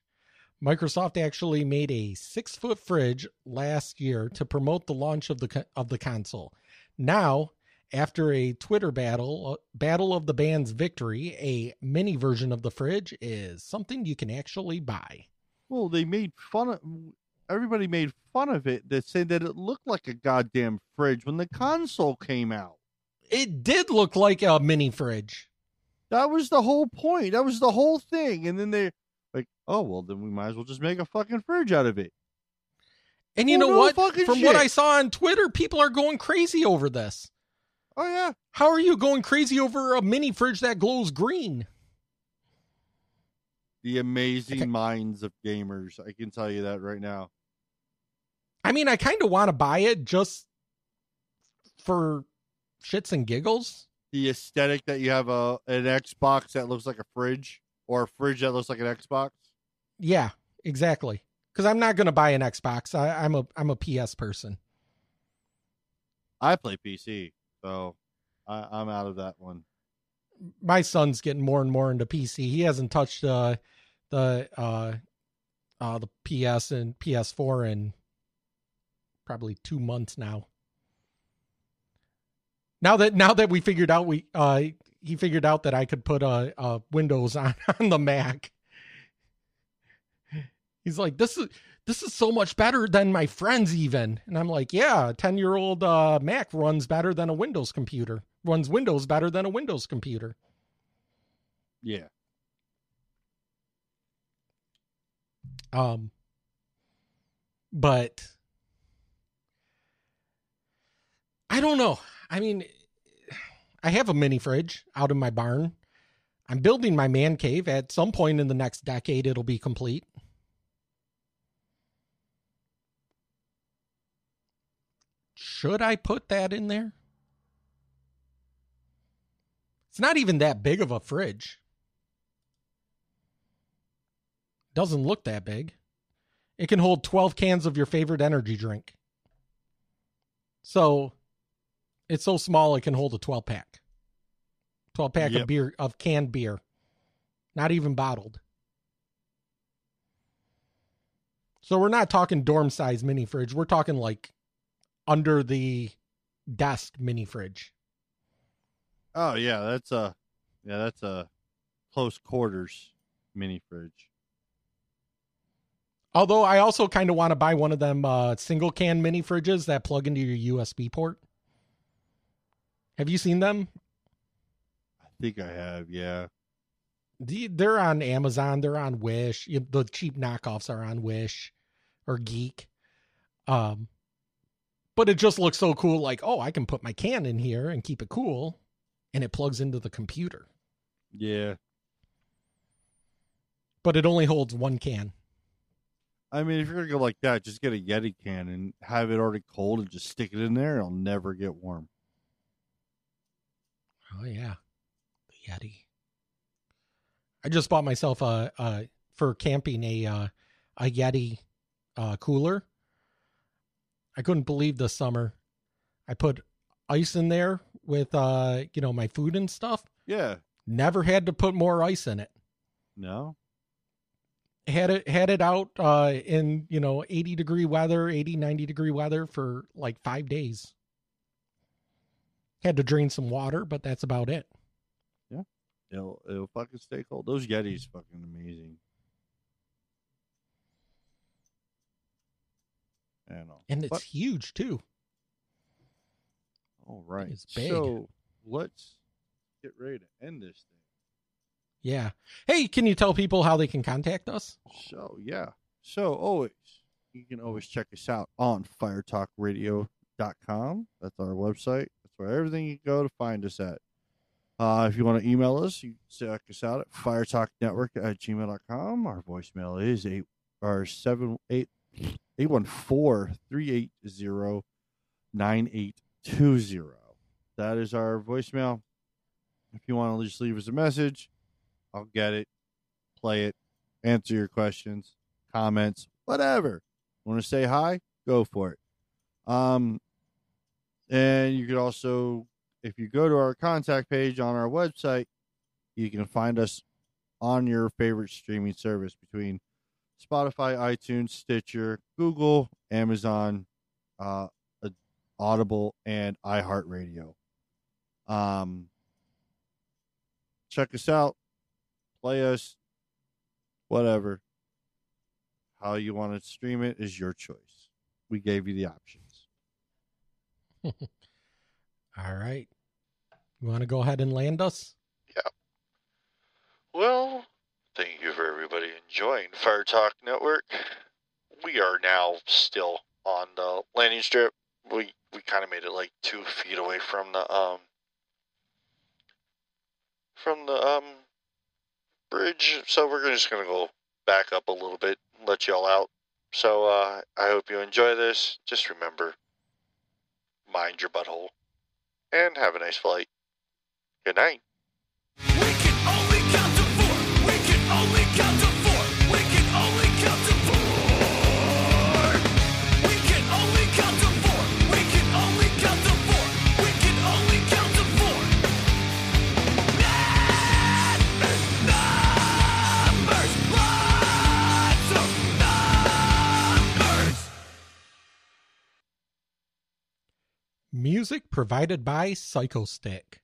Microsoft actually made a six foot fridge last year to promote the launch of the of the console. Now, after a Twitter battle, uh, battle of the band's victory, a mini version of the fridge is something you can actually buy. Well, they made fun of everybody made fun of it that said that it looked like a goddamn fridge when the console came out. It did look like a mini fridge. That was the whole point. That was the whole thing. And then they like, oh well, then we might as well just make a fucking fridge out of it. And you Well, know no what? From what. I saw on Twitter, people are going crazy over this. Oh yeah. How are you going crazy over a mini fridge that glows green? The amazing minds of gamers. I can tell you that right now. I mean, I kind of want to buy it just for shits and giggles. The aesthetic that you have a an Xbox that looks like a fridge or a fridge that looks like an Xbox. Yeah, exactly. Because I'm not going to buy an Xbox. I, I'm a I'm a PS person. I play PC, so I, I'm out of that one. My son's getting more and more into PC. He hasn't touched uh, the uh, uh, the PS and PS4 in probably two months now. Now that now that we figured out we uh, he figured out that I could put a, uh, Windows on on the Mac. He's like, this is this is so much better than my friends even, and I'm like, yeah, ten year old uh, Mac runs better than a Windows computer. Runs Windows better than a Windows computer. Yeah. Um, but I don't know. I mean, I have a mini fridge out in my barn. I'm building my man cave. At some point in the next decade, it'll be complete. Should I put that in there? It's not even that big of a fridge. Doesn't look that big. It can hold 12 cans of your favorite energy drink. So it's so small it can hold a 12 pack. 12 pack Yep. of beer of canned beer. Not even bottled. So we're not talking dorm size mini fridge. We're talking like under the desk mini fridge. Oh yeah, that's a yeah, that's a close quarters mini fridge. Although I also kind of want to buy one of them uh, single can mini fridges that plug into your USB port. Have you seen them? I think I have, yeah. They're on Amazon. They're on Wish. The cheap knockoffs are on Wish or Geek. Um, but it just looks so cool. Like, oh, I can put my can in here and keep it cool, and it plugs into the computer. Yeah. But it only holds one can. I mean, if you're gonna go like that, just get a Yeti can and have it already cold and just stick it in there. It'll never get warm. Oh yeah, the Yeti. I just bought myself a, a for camping a uh, a Yeti uh, cooler. I couldn't believe this summer. I put ice in there with uh you know my food and stuff. Yeah. Never had to put more ice in it. No. Had it had it out uh in you know 80 degree weather, 80 90 degree weather for like 5 days. Had to drain some water, but that's about it. Yeah. It'll it'll fucking stay cold. Those Yetis fucking amazing. I know. And it's But- huge too. all right. it's big. So let's get ready to end this thing. Yeah. Hey, can you tell people how they can contact us? So yeah. So always you can always check us out on firetalkradio.com. That's our website. Where everything you go to find us at. Uh, if you want to email us, you can check us out at firetalknetwork at gmail.com. Our voicemail is eight or seven eight eight one four three eight zero nine eight two zero. That is our voicemail. If you want to just leave us a message, I'll get it, play it, answer your questions, comments, whatever. Want to say hi? Go for it. Um, and you could also, if you go to our contact page on our website, you can find us on your favorite streaming service between Spotify, iTunes, Stitcher, Google, Amazon, uh, Audible, and iHeartRadio. Um, check us out, play us, whatever. How you want to stream it is your choice. We gave you the options. All right. You want to go ahead and land us? Yeah. Well, thank you for everybody enjoying Fire Talk Network. We are now still on the landing strip. We we kind of made it like two feet away from the um from the um bridge, so we're just gonna go back up a little bit, let y'all out. So uh, I hope you enjoy this. Just remember, mind your butthole, and have a nice flight. Good night. Music provided by Psychostick.